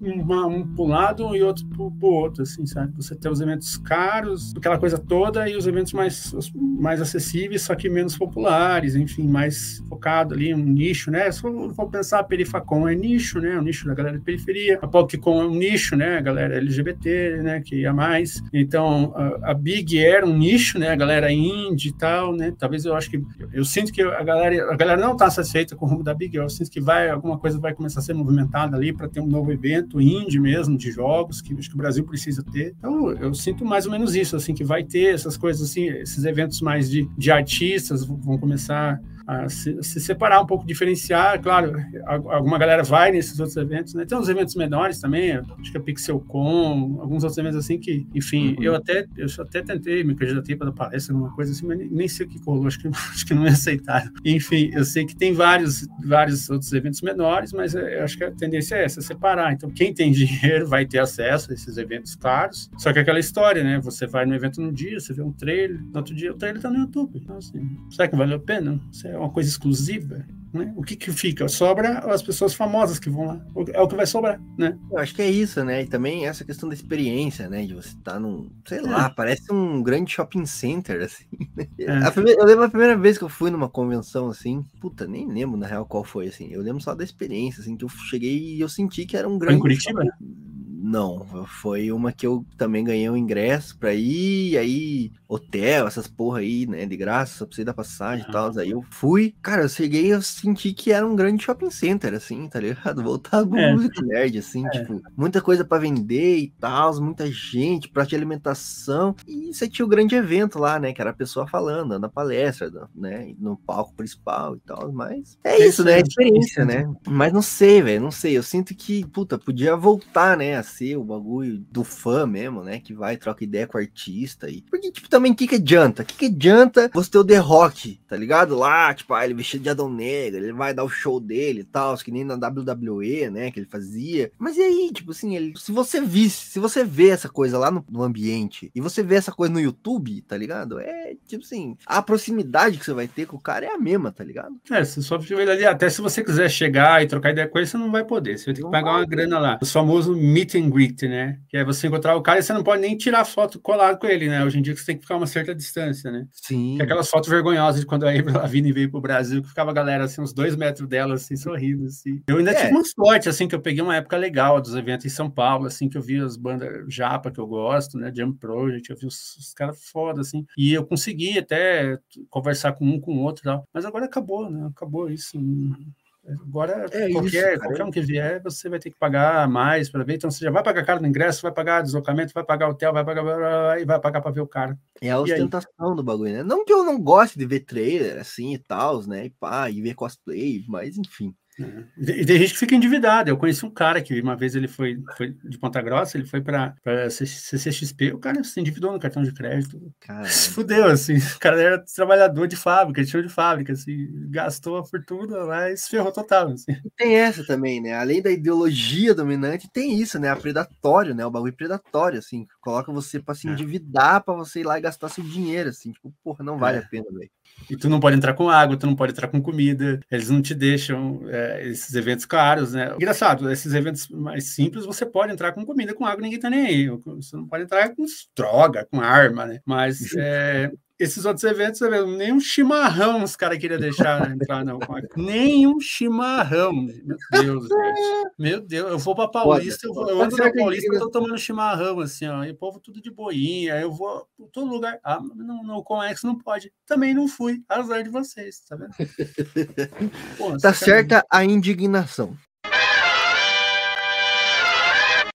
um para um lado e outro para o outro, assim, sabe? Você tem os eventos caros, aquela coisa toda, e os eventos mais, mais acessíveis, só que menos populares, enfim, mais focado ali, um nicho, né? Se for pensar, a Perifacom é nicho, né? O nicho da galera de periferia, a PocCon é um nicho, né? A galera LGBT, né? Que ia mais. Então, a, a Big era um nicho, né? A galera indie e tal, né? Talvez eu acho que, eu, eu sinto que a galera, a galera não está satisfeita com o rumo da Big, eu sinto que vai, alguma coisa vai começar a ser movimentada ali para ter um novo evento indie mesmo, de jogos, que acho que o Brasil precisa ter. Então, eu sinto mais ou menos isso, assim, que vai ter essas coisas, assim, esses eventos mais de, de artistas vão começar a se, se, separar um pouco, diferenciar. Claro, alguma galera vai nesses outros eventos, né? Tem uns eventos menores também, acho que a PixelCon, alguns outros eventos assim que, enfim, uhum. eu até eu até tentei me candidatei para palestra, alguma coisa assim, mas nem sei o que rolou, acho que, [LAUGHS] acho que não me aceitaram. Enfim, eu sei que tem vários, vários outros eventos menores, mas eu acho que a tendência é essa, separar. Então, quem tem [LAUGHS] dinheiro vai ter acesso a esses eventos caros, só que aquela história, né? Você vai no evento num dia, você vê um trailer, no outro dia o trailer tá no YouTube. Então, assim, será que vale a pena? Você é uma coisa exclusiva, né? O que que fica? Sobra as pessoas famosas que vão lá. É o que vai sobrar, né? Eu acho que é isso, né? E também essa questão da experiência, né? De você estar tá num, sei lá, é. parece um grande shopping center, assim. Né? É. Primeira, eu lembro a primeira vez que eu fui numa convenção, assim, puta, nem lembro na real qual foi, assim. Eu lembro só da experiência, assim, que eu cheguei e eu senti que era um grande. Foi em Curitiba? Shopping. Não, foi uma que eu também ganhei um ingresso pra ir, aí hotel, essas porra aí, né, de graça, só precisei da passagem e tal. Aí eu fui, cara, eu cheguei e eu senti que era um grande shopping center, assim, tá ligado? [LAUGHS] Voltar é. música nerd, assim, é. tipo, muita coisa para vender e tal, muita gente, prato de alimentação. E você tinha o grande evento lá, né, que era a pessoa falando, na palestra, né, no palco principal e tal, mas é isso, né, é experiência, né? Mas não sei, velho, não sei, eu sinto que, puta, podia voltar, né, ser o bagulho do fã mesmo, né? Que vai, troca ideia com o artista. E... Porque, tipo, também, o que, que adianta? O que, que adianta você ter o The Rock, tá ligado? Lá, tipo, ah, ele vestido de Adão Negro, ele vai dar o show dele e tal, que nem na WWE, né? Que ele fazia. Mas e aí, tipo assim, ele, se você visse, se você vê essa coisa lá no, no ambiente e você vê essa coisa no YouTube, tá ligado? É, tipo assim, a proximidade que você vai ter com o cara é a mesma, tá ligado? É, você só ele ali, até se você quiser chegar e trocar ideia com ele, você não vai poder. Você vai ter que pagar uma grana lá. O famoso meet and greet, né? Que é você encontrar o cara e você não pode nem tirar foto colado com ele, né? Hoje em dia você tem que ficar uma certa distância, né? Sim. Que aquelas fotos vergonhosas de quando a Avril Lavigne veio pro Brasil, que ficava a galera assim, uns dois metros dela, assim, sorrindo, assim. Eu ainda é. tive uma sorte, assim, que eu peguei uma época legal dos eventos em São Paulo, assim, que eu vi as bandas japa que eu gosto, né? Jump Project, eu vi os, os caras foda, assim. E eu consegui até conversar com um, com o outro e tal. Mas agora acabou, né? Acabou isso. Agora, é qualquer, isso, qualquer um que vier, você vai ter que pagar mais para ver. Então, você já vai pagar caro no ingresso, vai pagar deslocamento, vai pagar hotel, vai pagar e vai pagar para ver o cara. É a ostentação do bagulho, né? Não que eu não goste de ver trailer assim e tal, né? E pá, e ver cosplay, mas enfim. E tem gente que fica endividada. Eu conheci um cara que uma vez ele foi, foi de Ponta Grossa, ele foi para CCXP, o cara se endividou no cartão de crédito. Caramba. Se fudeu, assim. O cara era trabalhador de fábrica, de show de fábrica, assim, gastou a fortuna lá e se ferrou total. Assim. Tem essa também, né? Além da ideologia dominante, tem isso, né? A predatório, né? O bagulho predatório, assim, coloca você para se é. endividar, para você ir lá e gastar seu dinheiro, assim, tipo, porra, não vale é. a pena, velho. E tu não pode entrar com água, tu não pode entrar com comida, eles não te deixam é, esses eventos caros, né? Engraçado, esses eventos mais simples você pode entrar com comida, com água, ninguém tá nem aí. Você não pode entrar com droga, com arma, né? Mas é, esses outros eventos, nem um chimarrão os caras queriam deixar [LAUGHS] entrar, não. Nem um chimarrão. Meu Deus, [LAUGHS] gente. Meu Deus, eu vou para Paulista, eu, vou, eu ando na Paulista, eu tô tomando chimarrão, assim, ó, e o povo tudo de boinha, eu vou todo lugar. Ah, não, no Comex não pode. Também não fui. Azar de vocês, tá vendo? [LAUGHS] Pô, tá certa a indignação.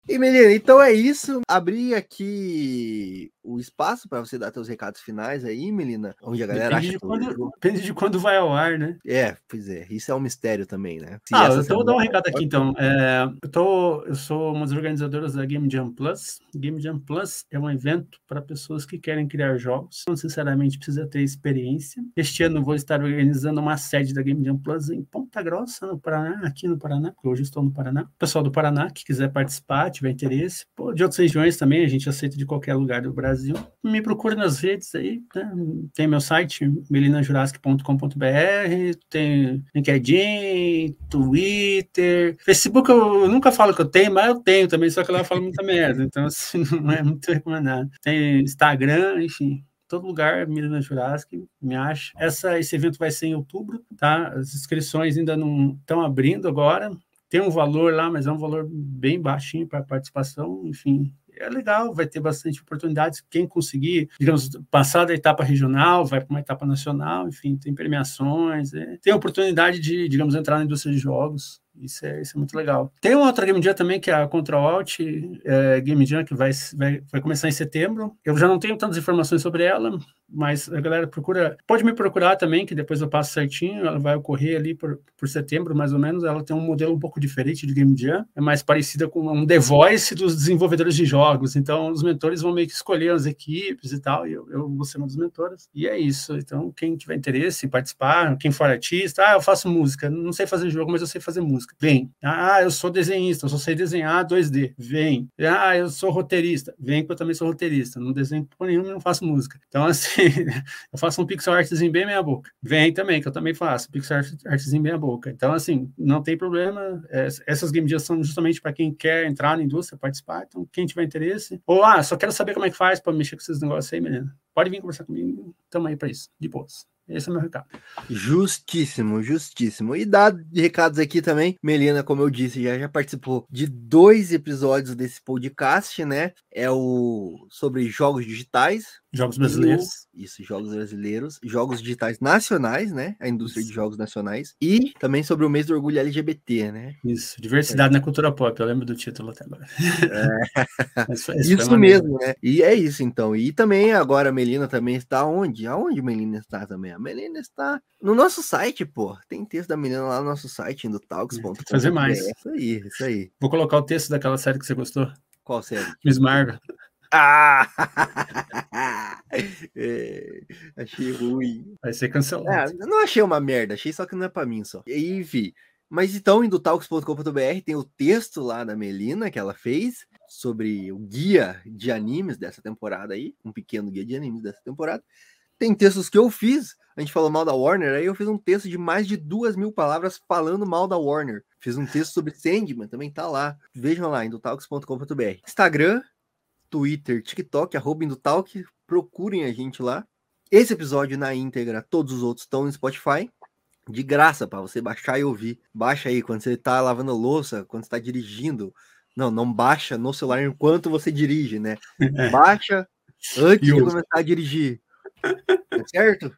E menina, então é isso. Abri aqui o espaço para você dar seus recados finais aí, Melina, onde a galera depende acha de quando, Depende de quando vai ao ar, né? É, pois é, isso é um mistério também, né? Se ah, então vou dar um recado aqui então. É, eu, tô, eu sou uma das organizadoras da Game Jam Plus. Game Jam Plus é um evento para pessoas que querem criar jogos, não necessariamente precisa ter experiência. Este ano vou estar organizando uma sede da Game Jam Plus em Ponta Grossa, no Paraná, aqui no Paraná, porque hoje estou no Paraná. O pessoal do Paraná que quiser participar, tiver interesse, pô, de outras regiões também, a gente aceita de qualquer lugar do Brasil Brasil. Me procura nas redes aí, né? Tem meu site, melinajurassic.com.br, tem LinkedIn, Twitter, Facebook eu nunca falo que eu tenho, mas eu tenho também, só que lá eu falo muita merda, então assim, [LAUGHS] não é muito recomendado. Tem Instagram, enfim, todo lugar, Milena Jurassic, me acha. Essa, esse evento vai ser em outubro, tá? As inscrições ainda não estão abrindo agora. Tem um valor lá, mas é um valor bem baixinho para participação, enfim. É legal, vai ter bastante oportunidades. Quem conseguir, digamos, passar da etapa regional, vai para uma etapa nacional, enfim, tem premiações, é. tem oportunidade de, digamos, entrar na indústria de jogos. Isso é, isso é muito legal. Tem uma outra Game Jam também, que é a Control Alt é, Game Jam, que vai, vai, vai começar em setembro. Eu já não tenho tantas informações sobre ela, mas a galera procura. Pode me procurar também, que depois eu passo certinho. Ela vai ocorrer ali por, por setembro, mais ou menos. Ela tem um modelo um pouco diferente de Game Jam, é mais parecida com um The Voice dos desenvolvedores de jogos. Então, os mentores vão meio que escolher as equipes e tal, e eu, eu vou ser um dos mentores. E é isso. Então, quem tiver interesse em participar, quem for artista, ah, eu faço música, não sei fazer jogo, mas eu sei fazer música. Vem. Ah, eu sou desenhista, eu só sei desenhar 2D. Vem. Ah, eu sou roteirista. Vem, que eu também sou roteirista. Não desenho por nenhum não faço música. Então, [LAUGHS] assim, eu faço um pixel artzinho bem meia boca. Vem também, que eu também faço pixel artzinho meia boca. Então, assim, não tem problema. É, essas game jams são justamente para quem quer entrar na indústria, participar. Então, quem tiver interesse. Ou, ah, só quero saber como é que faz para mexer com esses negócios aí, menina. Pode vir conversar comigo. Tamo aí para isso. De boas. Esse é o meu recado. Justíssimo, justíssimo. E de recados aqui também, Melina, como eu disse, já, já participou de dois episódios desse podcast, né? É o sobre jogos digitais, Jogos brasileiros. Isso, jogos brasileiros, jogos digitais nacionais, né? A indústria Isso. de jogos nacionais. E também sobre o mês do orgulho LGBT, né? Isso, diversidade é. na cultura pop, eu lembro do título até agora. É. [LAUGHS] isso mesmo, né? E é isso, então. E também agora a Melina também está onde? Aonde a Melina está também? A Melina está no nosso site, pô. Tem texto da Melina lá no nosso site, do talks.com. Fazer mais. É isso aí, isso aí. Vou colocar o texto daquela série que você gostou. Qual série? Miss Marvel. Ah! [LAUGHS] é, achei ruim. Vai ser cancelado. É, não achei uma merda, achei só que não é pra mim só. E, enfim. Mas então, indo talks.com.br, tem o texto lá da Melina que ela fez sobre o guia de animes dessa temporada aí, um pequeno guia de animes dessa temporada. Tem textos que eu fiz, a gente falou mal da Warner, aí eu fiz um texto de mais de duas mil palavras falando mal da Warner. Fiz um texto sobre Sandman, também tá lá. Vejam lá, talks.com.br. Instagram, Twitter, TikTok, arroba Indutalk, procurem a gente lá. Esse episódio na íntegra, todos os outros estão no Spotify, de graça para você baixar e ouvir. Baixa aí quando você está lavando louça, quando está dirigindo. Não, não baixa no celular enquanto você dirige, né? É. Baixa antes de começar a dirigir. Tá certo?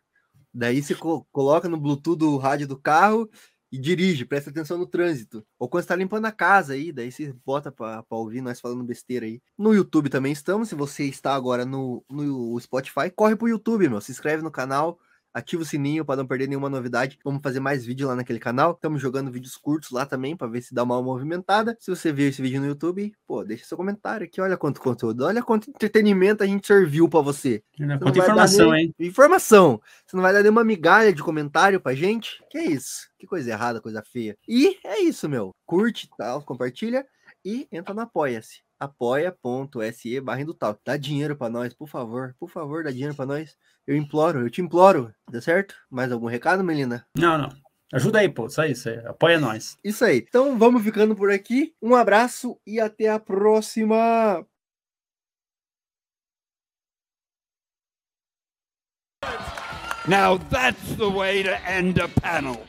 Daí você coloca no Bluetooth do rádio do carro e dirige, presta atenção no trânsito. Ou quando está limpando a casa aí, daí você bota para ouvir nós falando besteira aí. No YouTube também estamos. Se você está agora no, no Spotify, corre pro YouTube, meu. Se inscreve no canal, ativa o sininho para não perder nenhuma novidade. Vamos fazer mais vídeo lá naquele canal. Estamos jogando vídeos curtos lá também para ver se dá uma movimentada. Se você viu esse vídeo no YouTube, pô, deixa seu comentário aqui. Olha quanto conteúdo, olha quanto entretenimento a gente serviu para você. Quanta informação, nem... hein? Informação. Você não vai dar nenhuma migalha de comentário pra gente? Que é isso? Que coisa errada, coisa feia. E é isso, meu. Curte, tal, compartilha e entra no Apoia-se apoia.se barra tal. Dá dinheiro para nós, por favor. Por favor, dá dinheiro para nós. Eu imploro, eu te imploro. Dá certo? Mais algum recado, Melina? Não, não. Ajuda aí, pô. Só isso. Aí. Apoia nós. Isso aí. Então vamos ficando por aqui. Um abraço e até a próxima. Now that's the way to end a panel.